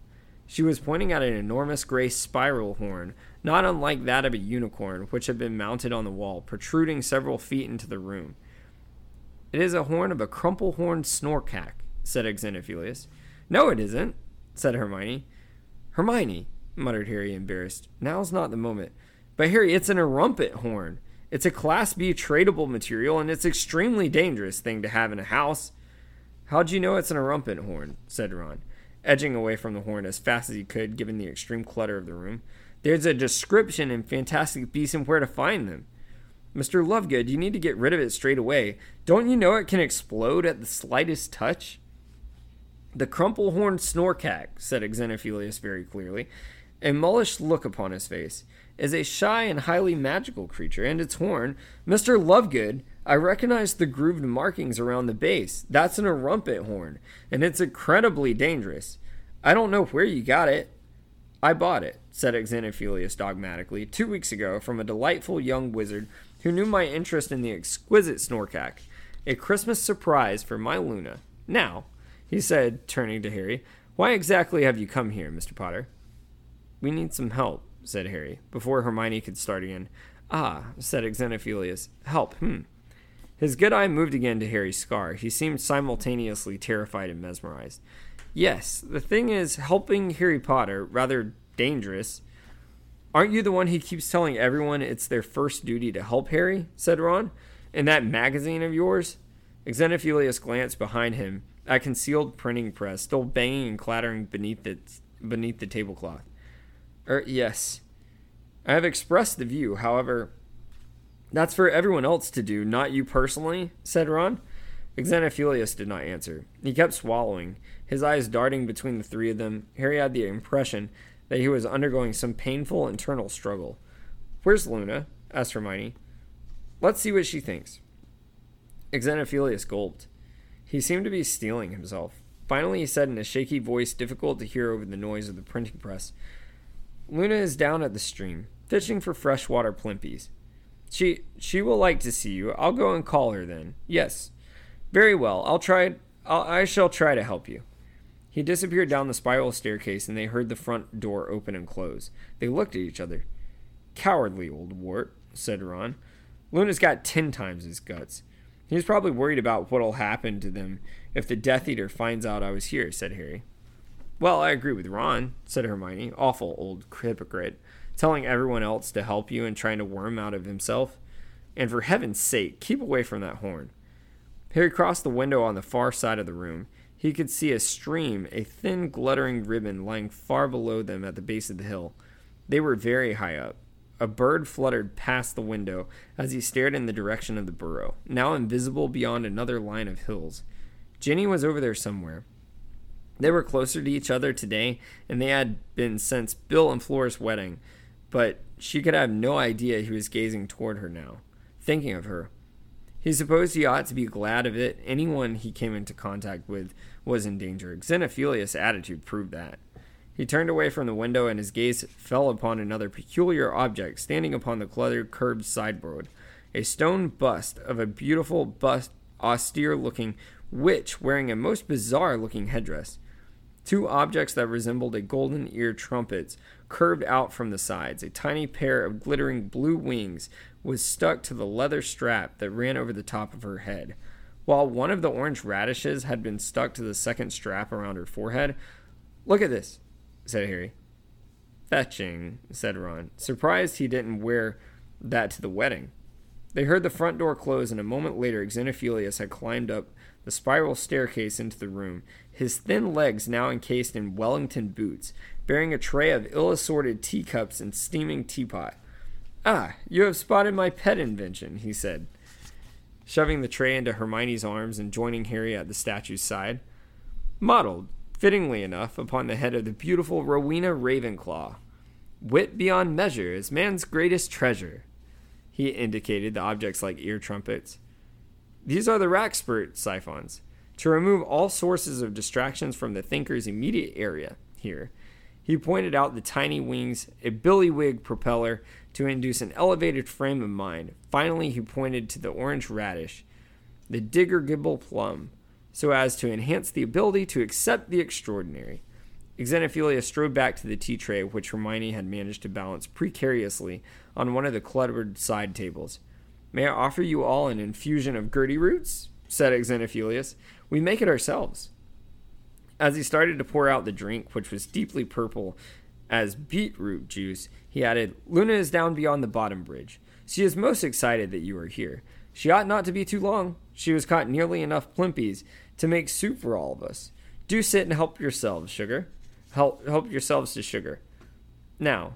She was pointing at an enormous gray spiral horn, not unlike that of a unicorn, which had been mounted on the wall, protruding several feet into the room. It is a horn of a crumple horned snorkack, said Xenophilius. No, it isn't, said Hermione. Hermione, muttered Harry, embarrassed. Now's not the moment. But Harry, it's an erumpent horn. It's a Class B tradable material, and it's extremely dangerous thing to have in a house. How'd you know it's an erumpent horn? said Ron edging away from the horn as fast as he could, given the extreme clutter of the room. There's a description in Fantastic Beasts and where to find them. Mr. Lovegood, you need to get rid of it straight away. Don't you know it can explode at the slightest touch? The crumple horned snorkack, said Xenophilius very clearly, a mullish look upon his face, is a shy and highly magical creature, and its horn, Mr. Lovegood, I recognize the grooved markings around the base. That's an erumpent horn, and it's incredibly dangerous. I don't know where you got it. I bought it, said Xenophilius dogmatically, two weeks ago from a delightful young wizard who knew my interest in the exquisite Snorkack. A Christmas surprise for my Luna. Now, he said, turning to Harry, why exactly have you come here, Mr. Potter? We need some help, said Harry, before Hermione could start again. Ah, said Xenophilius, help, hmm. His good eye moved again to Harry's scar. He seemed simultaneously terrified and mesmerized. Yes, the thing is, helping Harry Potter, rather dangerous. Aren't you the one he keeps telling everyone it's their first duty to help Harry? said Ron. In that magazine of yours? Xenophilius glanced behind him at concealed printing press, still banging and clattering beneath beneath the tablecloth. Er, yes. I have expressed the view, however, that's for everyone else to do, not you personally, said Ron. Xenophilius did not answer. He kept swallowing, his eyes darting between the three of them. Harry had the impression that he was undergoing some painful internal struggle. Where's Luna? asked Hermione. Let's see what she thinks. Xenophilius gulped. He seemed to be steeling himself. Finally, he said in a shaky voice difficult to hear over the noise of the printing press Luna is down at the stream, fishing for freshwater plimpies. She she will like to see you. I'll go and call her then. Yes. Very well. I'll try I'll, I shall try to help you. He disappeared down the spiral staircase and they heard the front door open and close. They looked at each other. Cowardly old wart, said Ron. Luna's got ten times his guts. He's probably worried about what'll happen to them if the Death Eater finds out I was here, said Harry. Well, I agree with Ron, said Hermione. Awful old hypocrite telling everyone else to help you and trying to worm out of himself. And for heaven's sake, keep away from that horn. Harry crossed the window on the far side of the room. He could see a stream, a thin, glittering ribbon lying far below them at the base of the hill. They were very high up. A bird fluttered past the window as he stared in the direction of the burrow, now invisible beyond another line of hills. Ginny was over there somewhere. They were closer to each other today, and they had been since Bill and Fleur's wedding but she could have no idea he was gazing toward her now, thinking of her. He supposed he ought to be glad of it. Anyone he came into contact with was in danger. Xenophilius' attitude proved that. He turned away from the window and his gaze fell upon another peculiar object standing upon the cluttered curved sideboard a stone bust of a beautiful, bust, austere looking witch wearing a most bizarre looking headdress. Two objects that resembled a golden ear trumpets curved out from the sides. A tiny pair of glittering blue wings was stuck to the leather strap that ran over the top of her head, while one of the orange radishes had been stuck to the second strap around her forehead. Look at this, said Harry. Fetching, said Ron, surprised he didn't wear that to the wedding. They heard the front door close, and a moment later, Xenophilius had climbed up the spiral staircase into the room, his thin legs now encased in Wellington boots, bearing a tray of ill assorted teacups and steaming teapot. Ah, you have spotted my pet invention, he said, shoving the tray into Hermione's arms and joining Harry at the statue's side. Modeled, fittingly enough, upon the head of the beautiful Rowena Ravenclaw. Wit beyond measure is man's greatest treasure. He indicated the objects like ear trumpets. These are the Wrackspurt siphons, to remove all sources of distractions from the thinker's immediate area here. He pointed out the tiny wings, a billywig propeller to induce an elevated frame of mind. Finally, he pointed to the orange radish, the Dirigible plum, so as to enhance the ability to accept the extraordinary. Xenophilius strode back to the tea tray, which Hermione had managed to balance precariously on one of the cluttered side tables. May I offer you all an infusion of Gurdy roots? said Xenophilius. We make it ourselves. As he started to pour out the drink, which was deeply purple as beetroot juice, he added, Luna is down beyond the bottom bridge. She is most excited that you are here. She ought not to be too long. She was caught nearly enough plimpies to make soup for all of us. Do sit and help yourselves, sugar. Help help yourselves to sugar. Now,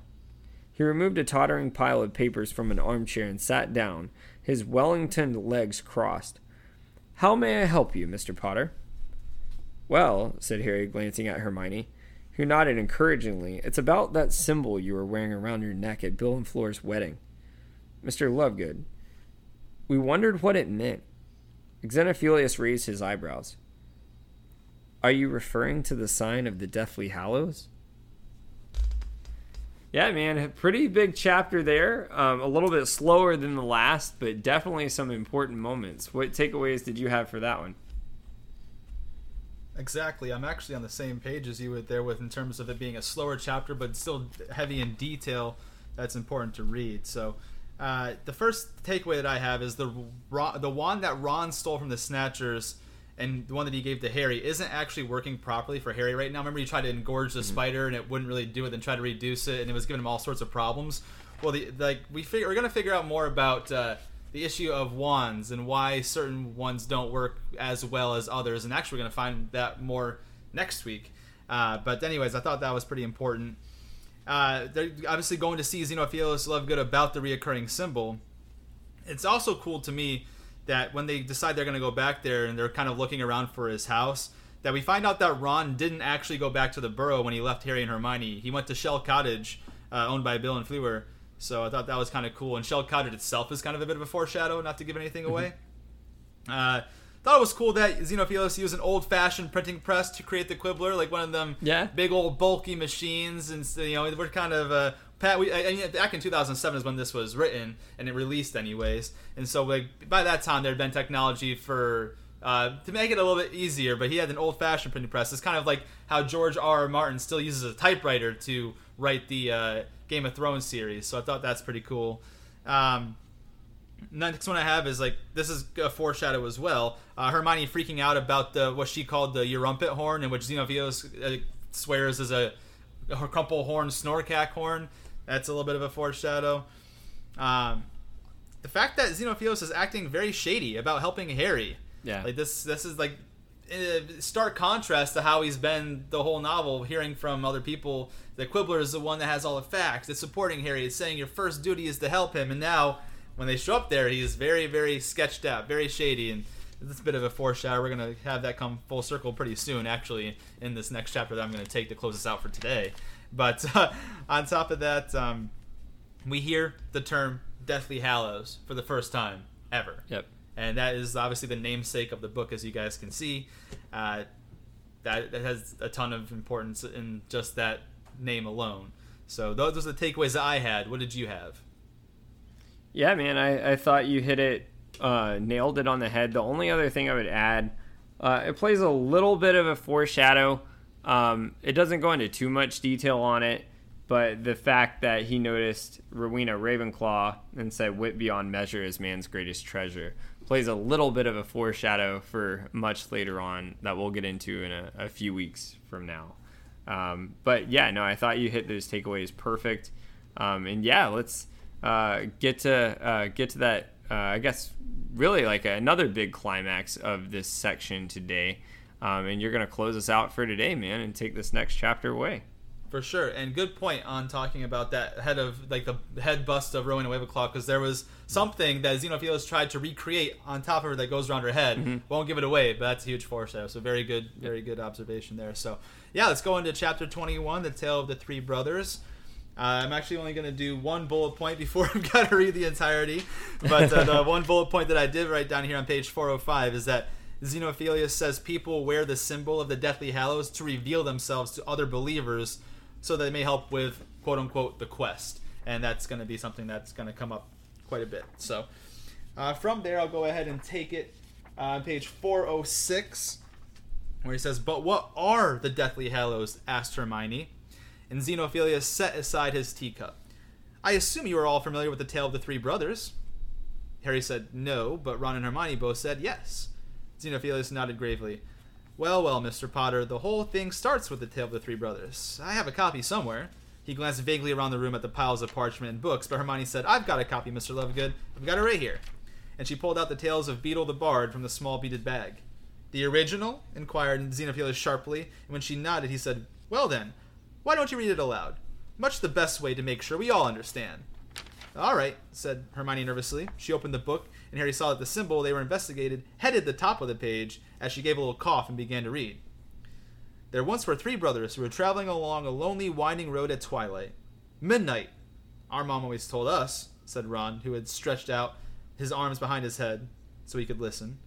he removed a tottering pile of papers from an armchair and sat down, his Wellington legs crossed. How may I help you, Mr. Potter? Well, said Harry, glancing at Hermione, who nodded encouragingly, it's about that symbol you were wearing around your neck at Bill and Fleur's wedding. Mr. Lovegood, we wondered what it meant. Xenophilius raised his eyebrows. Are you referring to the sign of the Deathly Hallows? Yeah, man, pretty big chapter there. Um, a little bit slower than the last, but definitely some important moments. What takeaways did you have for that one?
Exactly. I'm actually on the same page as you with there with in terms of it being a slower chapter, but still heavy in detail. That's important to read. So, Uh, the first takeaway that I have is the the wand that Ron stole from the Snatchers and the one that he gave to Harry isn't actually working properly for Harry right now. Remember, he tried to engorge the spider and it wouldn't really do it, then tried to reduce it, and it was giving him all sorts of problems. Well, the, like we figure, we're gonna figure out more about uh, the issue of wands and why certain ones don't work as well as others, and actually, we're gonna find that more next week. Uh, but anyways, I thought that was pretty important. Uh, they're obviously going to see Xenophilius Lovegood about the reoccurring symbol. It's also cool to me that when they decide they're going to go back there and they're kind of looking around for his house, that we find out that Ron didn't actually go back to the Burrow when he left Harry and Hermione. He went to Shell Cottage, uh, owned by Bill and Fleur. So I thought that was kind of cool. And Shell Cottage itself is kind of a bit of a foreshadow, not to give anything away. uh, thought it was cool that Xenophilius used an old-fashioned printing press to create the Quibbler, like one of them
Yeah.
big old bulky machines, and so, you know we're kind of uh, Pat. We I, back in 2007 is when this was written and it released, anyways. And so like by that time there had been technology for uh, to make it a little bit easier, but he had an old-fashioned printing press. It's kind of like how George R. R. Martin still uses a typewriter to write the uh, Game of Thrones series. So I thought that's pretty cool. Um, next one I have is like this is a foreshadow as well. Uh, Hermione freaking out about the what she called the Erumpent horn, in which Xenophilius uh, swears is a, a crumple horn, Snorkack horn. That's a little bit of a foreshadow. Um, the fact that Xenophilius is acting very shady about helping Harry.
Yeah.
Like this, this is like in stark contrast to how he's been the whole novel, hearing from other people. The Quibbler is the one that has all the facts. It's supporting Harry. It's saying your first duty is to help him, and now when they show up there, he's very, very sketched out, very shady, and it's a bit of a foreshadow. We're gonna have that come full circle pretty soon, actually, in this next chapter that I'm gonna take to close us out for today. But uh, on top of that, um, we hear the term Deathly Hallows for the first time ever
Yep.
and that is obviously the namesake of the book, as you guys can see. Uh, that, that has a ton of importance in just that name alone. So those are the takeaways that I had. What did you have?
Yeah, man, I, I thought you hit it, uh, nailed it on the head. The only other thing I would add, uh, it plays a little bit of a foreshadow. Um, it doesn't go into too much detail on it, but the fact that he noticed Rowena Ravenclaw and said wit beyond measure is man's greatest treasure plays a little bit of a foreshadow for much later on that we'll get into in a, a few weeks from now. Um, but yeah, no, I thought you hit those takeaways perfect. Um, and yeah, let's uh, get to uh, get to that. Uh, I guess really like another big climax of this section today. Um, and you're gonna close us out for today, man, and take this next chapter away.
For sure, and good point on talking about that head of like the head bust of Rowan Rowena Ravenclaw because there was something that Xenophilius tried to recreate on top of her that goes around her head. Won't give it away, but that's a huge foreshadow. So very good, very good observation there. So yeah, let's go into chapter twenty-one, the tale of the three brothers. Uh, I'm actually only going to do one bullet point before I've got to read the entirety. But uh, the one bullet point that I did write down here on page 405 is that Xenophilius says people wear the symbol of the Deathly Hallows to reveal themselves to other believers so they may help with quote unquote the quest. And that's going to be something that's going to come up quite a bit. So uh, from there, I'll go ahead and take it uh, on page 406 where he says, But what are the Deathly Hallows? asked Hermione. And Xenophilius set aside his teacup. I assume you are all familiar with the tale of the three brothers. Harry said no, but Ron and Hermione both said yes. Xenophilius nodded gravely. Well, well, Mr. Potter, the whole thing starts with the tale of the three brothers. I have a copy somewhere. He glanced vaguely around the room at the piles of parchment and books, but Hermione said, I've got a copy, Mr. Lovegood. I've got it right here. And she pulled out the tales of Beedle the Bard from the small beaded bag. The original? inquired Xenophilius sharply, and when she nodded, he said, Well then, why don't you read it aloud? Much the best way to make sure we all understand. All right, said Hermione nervously. She opened the book, and Harry saw that the symbol they were investigated headed the top of the page as she gave a little cough and began to read. There once were three brothers who were traveling along a lonely, winding road at twilight. Midnight. Our mom always told us, said Ron, who had stretched out his arms behind his head so he could listen.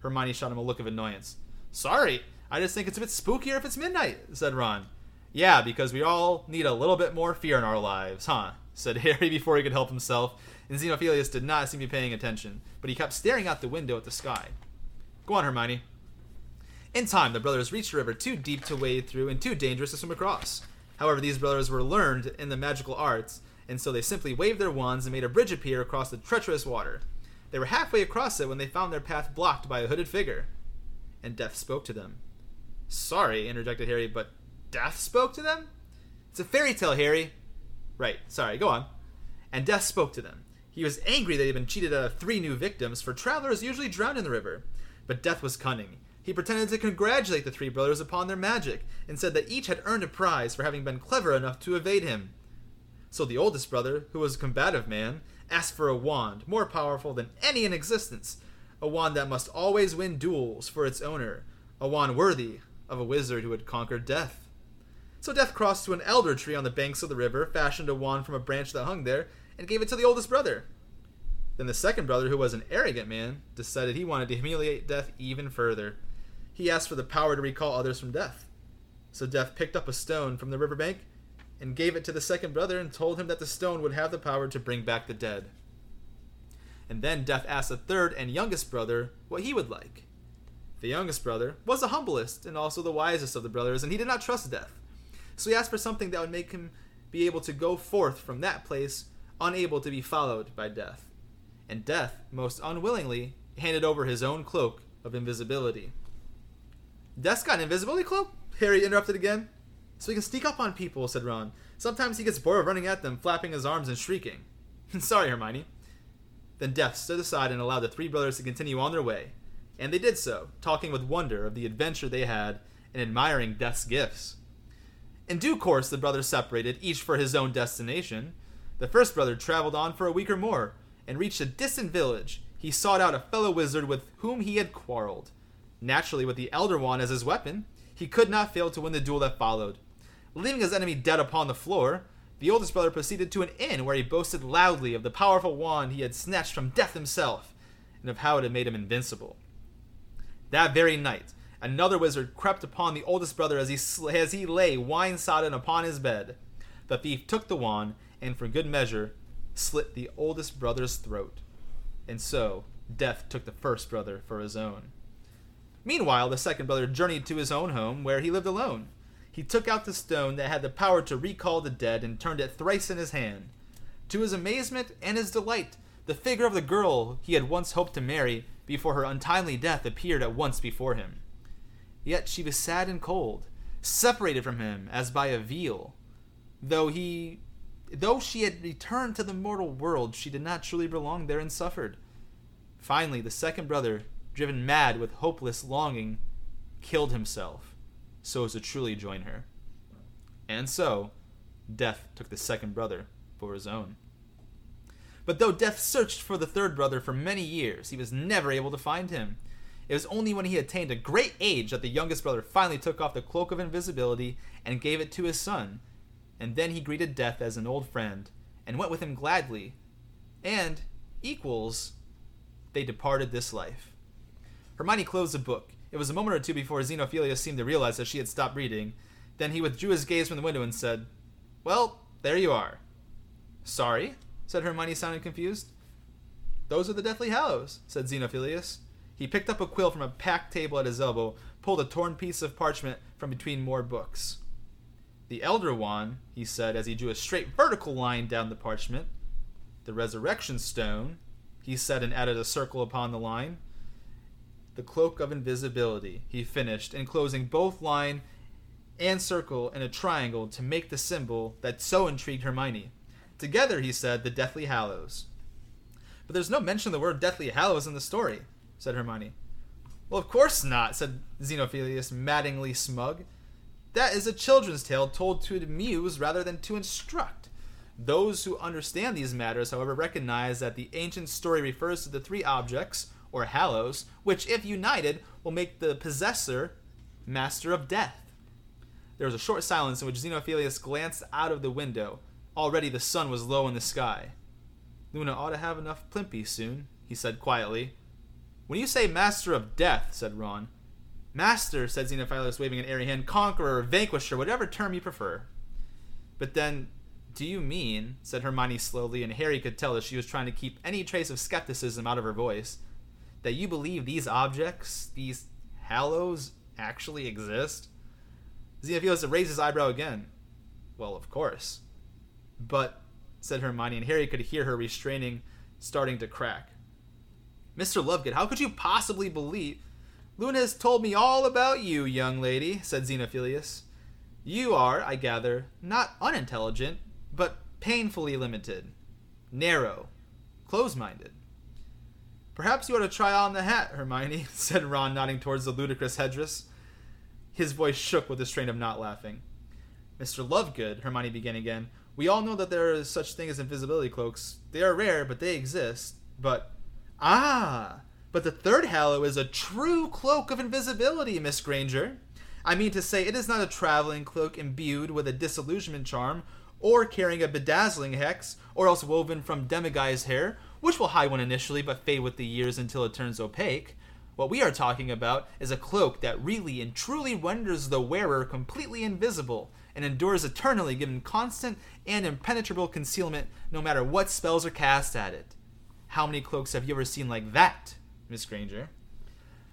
Hermione shot him a look of annoyance. Sorry, I just think it's a bit spookier if it's midnight, said Ron. Yeah, because we all need a little bit more fear in our lives, huh? said Harry before he could help himself, and Xenophilius did not seem to be paying attention, but he kept staring out the window at the sky. Go on, Hermione. In time, the brothers reached a river too deep to wade through and too dangerous to swim across. However, these brothers were learned in the magical arts, and so they simply waved their wands and made a bridge appear across the treacherous water. They were halfway across it when they found their path blocked by a hooded figure. And Death spoke to them. Sorry, interjected Harry, but Death spoke to them? It's a fairy tale, Harry. Right, sorry, go on. And Death spoke to them. He was angry that he had been cheated out of three new victims, for travelers usually drown in the river. But Death was cunning. He pretended to congratulate the three brothers upon their magic, and said that each had earned a prize for having been clever enough to evade him. So the oldest brother, who was a combative man, asked for a wand more powerful than any in existence, a wand that must always win duels for its owner, a wand worthy of a wizard who had conquered death. So Death crossed to an elder tree on the banks of the river, fashioned a wand from a branch that hung there, and gave it to the oldest brother. Then the second brother, who was an arrogant man, decided he wanted to humiliate Death even further. He asked for the power to recall others from death. So Death picked up a stone from the riverbank and gave it to the second brother and told him that the stone would have the power to bring back the dead. And then Death asked the third and youngest brother what he would like. The youngest brother was the humblest and also the wisest of the brothers, and he did not trust Death. So he asked for something that would make him be able to go forth from that place unable to be followed by Death. And Death, most unwillingly, handed over his own cloak of invisibility. Death's got an invisibility cloak? Harry interrupted again. So he can sneak up on people, said Ron. Sometimes he gets bored of running at them, flapping his arms and shrieking. Sorry, Hermione. Then Death stood aside and allowed the three brothers to continue on their way. And they did so, talking with wonder of the adventure they had and admiring Death's gifts. In due course, the brothers separated, each for his own destination. The first brother traveled on for a week or more, and reached a distant village. He sought out a fellow wizard with whom he had quarreled. Naturally, with the Elder Wand as his weapon, he could not fail to win the duel that followed. Leaving his enemy dead upon the floor, the oldest brother proceeded to an inn where he boasted loudly of the powerful wand he had snatched from death himself, and of how it had made him invincible. That very night, another wizard crept upon the oldest brother as he, sl- as he lay wine sodden upon his bed. The thief took the wand, and for good measure, slit the oldest brother's throat. And so, death took the first brother for his own. Meanwhile, the second brother journeyed to his own home, where he lived alone. He took out the stone that had the power to recall the dead and turned it thrice in his hand. To his amazement and his delight, the figure of the girl he had once hoped to marry before her untimely death appeared at once before him. Yet she was sad and cold, separated from him as by a veil. Though he though she had returned to the mortal world, she did not truly belong there and suffered. Finally, the second brother, driven mad with hopeless longing, killed himself so as to truly join her. And so, Death took the second brother for his own. But though Death searched for the third brother for many years, he was never able to find him. It was only when he attained a great age that the youngest brother finally took off the cloak of invisibility and gave it to his son. And then he greeted Death as an old friend and went with him gladly. And, equals, they departed this life. Hermione closed the book. It was a moment or two before Xenophilius seemed to realize that she had stopped reading. Then he withdrew his gaze from the window and said, Well, there you are. Sorry? said Hermione, sounding confused. Those are the Deathly Hallows, said Xenophilius. He picked up a quill from a packed table at his elbow, pulled a torn piece of parchment from between more books. The Elder Wand, he said as he drew a straight vertical line down the parchment. The Resurrection Stone, he said and added a circle upon the line. The Cloak of Invisibility, he finished, enclosing both line and circle in a triangle to make the symbol that so intrigued Hermione. Together, he said, the Deathly Hallows. But there's no mention of the word Deathly Hallows in the story, said Hermione. Well, of course not, said Xenophilius, maddeningly smug. That is a children's tale told to amuse rather than to instruct. Those who understand these matters, however, recognize that the ancient story refers to the three objects, or hallows, which, if united, will make the possessor master of death. There was a short silence in which Xenophilius glanced out of the window. Already the sun was low in the sky. Luna ought to have enough Plimpy soon, he said quietly. When you say master of death, said Ron. Master, said Xenophilius, waving an airy hand, conqueror, vanquisher, whatever term you prefer. But then, do you mean, said Hermione slowly, and Harry could tell that she was trying to keep any trace of skepticism out of her voice, that you believe these objects, these hallows, actually exist? Xenophilius raised his eyebrow again. Well, of course. But, said Hermione, and Harry could hear her restraining starting to crack. Mr. Lovegood, how could you possibly believe? Luna has told me all about you, young lady, said Xenophilius. You are, I gather, not unintelligent, but painfully limited, narrow, close minded. Perhaps you ought to try on the hat, Hermione, said Ron, nodding towards the ludicrous headdress. His voice shook with the strain of not laughing. Mr. Lovegood, Hermione began again, we all know that there is such thing as invisibility cloaks. They are rare, but they exist. But ah, but the third Hallow is a true cloak of invisibility, Miss Granger. I mean to say, it is not a traveling cloak imbued with a disillusionment charm, or carrying a bedazzling hex, or else woven from Demiguise hair, which will hide one initially but fade with the years until it turns opaque. What we are talking about is a cloak that really and truly renders the wearer completely invisible and endures eternally given constant and impenetrable concealment no matter what spells are cast at it. How many cloaks have you ever seen like that, Miss Granger?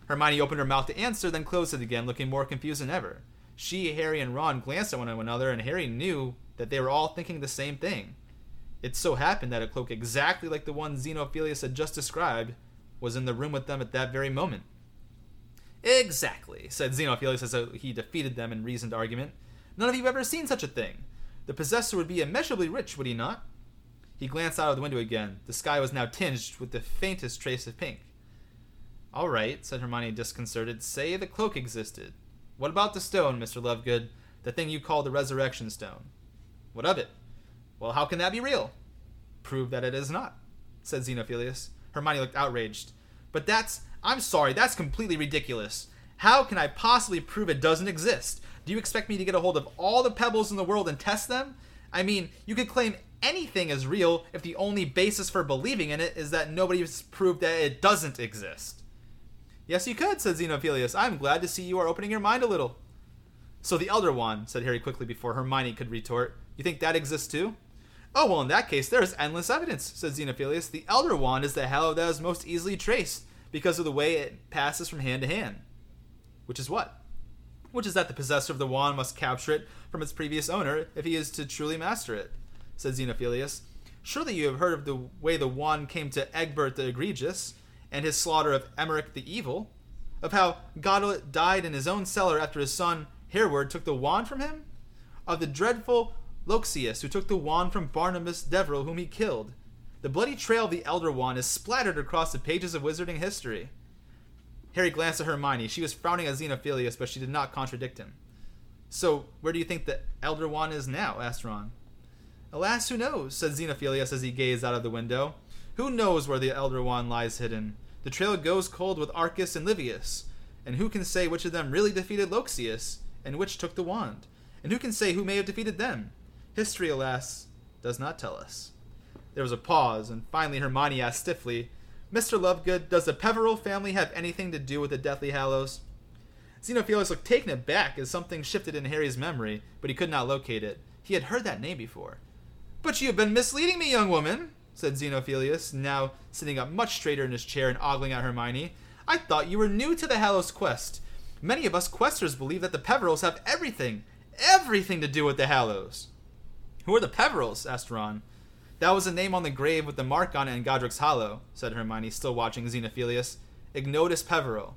Hermione opened her mouth to answer, then closed it again, looking more confused than ever. She, Harry, and Ron glanced at one another, and Harry knew that they were all thinking the same thing. It so happened that a cloak exactly like the one Xenophilius had just described was in the room with them at that very moment. Exactly, said Xenophilius as he defeated them in reasoned argument. None of you have ever seen such a thing. The possessor would be immeasurably rich, would he not? He glanced out of the window again. The sky was now tinged with the faintest trace of pink. All right, said Hermione, disconcerted. Say the cloak existed. What about the stone, Mr. Lovegood? The thing you call the resurrection stone? What of it? Well, how can that be real? Prove that it is not, said Xenophilius. Hermione looked outraged. But that's. I'm sorry, that's completely ridiculous. How can I possibly prove it doesn't exist? Do you expect me to get a hold of all the pebbles in the world and test them? I mean, you could claim anything is real if the only basis for believing in it is that nobody has proved that it doesn't exist. Yes, you could, said Xenophilius. I'm glad to see you are opening your mind a little. So the Elder Wand, said Harry quickly before Hermione could retort. You think that exists too? Oh, well, in that case, there is endless evidence, said Xenophilius. The Elder Wand is the hallow that is most easily traced because of the way it passes from hand to hand. Which is what? which is that the possessor of the wand must capture it from its previous owner if he is to truly master it, said Xenophilius. Surely you have heard of the way the wand came to Egbert the Egregious, and his slaughter of Emeric the Evil, of how Godelot died in his own cellar after his son Hereward took the wand from him, of the dreadful Loxias who took the wand from Barnabas Deverell whom he killed. The bloody trail of the Elder Wand is splattered across the pages of wizarding history. Harry glanced at Hermione. She was frowning at Xenophilius, but she did not contradict him. So, where do you think the Elder Wand is now? asked Ron. Alas, who knows? said Xenophilius as he gazed out of the window. Who knows where the Elder Wand lies hidden? The trail goes cold with Arcus and Livius. And who can say which of them really defeated Loxias, and which took the wand? And who can say who may have defeated them? History, alas, does not tell us. There was a pause, and finally Hermione asked stiffly, Mr. Lovegood, does the Peverell family have anything to do with the Deathly Hallows? Xenophilius looked taken aback as something shifted in Harry's memory, but he could not locate it. He had heard that name before. But you have been misleading me, young woman, said Xenophilius, now sitting up much straighter in his chair and ogling at Hermione. I thought you were new to the Hallows quest. Many of us questers believe that the Peverells have everything, everything to do with the Hallows. Who are the Peverells? asked Ron. That was a name on the grave with the mark on it in Godric's Hollow, said Hermione, still watching Xenophilius. Ignotus Peverell.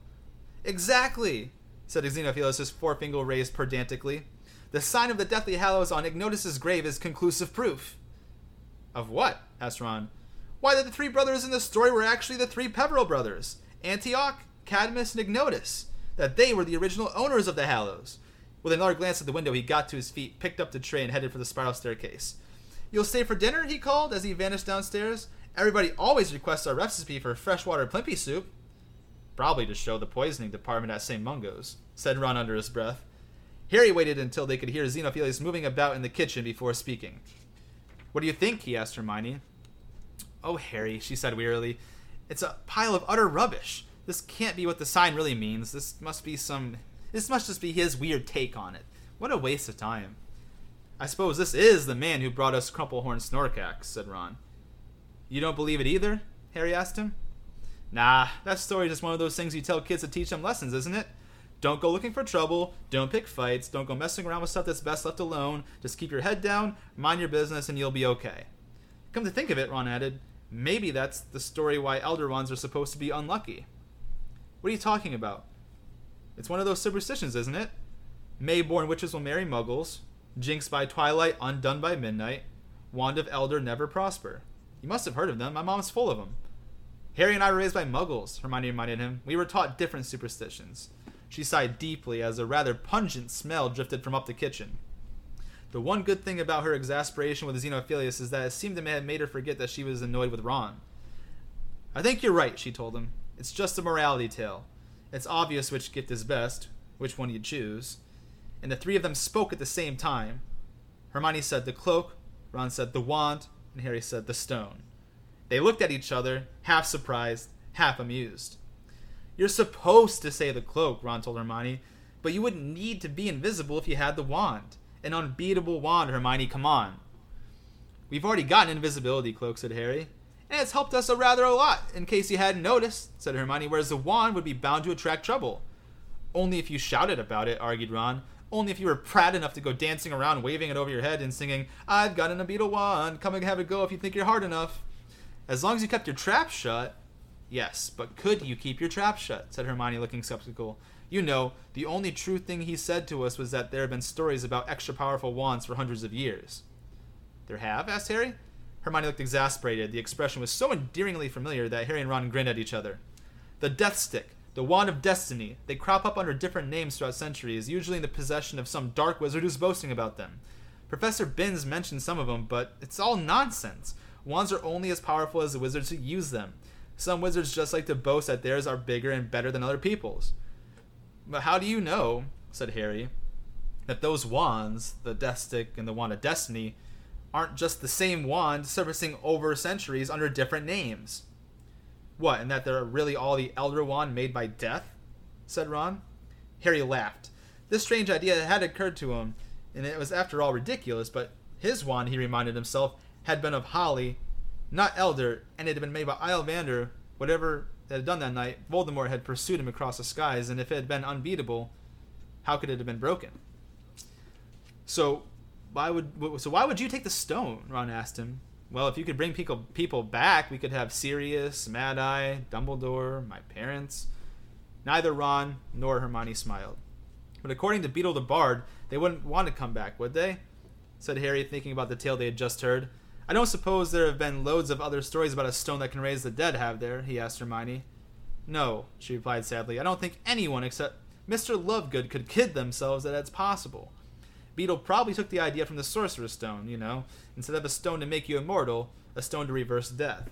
Exactly, said Xenophilius, his forefinger raised pedantically. The sign of the Deathly Hallows on Ignotus's grave is conclusive proof. Of what? asked Ron. Why, that the three brothers in the story were actually the three Peverell brothers Antioch, Cadmus, and Ignotus. That they were the original owners of the Hallows. With another glance at the window, he got to his feet, picked up the tray, and headed for the spiral staircase. You'll stay for dinner? he called as he vanished downstairs. Everybody always requests our recipe for freshwater plimpy soup. Probably to show the poisoning department at St. Mungo's, said Ron under his breath. Harry waited until they could hear Xenophilius moving about in the kitchen before speaking. What do you think? he asked Hermione. Oh, Harry, she said wearily. It's a pile of utter rubbish. This can't be what the sign really means. This must be some. This must just be his weird take on it. What a waste of time. I suppose this is the man who brought us Crumplehorn Snorkacks, said Ron. You don't believe it either? Harry asked him. Nah, that story is just one of those things you tell kids to teach them lessons, isn't it? Don't go looking for trouble, don't pick fights, don't go messing around with stuff that's best left alone, just keep your head down, mind your business, and you'll be okay. Come to think of it, Ron added, maybe that's the story why Elder Wands are supposed to be unlucky. What are you talking about? It's one of those superstitions, isn't it? May-born witches will marry muggles, jinx by twilight, undone by midnight, wand of elder never prosper. You must have heard of them. My mom's full of them. Harry and I were raised by muggles, Hermione reminded him. We were taught different superstitions. She sighed deeply as a rather pungent smell drifted from up the kitchen. The one good thing about her exasperation with Xenophilius is that it seemed to have made her forget that she was annoyed with Ron. I think you're right, she told him. It's just a morality tale. It's obvious which gift is best, which one you choose. And the three of them spoke at the same time. Hermione said the cloak, Ron said the wand, and Harry said the stone. They looked at each other, half surprised, half amused. You're supposed to say the cloak, Ron told Hermione, but you wouldn't need to be invisible if you had the wand. An unbeatable wand, Hermione, come on. We've already got an invisibility cloak, said Harry. And it's helped us a rather a lot, in case you hadn't noticed, said Hermione, whereas the wand would be bound to attract trouble. Only if you shouted about it, argued Ron. Only if you were proud enough to go dancing around, waving it over your head and singing, I've got an unbeatable wand, come and have a go if you think you're hard enough. As long as you kept your trap shut. Yes, but could you keep your trap shut? said Hermione, looking skeptical. You know, the only true thing he said to us was that there have been stories about extra powerful wands for hundreds of years. There have? asked Harry. Hermione looked exasperated. The expression was so endearingly familiar that Harry and Ron grinned at each other. The Death Stick, the Wand of Destiny, they crop up under different names throughout centuries, usually in the possession of some dark wizard who's boasting about them. Professor Binns mentioned some of them, but it's all nonsense. Wands are only as powerful as the wizards who use them. Some wizards just like to boast that theirs are bigger and better than other people's. But how do you know, said Harry, that those wands, the Death Stick and the Wand of Destiny, aren't just the same wand surfacing over centuries under different names? What, and that they're really all the Elder Wand made by death? said Ron. Harry laughed. This strange idea had occurred to him, and it was after all ridiculous, but his wand, he reminded himself, had been of holly, not elder, and it had been made by Ollivander. Whatever they had done that night, Voldemort had pursued him across the skies, and if it had been unbeatable, how could it have been broken? So, why would so why would you take the stone? Ron asked him. Well, if you could bring people people back, we could have Sirius, Mad Eye, Dumbledore, my parents. Neither Ron nor Hermione smiled. But according to Beedle the Bard, they wouldn't want to come back, would they? said Harry, thinking about the tale they had just heard. I don't suppose there have been loads of other stories about a stone that can raise the dead, have there? he asked Hermione. No, she replied sadly. I don't think anyone except Mr. Lovegood could kid themselves that it's possible. Beedle probably took the idea from the Sorcerer's Stone, you know. Instead of a stone to make you immortal, a stone to reverse death.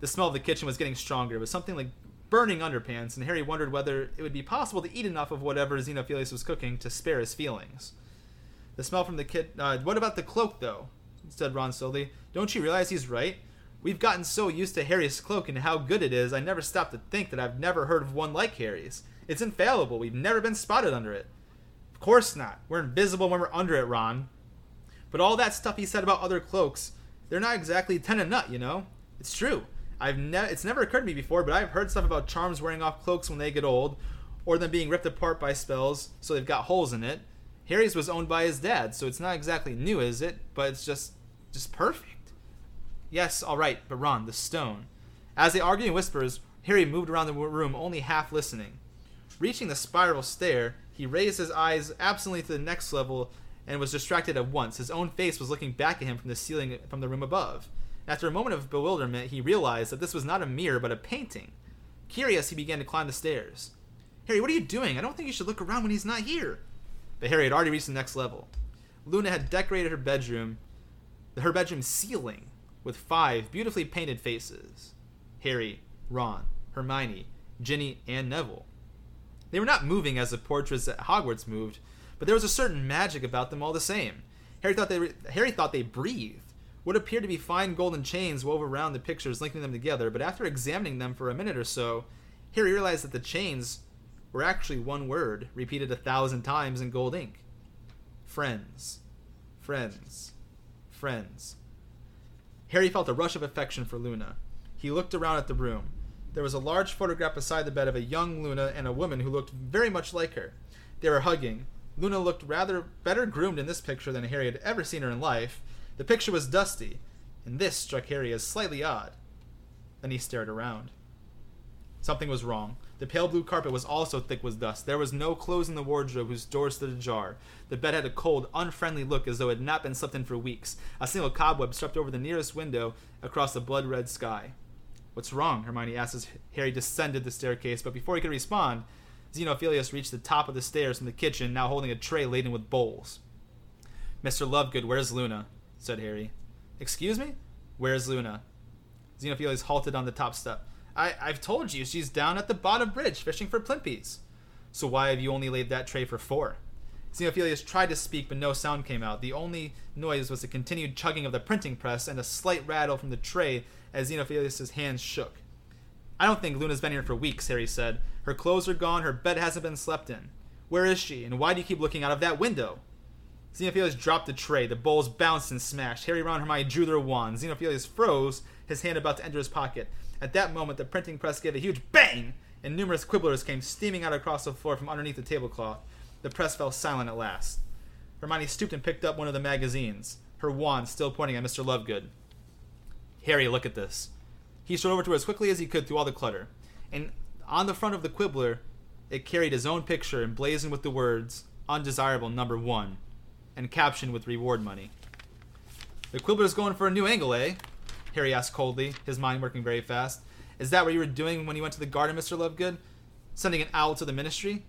The smell of the kitchen was getting stronger. It was something like burning underpants, and Harry wondered whether it would be possible to eat enough of whatever Xenophilius was cooking to spare his feelings. The smell from the kit. Uh, what about the cloak, though? Said Ron slowly. Don't you realize he's right? We've gotten so used to Harry's cloak and how good it is, I never stopped to think that I've never heard of one like Harry's. It's infallible. We've never been spotted under it. Of course not. We're invisible when we're under it, Ron. But all that stuff he said about other cloaks, they're not exactly ten a nut, you know? It's true. I've ne- it's never occurred to me before, but I've heard stuff about charms wearing off cloaks when they get old, or them being ripped apart by spells so they've got holes in it. Harry's was owned by his dad, so it's not exactly new, is it? But it's just just perfect. Yes, all right, but Ron, the stone. As they argued in whispers, Harry moved around the room, only half listening. Reaching the spiral stair, he raised his eyes absently to the next level and was distracted at once. His own face was looking back at him from the ceiling from the room above. After a moment of bewilderment, he realized that this was not a mirror but a painting. Curious, he began to climb the stairs. Harry, what are you doing? I don't think you should look around when he's not here. But Harry had already reached the next level. Luna had decorated her bedroom, her bedroom ceiling, with five beautifully painted faces Harry, Ron, Hermione, Ginny, and Neville. They were not moving as the portraits at Hogwarts moved, but there was a certain magic about them all the same. Harry thought they Harry thought they breathed. What appeared to be fine golden chains wove around the pictures, linking them together. But after examining them for a minute or so, Harry realized that the chains were actually one word, repeated a thousand times in gold ink. Friends. Friends. Friends. Harry felt a rush of affection for Luna. He looked around at the room. There was a large photograph beside the bed of a young Luna and a woman who looked very much like her. They were hugging. Luna looked rather better groomed in this picture than Harry had ever seen her in life. The picture was dusty. and this struck Harry as slightly odd. Then he stared around. Something was wrong. The pale blue carpet was also thick with dust. There was no clothes in the wardrobe whose door stood ajar. The bed had a cold, unfriendly look as though it had not been slept in for weeks. A single cobweb swept over the nearest window across the blood red sky. What's wrong? Hermione asked as Harry descended the staircase, but before he could respond, Xenophilius reached the top of the stairs from the kitchen, now holding a tray laden with bowls. Mr. Lovegood, where's Luna? said Harry. Excuse me? Where's Luna? Xenophilius halted on the top step. I, I've told you she's down at the bottom bridge fishing for plimpies. So why have you only laid that tray for four? Xenophilius tried to speak, but no sound came out. The only noise was the continued chugging of the printing press and a slight rattle from the tray as Xenophilius' hands shook. I don't think Luna's been here for weeks, Harry said. Her clothes are gone, her bed hasn't been slept in. Where is she, and why do you keep looking out of that window? Xenophilius dropped the tray. The bowls bounced and smashed. Harry, Ron, and Hermione drew their wands. Xenophilius froze, his hand about to enter his pocket. At that moment, the printing press gave a huge bang, and numerous quibblers came steaming out across the floor from underneath the tablecloth. The press fell silent at last. Hermione stooped and picked up one of the magazines, her wand still pointing at Mr. Lovegood. Harry, look at this. He strode over to her as quickly as he could through all the clutter, and on the front of the quibbler, it carried his own picture emblazoned with the words "Undesirable Number One," and captioned with reward money. The quibbler's going for a new angle, eh? Harry asked coldly, his mind working very fast. Is that what you were doing when you went to the garden, Mr. Lovegood? Sending an owl to the ministry?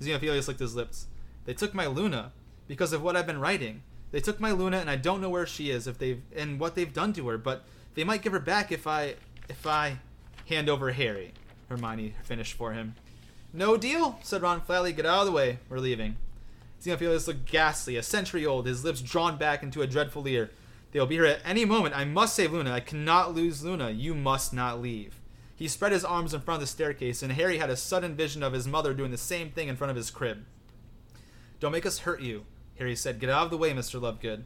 Xenophilius licked his lips. They took my Luna because of what I've been writing. They took my Luna, and I don't know where she is, if they've and what they've done to her. But they might give her back if I, if I, hand over Harry. Hermione finished for him. No deal, said Ron flatly. Get out of the way. We're leaving. Xenophilius looked ghastly, a century old, his lips drawn back into a dreadful leer. They'll be here at any moment. I must save Luna. I cannot lose Luna. You must not leave. He spread his arms in front of the staircase, and Harry had a sudden vision of his mother doing the same thing in front of his crib. Don't make us hurt you, Harry said. Get out of the way, Mr. Lovegood.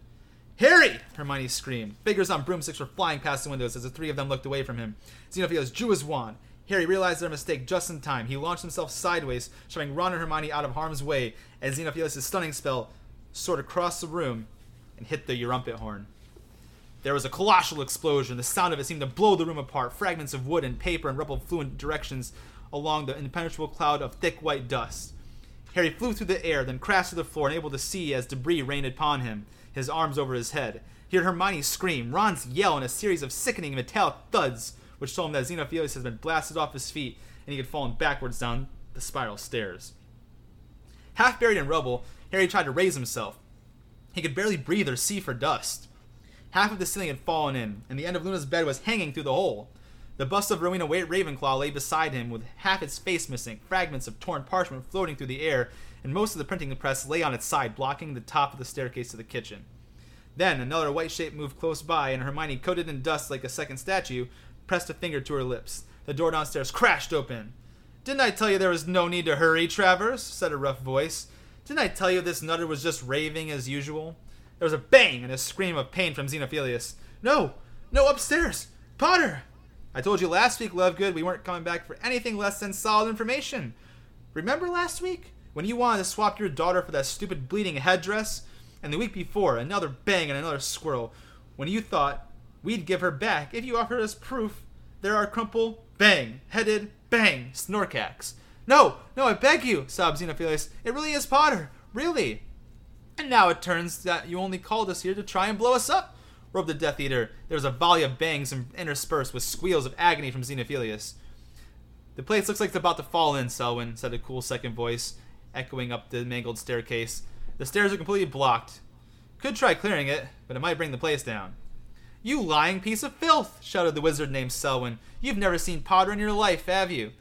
Harry! Hermione screamed. Figures on broomsticks were flying past the windows as the three of them looked away from him. Xenophilius drew his wand. Harry realized their mistake just in time. He launched himself sideways, shoving Ron and Hermione out of harm's way as Xenophilius' stunning spell soared across the room and hit the Erumpent horn. There was a colossal explosion. The sound of it seemed to blow the room apart. Fragments of wood and paper and rubble flew in directions along the impenetrable cloud of thick white dust. Harry flew through the air, then crashed to the floor, unable to see as debris rained upon him, his arms over his head. He heard Hermione scream, Ron's yell, and a series of sickening metallic thuds, which told him that Xenophilius had been blasted off his feet and he had fallen backwards down the spiral stairs. Half buried in rubble, Harry tried to raise himself. He could barely breathe or see for dust. Half of the ceiling had fallen in, and the end of Luna's bed was hanging through the hole. The bust of Rowena Ravenclaw lay beside him, with half its face missing, fragments of torn parchment floating through the air, and most of the printing press lay on its side, blocking the top of the staircase to the kitchen. Then another white shape moved close by, and Hermione, coated in dust like a second statue, pressed a finger to her lips. The door downstairs crashed open. Didn't I tell you there was no need to hurry, Travers? said a rough voice. Didn't I tell you this nutter was just raving as usual? There was a bang and a scream of pain from Xenophilius. No! No, upstairs! Potter! I told you last week, Lovegood, we weren't coming back for anything less than solid information. Remember last week? When you wanted to swap your daughter for that stupid bleeding headdress? And the week before, another bang and another squirrel. When you thought we'd give her back if you offered us proof. There are Crumple, bang, headed, bang, Snorkacks. No, no, I beg you, sobbed Xenophilius. It really is Potter. Really. And now it turns that you only called us here to try and blow us up, roared the Death Eater. There was a volley of bangs interspersed with squeals of agony from Xenophilius. The place looks like it's about to fall in, Selwyn, said a cool second voice, echoing up the mangled staircase. The stairs are completely blocked. Could try clearing it, but it might bring the place down. You lying piece of filth! shouted the wizard named Selwyn. You've never seen Potter in your life, have you?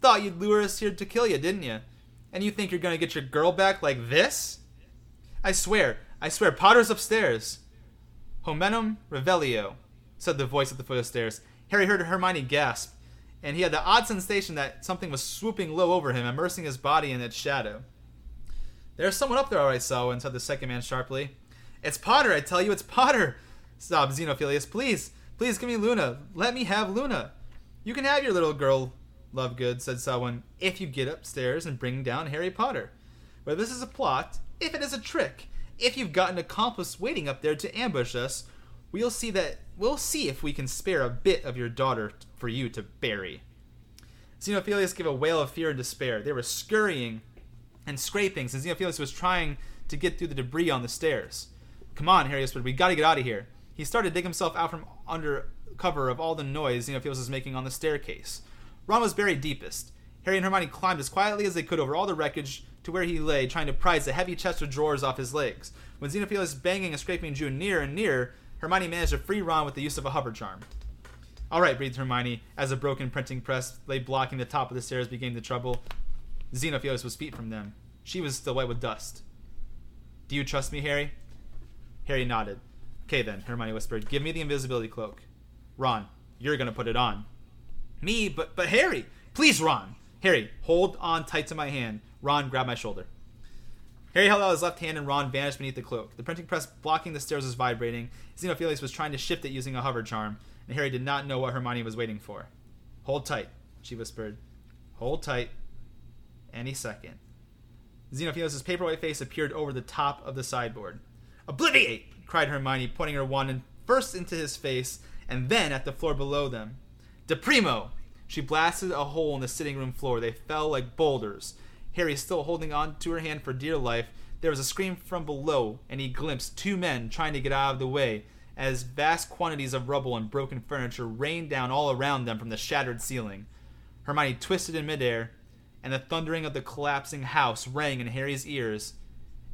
Thought you'd lure us here to kill you, didn't you? And you think you're gonna get your girl back like this? I swear, I swear, Potter's upstairs. Homenum Revelio, said the voice at the foot of the stairs. Harry heard Hermione gasp, and he had the odd sensation that something was swooping low over him, immersing his body in its shadow. There's someone up there, all right, Selwyn, said the second man sharply. It's Potter, I tell you, it's Potter, sobbed Xenophilius. Please, please give me Luna. Let me have Luna. You can have your little girl, Lovegood, said Selwyn, if you get upstairs and bring down Harry Potter. But this is a plot, if it is a trick, if you've got an accomplice waiting up there to ambush us, we'll see that we'll see if we can spare a bit of your daughter for you to bury. Xenophilius gave a wail of fear and despair. They were scurrying and scraping since Xenophilius was trying to get through the debris on the stairs. Come on, Harry whispered, we gotta get out of here. He started to dig himself out from under cover of all the noise Xenophilius was making on the staircase. Ron was buried deepest. Harry and Hermione climbed as quietly as they could over all the wreckage to where he lay, trying to prise the heavy chest of drawers off his legs. When Xenophilius banging and scraping drew near and near, Hermione managed to free Ron with the use of a hover charm. All right, breathed Hermione, as a broken printing press lay blocking the top of the stairs became the trouble. Xenophilius was feet from them. She was still white with dust. Do you trust me, Harry? Harry nodded. Okay then, Hermione whispered. Give me the invisibility cloak. Ron, you're gonna put it on. Me, but but Harry, please, Ron. Harry, hold on tight to my hand. Ron, grabbed my shoulder. Harry held out his left hand and Ron vanished beneath the cloak. The printing press blocking the stairs was vibrating. Xenophilius was trying to shift it using a hover charm, and Harry did not know what Hermione was waiting for. Hold tight, she whispered. Hold tight. Any second. Xenophilius' paperwhite face appeared over the top of the sideboard. Obliviate! cried Hermione, pointing her wand in, first into his face and then at the floor below them. Deprimo! She blasted a hole in the sitting room floor. They fell like boulders. Harry still holding on to her hand for dear life. There was a scream from below, and he glimpsed two men trying to get out of the way as vast quantities of rubble and broken furniture rained down all around them from the shattered ceiling. Hermione twisted in midair, and the thundering of the collapsing house rang in Harry's ears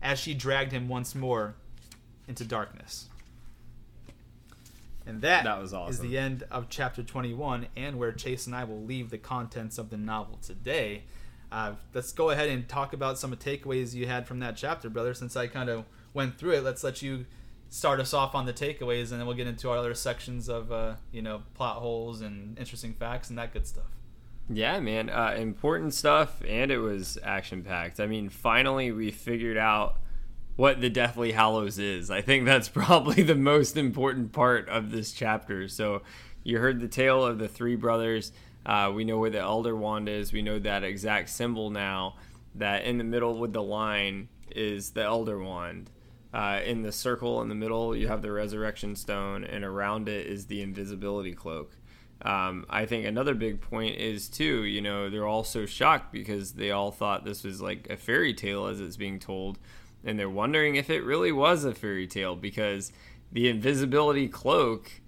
as she dragged him once more into darkness. And that,
That was awesome.
is the end of chapter 21 and where Chase and I will leave the contents of the novel today. Uh, let's go ahead and talk about some of the takeaways you had from that chapter, brother. Since I kind of went through it, let's let you start us off on the takeaways, and then we'll get into our other sections of uh, you know plot holes and interesting facts and that good stuff.
Yeah, man. Uh, important stuff, and it was action packed. I mean, finally, we figured out what the Deathly Hallows is. I think that's probably the most important part of this chapter. So, you heard the tale of the three brothers. Uh, we know where the Elder Wand is. We know that exact symbol now. That in the middle with the line is the Elder Wand. Uh, in the circle in the middle, you have the Resurrection Stone, and around it is the Invisibility Cloak. Um, I think another big point is too, you know, they're all so shocked because they all thought this was like a fairy tale as it's being told, and they're wondering if it really was a fairy tale because the invisibility cloak,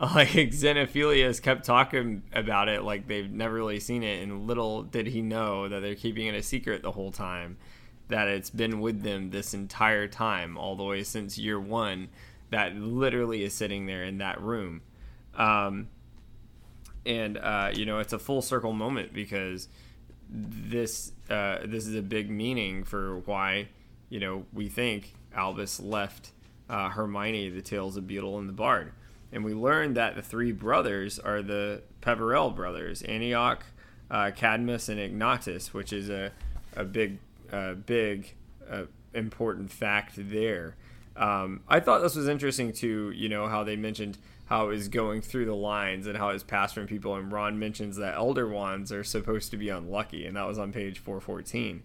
like Xenophilius kept talking about it like they've never really seen it, and little did he know that they're keeping it a secret the whole time, that it's been with them this entire time, all the way since year one, that literally is sitting there in that room. Um, and uh, you know it's a full circle moment because this uh, this is a big meaning for why you know we think Albus left uh, Hermione the Tales of Beedle and the Bard, and we learned that the three brothers are the Peverell brothers, Antioch, uh, Cadmus, and Ignotus, which is a a big uh, big uh, important fact there. Um, I thought this was interesting too. You know how they mentioned how it was going through the lines and how it's passed from people. And Ron mentions that Elder Wands are supposed to be unlucky, and that was on page 414.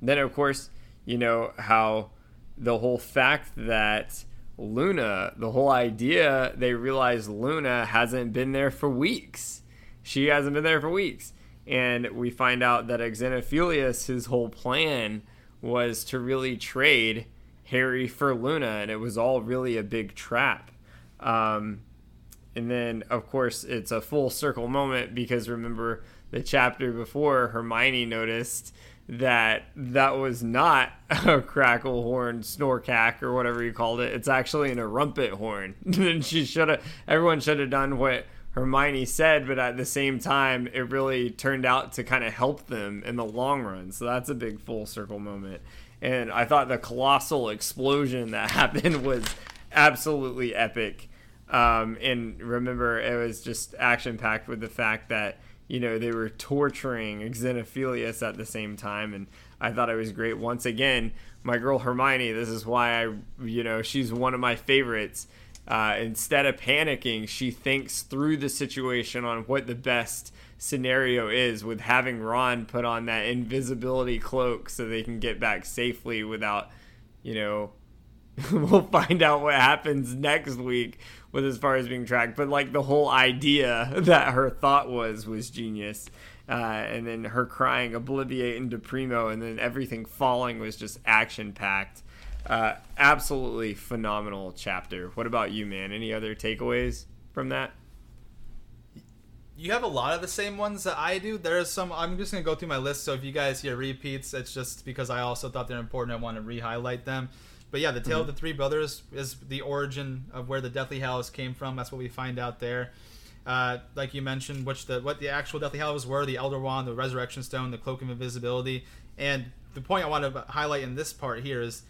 Then, of course, you know how the whole fact that Luna, the whole idea, they realize Luna hasn't been there for weeks. She hasn't been there for weeks. And we find out that Xenophilius, his whole plan was to really trade Harry for Luna, and it was all really a big trap. Um, and then, of course, it's a full circle moment because remember the chapter before, Hermione noticed that that was not a crackle horn, snorkack, or whatever you called it. It's actually an Erumpent horn. and she should have, everyone should have done what Hermione said, but at the same time, it really turned out to kind of help them in the long run. So that's a big full circle moment. And I thought the colossal explosion that happened was absolutely epic. Um, and remember, it was just action packed with the fact that you know they were torturing Xenophilius at the same time, and I thought it was great. Once again, my girl Hermione. This is why I, you know, she's one of my favorites. Uh, instead of panicking, she thinks through the situation on what the best scenario is with having Ron put on that invisibility cloak so they can get back safely without, you know, we'll find out what happens next week with as far as being tracked. But like the whole idea that her thought was was genius. Uh, and then her crying Obliviate into Primo, and then everything falling was just action packed. Uh, absolutely phenomenal chapter. What about you, man? Any other takeaways from that?
You have a lot of the same ones that I do. There's some. I'm just gonna go through my list. So if you guys hear repeats, it's just because I also thought they're important. I want to re-highlight them. But yeah, the tale mm-hmm. of the three brothers is the origin of where the Deathly Hallows came from. That's what we find out there. Uh, like you mentioned, which the what the actual Deathly Hallows were: the Elder Wand, the Resurrection Stone, the Cloak of Invisibility. And the point I want to highlight in this part here is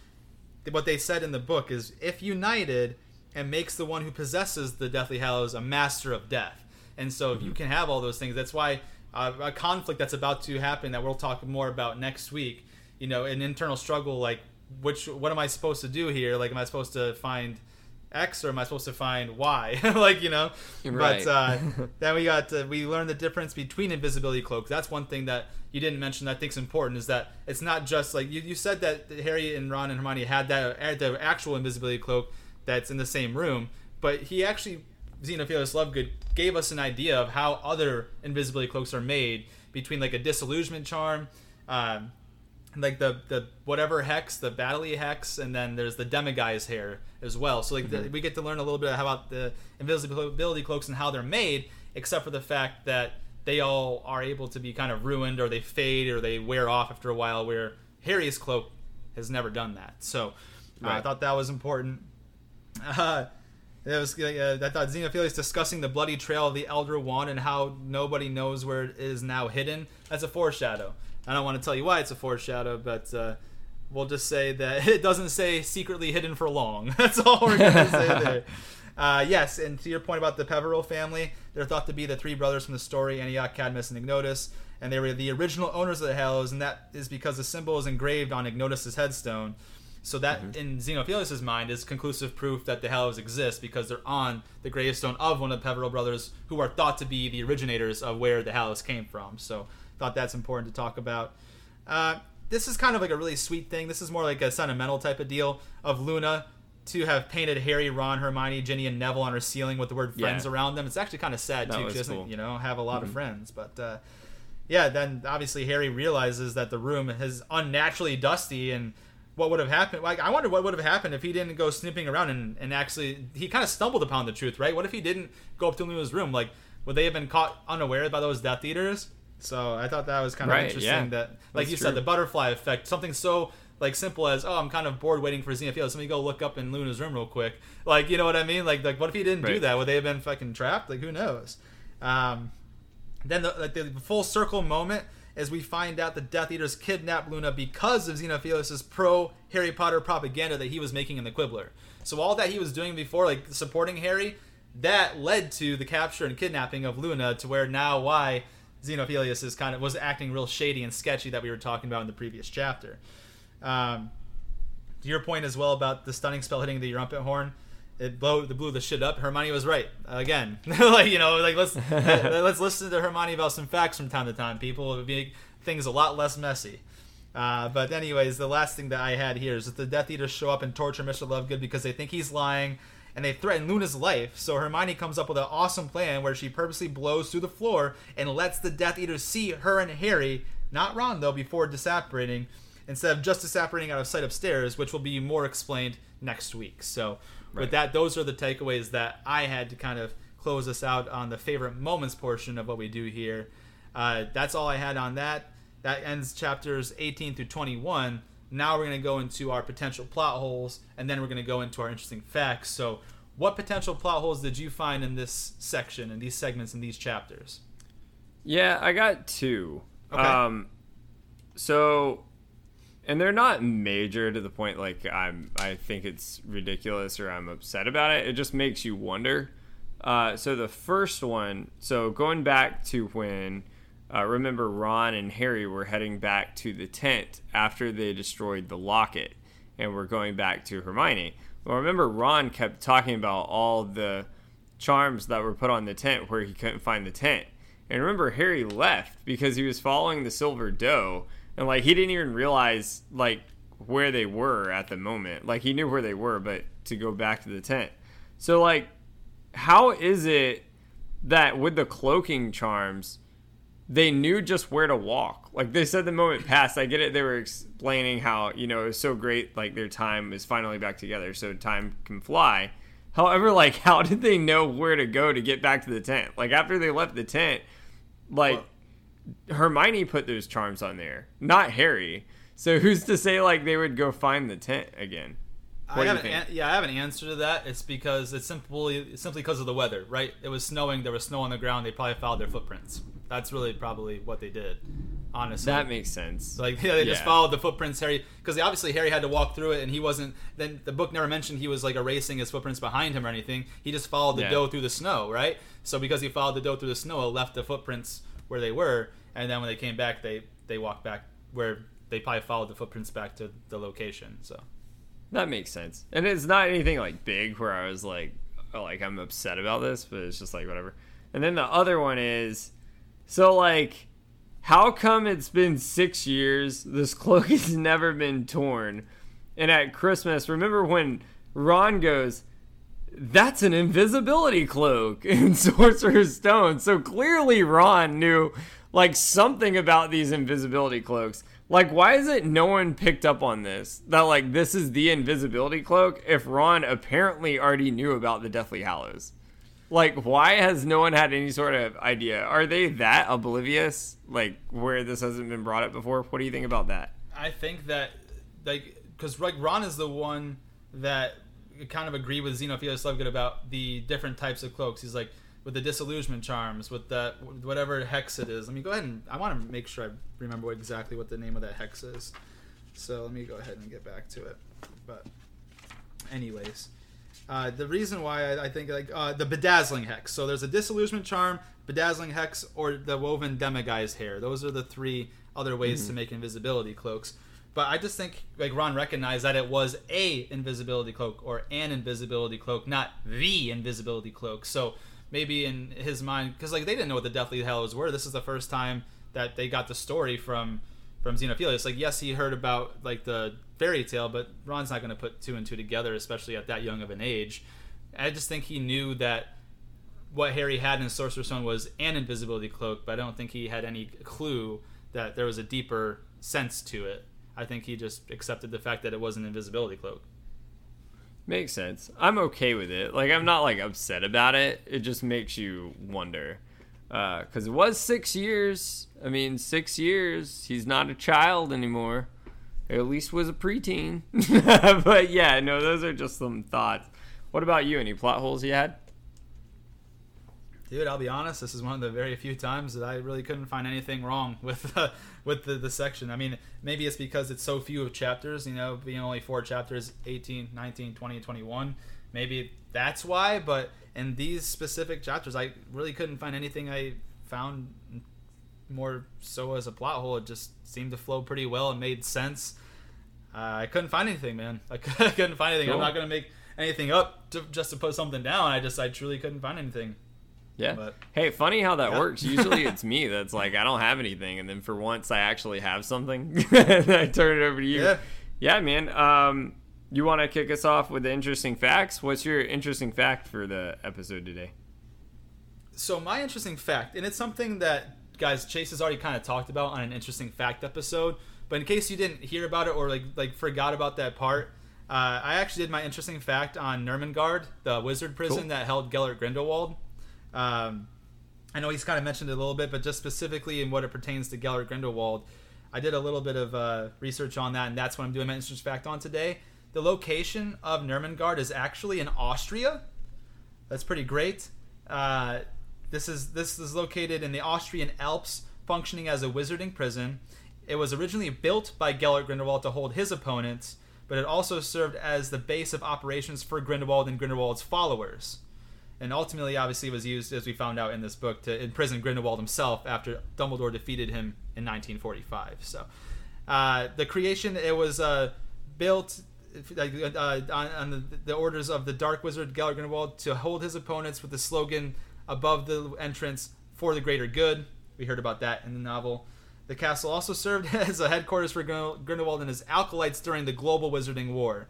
what they said in the book is if united and makes the one who possesses the Deathly Hallows a master of death. And so if you mm-hmm. can have all those things, that's why uh, a conflict that's about to happen that we'll talk more about next week. You know, an internal struggle like which what am I supposed to do here? Like, am I supposed to find X or am I supposed to find Y? like, you know. Right. But uh, then we got uh, we learned the difference between invisibility cloaks. That's one thing that you didn't mention. That I think is important is that it's not just like you, you said that Harry and Ron and Hermione had that the actual invisibility cloak that's in the same room, but he actually Xenophilius Lovegood gave us an idea of how other invisibility cloaks are made between like a disillusionment charm. Um, like the the whatever hex, the Batley hex, and then there's the Demiguise hair as well. So like mm-hmm. the, we get to learn a little bit about the invisibility cloaks and how they're made, except for the fact that they all are able to be kind of ruined or they fade or they wear off after a while. Where Harry's cloak has never done that. So uh, right. I thought that was important. Uh, it was uh, I thought Xenophilius discussing the bloody trail of the Elder Wand and how nobody knows where it is now hidden. That's a foreshadow. I don't want to tell you why it's a foreshadow, but uh, we'll just say that it doesn't say secretly hidden for long. That's all we're going to say there. Uh, yes, and to your point about the Peverell family, they're thought to be the three brothers from the story Antioch, Cadmus, and Ignotus, and they were the original owners of the Hallows, and that is because the symbol is engraved on Ignotus's headstone. So that, mm-hmm. in Xenophilius' mind, is conclusive proof that the Hallows exist because they're on the gravestone of one of the Peverell brothers, who are thought to be the originators of where the Hallows came from. So thought that's important to talk about. Uh, this is kind of like a really sweet thing. This is more like a sentimental type of deal of Luna to have painted Harry, Ron, Hermione, Ginny, and Neville on her ceiling with the word friends yeah. around them. It's actually kind of sad that too. She doesn't, cool. you know, have a lot mm-hmm. of friends. But uh, yeah, then obviously Harry realizes that the room is unnaturally dusty and what would have happened like i wonder what would have happened if he didn't go snooping around and, and actually he kind of stumbled upon the truth right what if he didn't go up to luna's room like would they have been caught unaware by those death eaters so I thought that was kind of right, interesting. Yeah. That, like That's you true. said, the butterfly effect, something so like simple as, oh, I'm kind of bored waiting for Xenophilius. Let me go look up in Luna's room real quick. Like, you know what I mean? Like, like what if he didn't right. do that? Would they have been fucking trapped? Like, who knows? Um, then the, like the full circle moment is we find out the Death Eaters kidnapped Luna because of Xenophilius's pro Harry Potter propaganda that he was making in the Quibbler. So all that he was doing before, like supporting Harry, that led to the capture and kidnapping of Luna to where now why Xenophilius is kind of was acting real shady and sketchy that we were talking about in the previous chapter. Um, to your point as well about the stunning spell hitting the trumpet horn, it blew, it blew the shit up. Hermione was right again. like you know, like let's let's listen to Hermione about some facts from time to time. People it would make things a lot less messy. Uh, but anyways, the last thing that I had here is that the Death Eaters show up and torture Mr. Lovegood because they think he's lying and they threaten Luna's life. So Hermione comes up with an awesome plan where she purposely blows through the floor and lets the Death Eaters see her and Harry, not Ron though, before disapparating, instead of just disapparating out of sight upstairs, which will be more explained next week. So right. with that, those are the takeaways that I had to kind of close us out on the favorite moments portion of what we do here. Uh, that's all I had on that. That ends chapters 18 through 21. Now we're going to go into our potential plot holes, and then we're going to go into our interesting facts. So, what potential plot holes did you find in this section, in these segments, in these chapters?
Yeah, I got two. Okay. Um, so, and they're not major to the point like I'm. I think it's ridiculous or I'm upset about it. It just makes you wonder. Uh, so the first one. So going back to when uh, remember, Ron and Harry were heading back to the tent after they destroyed the locket and were going back to Hermione. Well, remember, Ron kept talking about all the charms that were put on the tent where he couldn't find the tent. And remember, Harry left because he was following the silver doe. And, like, he didn't even realize, like, where they were at the moment. Like he knew where they were, but to go back to the tent. So like, how is it that with the cloaking charms, they knew just where to walk? Like they said, the moment passed. I get it. They were explaining how you know it was so great. Like their time is finally back together, so time can fly. However, like how did they know where to go to get back to the tent? Like after they left the tent, like. Well, Hermione put those charms on there, not Harry. So who's to say like they would go find the tent again?
What I have an, yeah, I have an answer to that. It's because it's simply simply because of the weather, right? It was snowing. There was snow on the ground. They probably followed their footprints. That's really probably what they did. Honestly,
that makes sense.
Like yeah, they yeah. just followed the footprints. Harry, because obviously Harry had to walk through it, and he wasn't. Then the book never mentioned he was like erasing his footprints behind him or anything. He just followed the yeah. doe through the snow, right? So because he followed the doe through the snow, it left the footprints where they were, and then when they came back, they they walked back where they probably followed the footprints back to the location. So
that makes sense, and it's not anything like big where I was like, oh, like I'm upset about this, but it's just like whatever. And then the other one is, so like, how come it's been six years? This cloak has never been torn, and at Christmas, remember when Ron goes that's an invisibility cloak in Sorcerer's Stone. So clearly Ron knew like something about these invisibility cloaks. Like, why is it no one picked up on this? That like this is the invisibility cloak if Ron apparently already knew about the Deathly Hallows. Like, why has no one had any sort of idea? Are they that oblivious? Like, where this hasn't been brought up before? What do you think about that?
I think that, like, because like Ron is the one that kind of agree with Xenophilius Lovegood about the different types of cloaks. He's like with the disillusionment charms, with that whatever hex it is. Let me go ahead and I want to make sure I remember exactly what the name of that hex is. So let me go ahead and get back to it. But anyways, uh, the reason why I, I think like uh, the bedazzling hex. So there's a disillusionment charm, bedazzling hex, or the woven Demiguise hair. Those are the three other ways mm-hmm. to make invisibility cloaks. But I just think like Ron recognized that it was a invisibility cloak or an invisibility cloak, not the invisibility cloak. So maybe in his mind, because like they didn't know what the Deathly Hallows were. This is the first time that they got the story from from Xenophilius. Like yes, he heard about like the fairy tale, but Ron's not going to put two and two together, especially at that young of an age. I just think he knew that what Harry had in Sorcerer's Stone was an invisibility cloak, but I don't think he had any clue that there was a deeper sense to it. I think he just accepted the fact that it was an invisibility cloak.
Makes sense. I'm okay with it. Like I'm not like upset about it. It just makes you wonder. Because uh, it was six years. I mean, six years. He's not a child anymore. Or at least was a preteen. but yeah, no, those are just some thoughts. What about you? Any plot holes you had?
Dude, I'll be honest. This is one of the very few times that I really couldn't find anything wrong with uh, with the, the section. I mean, maybe it's because it's so few of chapters. You know, being only four chapters 18, 19, 20, 21. Maybe that's why. But in these specific chapters, I really couldn't find anything I found more so as a plot hole. It just seemed to flow pretty well and made sense. Uh, I couldn't find anything, man. I couldn't find anything. Cool. I'm not gonna make anything up to, just to put something down. I just I truly couldn't find anything.
Yeah. But, hey, funny how that yeah. works. Usually it's me that's like, I don't have anything. And then for once I actually have something, and I turn it over to you. Yeah, yeah man. Um, you want to kick us off with the interesting facts? What's your interesting fact for the episode today?
So, my interesting fact, and it's something that, guys, Chase has already kind of talked about on an interesting fact episode. But in case you didn't hear about it or like like forgot about that part, uh, I actually did my interesting fact on Nurmengard, the wizard prison cool. that held Gellert Grindelwald. Um, I know he's kind of mentioned it a little bit, but just specifically in what it pertains to Gellert Grindelwald, I did a little bit of uh, research on that, and that's what I'm doing my interest fact on today. The location of Nurmengard is actually in Austria. That's pretty great. Uh, this is this is located in the Austrian Alps, functioning as a wizarding prison. It was originally built by Gellert Grindelwald to hold his opponents, but it also served as the base of operations for Grindelwald and Grindelwald's followers and ultimately, obviously, was used as we found out in this book to imprison Grindelwald himself after Dumbledore defeated him in 1945. So, uh, the creation it was uh, built uh, on, on the, the, orders of the Dark Wizard Gellert Grindelwald to hold his opponents with the slogan above the entrance for the greater good. We heard about that in the novel. The castle also served as a headquarters for Grindelwald and his acolytes during the Global Wizarding War.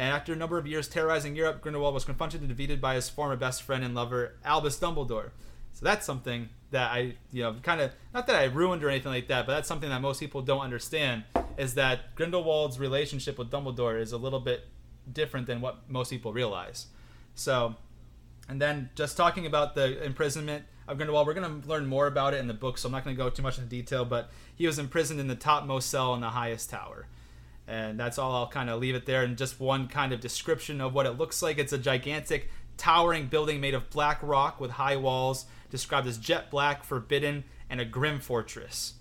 And after a number of years terrorizing Europe, Grindelwald was confronted and defeated by his former best friend and lover, Albus Dumbledore. So that's something that I, you know, kind of not that I ruined or anything like that, but that's something that most people don't understand is that Grindelwald's relationship with Dumbledore is a little bit different than what most people realize. So, and then just talking about the imprisonment of Grindelwald, we're going to learn more about it in the book, so I'm not going to go too much into detail, but he was imprisoned in the topmost cell in the highest tower. And that's all I'll kind of leave it there. And just one kind of description of what it looks like. It's a gigantic, towering building made of black rock with high walls, described as jet black, forbidden, and a grim fortress.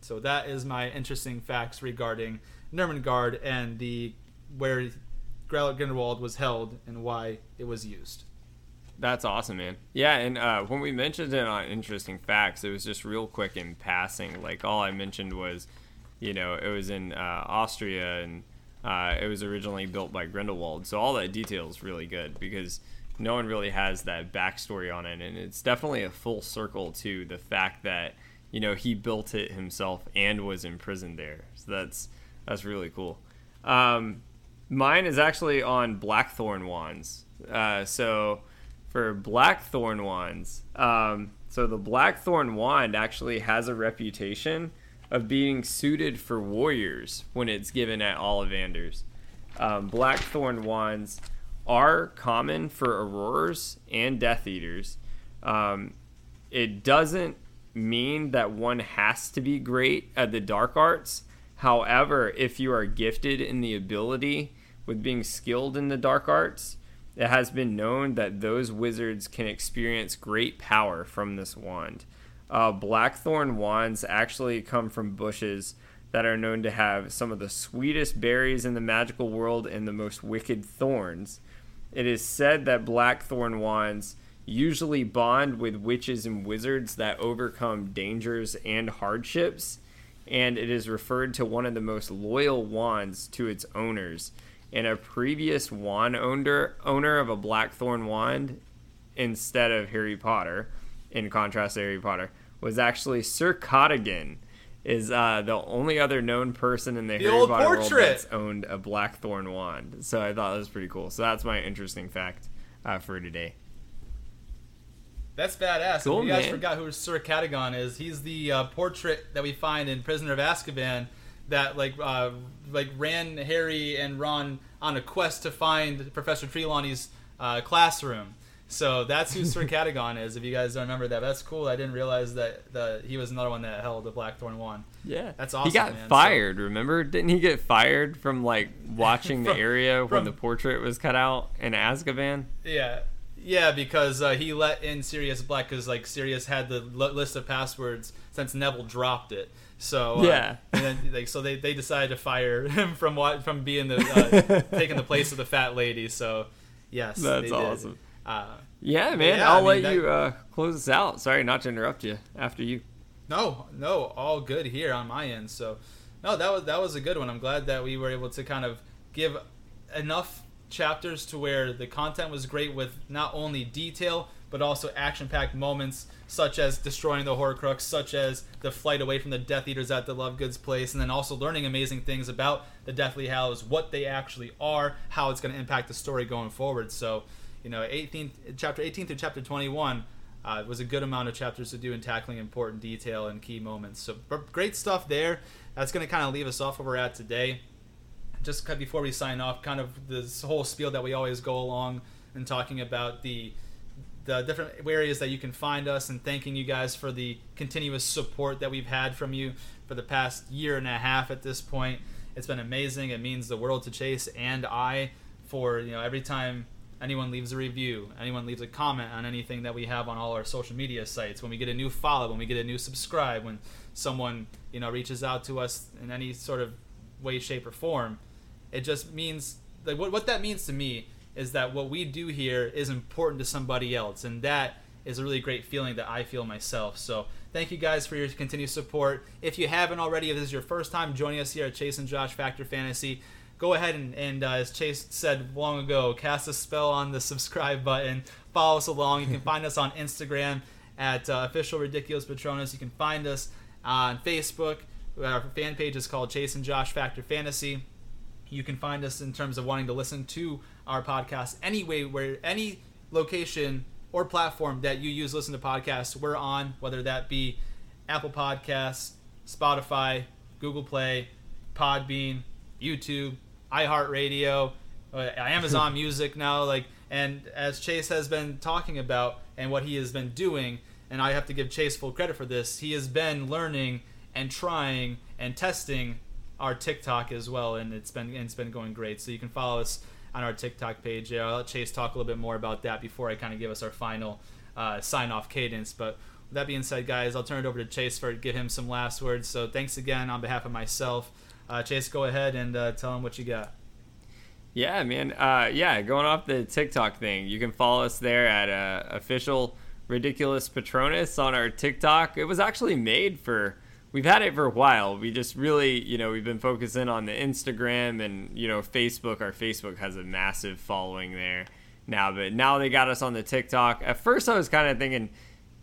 So that is my interesting facts regarding Nurmengard and the where Grindelwald was held and why it was used.
That's awesome, man. Yeah, and uh, when we mentioned it on interesting facts, it was just real quick in passing. Like all I mentioned was, you know, it was in uh, Austria and uh, it was originally built by Grindelwald. So all that detail is really good because no one really has that backstory on it, and it's definitely a full circle to the fact that you know he built it himself and was imprisoned there. So that's that's really cool. Um, mine is actually on Blackthorn wands. Uh, so for Blackthorn wands, um, so the Blackthorn wand actually has a reputation of being suited for warriors when it's given at Ollivanders. Um, Blackthorn wands are common for Aurors and Death Eaters. Um, it doesn't mean that one has to be great at the dark arts. However, if you are gifted in the ability with being skilled in the dark arts, it has been known that those wizards can experience great power from this wand. Uh, blackthorn wands actually come from bushes that are known to have some of the sweetest berries in the magical world and the most wicked thorns. It is said that blackthorn wands usually bond with witches and wizards that overcome dangers and hardships, and it is referred to one of the most loyal wands to its owners and a previous wand owner owner of a blackthorn wand instead of Harry Potter, in contrast to Harry Potter, was actually Sir Cadogan. Is uh, the only other known person in the, the Harry Potter portrait. world that's owned a blackthorn wand. So I thought that was pretty cool. So that's my interesting fact uh, for today.
That's badass. Cool, if you guys man. forgot who Sir Cadogan is, he's the uh, portrait that we find in Prisoner of Azkaban that like uh, like ran Harry and Ron on a quest to find Professor Trelawney's uh, classroom. So that's who Sir Cadogan is. If you guys don't remember that, that's cool. I didn't realize that the, he was another one that held the Blackthorn wand.
Yeah,
that's awesome.
He got
man.
fired. So, remember? Didn't he get fired from like watching from, the area from, when the portrait was cut out in Azkaban?
Yeah, yeah, because uh, he let in Sirius Black because like Sirius had the list of passwords since Neville dropped it. So uh,
yeah,
and then like so they, they decided to fire him from what from being the uh, taking the place of the fat lady. So yes,
that's awesome. Uh, yeah, man. Yeah, I'll I mean, let that, you uh, close this out. Sorry, not to interrupt you. After you.
No, no, all good here on my end. So, no, that was that was a good one. I'm glad that we were able to kind of give enough chapters to where the content was great with not only detail but also action-packed moments such as destroying the Horcrux, such as the flight away from the Death Eaters at the Lovegood's place, and then also learning amazing things about the Deathly Hallows, what they actually are, how it's going to impact the story going forward. So, you know, 18th chapter 18 through chapter 21 uh, was a good amount of chapters to do in tackling important detail and key moments. So, great stuff there. That's going to kind of leave us off where we're at today just before we sign off, kind of this whole spiel that we always go along and talking about the the different areas that you can find us and thanking you guys for the continuous support that we've had from you for the past year and a half at this point. It's been amazing. It means the world to Chase and I for, you know, every time anyone leaves a review, anyone leaves a comment on anything that we have on all our social media sites, when we get a new follow, when we get a new subscribe, when someone, you know, reaches out to us in any sort of way, shape, or form, it just means like what what that means to me is that what we do here is important to somebody else, and that is a really great feeling that I feel myself. So thank you guys for your continued support. If you haven't already, if this is your first time joining us here at Chase and Josh Fact or Fantasy, go ahead and, and uh, as Chase said long ago, cast a spell on the subscribe button. Follow us along. You can find us on Instagram at uh, official ridiculous patronus. You can find us on Facebook. Our fan page is called Chase and Josh Fact or Fantasy. You can find us in terms of wanting to listen to our podcast anyway, where any location or platform that you use to listen to podcasts, we're on, whether that be Apple Podcasts, Spotify, Google Play, Podbean, YouTube, iHeartRadio, uh, Amazon Music now. Like, and as Chase has been talking about and what he has been doing, and I have to give Chase full credit for this, he has been learning and trying and testing our TikTok as well, and it's been it's been going great. So you can follow us on our TikTok page. I'll let Chase talk a little bit more about that before I kind of give us our final uh, sign off cadence. But with that being said, guys, I'll turn it over to Chase for to give him some last words. So thanks again on behalf of myself. Uh, Chase, go ahead and uh, tell him what you got.
Yeah, man. Uh, yeah, going off the TikTok thing, you can follow us there at uh, official ridiculous Patronus on our TikTok. It was actually made for we've had it for a while. We just really, you know, we've been focusing on the Instagram and, you know, Facebook. Our Facebook has a massive following there now, but now they got us on the TikTok. At first, I was kind of thinking,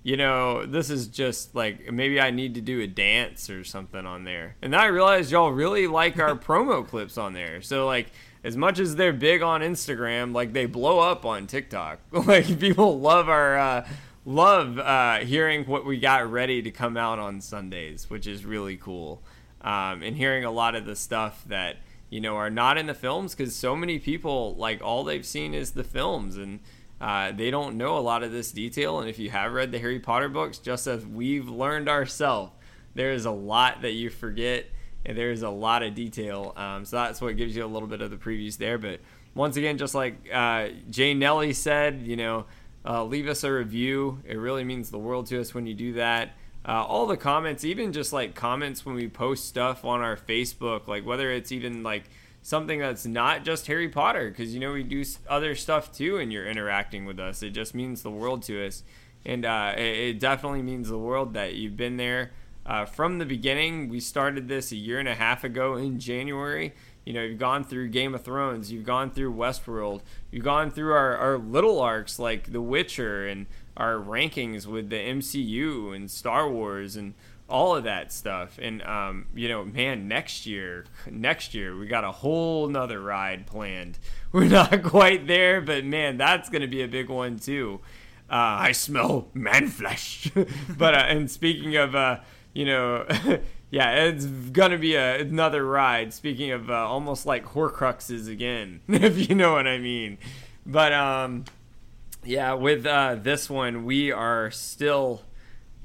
you know, this is just like maybe I need to do a dance or something on there. And then I realized y'all really like our promo clips on there. So, like, as much as they're big on Instagram, like, they blow up on TikTok. like, people love our, uh, love uh, hearing what we got ready to come out on Sundays, which is really cool. Um, and hearing a lot of the stuff that you know are not in the films because so many people like all they've seen is the films and uh, they don't know a lot of this detail. And if you have read the Harry Potter books, just as we've learned ourselves, there is a lot that you forget and there's a lot of detail. Um, so that's what gives you a little bit of the previews there. But once again, just like uh, Jay Nelly said, you know uh, leave us a review. It really means the world to us when you do that. Uh, all the comments, even just like comments when we post stuff on our Facebook, like whether it's even like something that's not just Harry Potter, because you know we do other stuff too, and you're interacting with us. It just means the world to us, and uh, it, it, definitely means the world that you've been there uh, from the beginning. We started this a year and a half ago in January, you know, you've gone through Game of Thrones, you've gone through Westworld, you've gone through our, our little arcs like The Witcher and our rankings with the MCU and Star Wars and all of that stuff. And, um, you know, man, next year, next year, we got a whole nother ride planned. We're not quite there, but man, that's to be a big one too. Uh, I smell man flesh. but, uh, and speaking of, uh, you know, yeah, it's gonna be a, another ride. Speaking of uh, almost like Horcruxes again, if you know what I mean. But um, yeah, with uh, this one, we are still.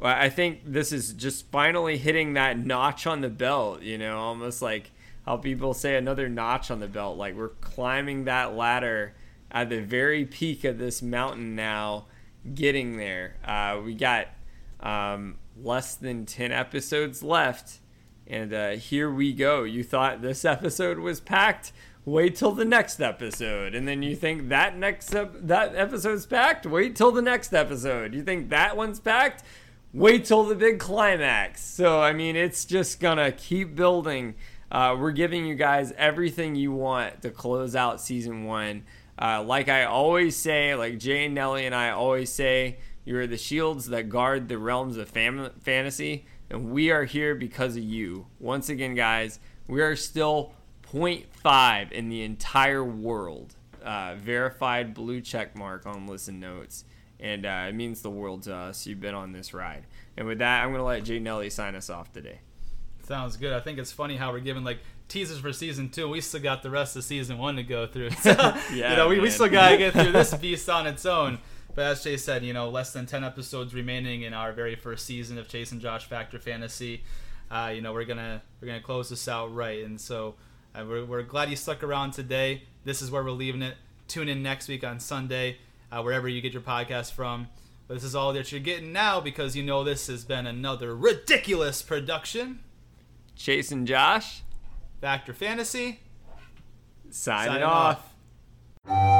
I think this is just finally hitting that notch on the belt. You know, almost like how people say another notch on the belt. Like we're climbing that ladder at the very peak of this mountain now, getting there. Uh, we got um, less than 10 episodes left. And uh, here we go. You thought this episode was packed? Wait till the next episode. And then you think that next ep- that episode's packed? Wait till the next episode. You think that one's packed? Wait till the big climax. So, I mean, it's just going to keep building. Uh, we're giving you guys everything you want to close out season one. Uh, like I always say, like Jay and Nelly and I always say, you are the shields that guard the realms of fam- fantasy, and we are here because of you. Once again, guys, we are still 0.5 in the entire world. Uh, verified blue check mark on listen notes. And uh, it means the world to us. You've been on this ride. And with that, I'm going to let Jay Nelly sign us off today.
Sounds good. I think it's funny how we're giving like teasers for season two. We still got the rest of season one to go through. So, yeah, you know, we, we still got to get through this beast on its own. But as Jay said, you know, less than 10 episodes remaining in our very first season of Chase and Josh Fact or Fantasy. Uh, you know, we're gonna we're gonna close this out right, and so uh, we're, we're glad you stuck around today. This is where we're leaving it. Tune in next week on Sunday, uh, wherever you get your podcast from. But this is all that you're getting now because you know this has been another ridiculous production.
Chase and Josh,
Fact or Fantasy,
signing, signing off. off.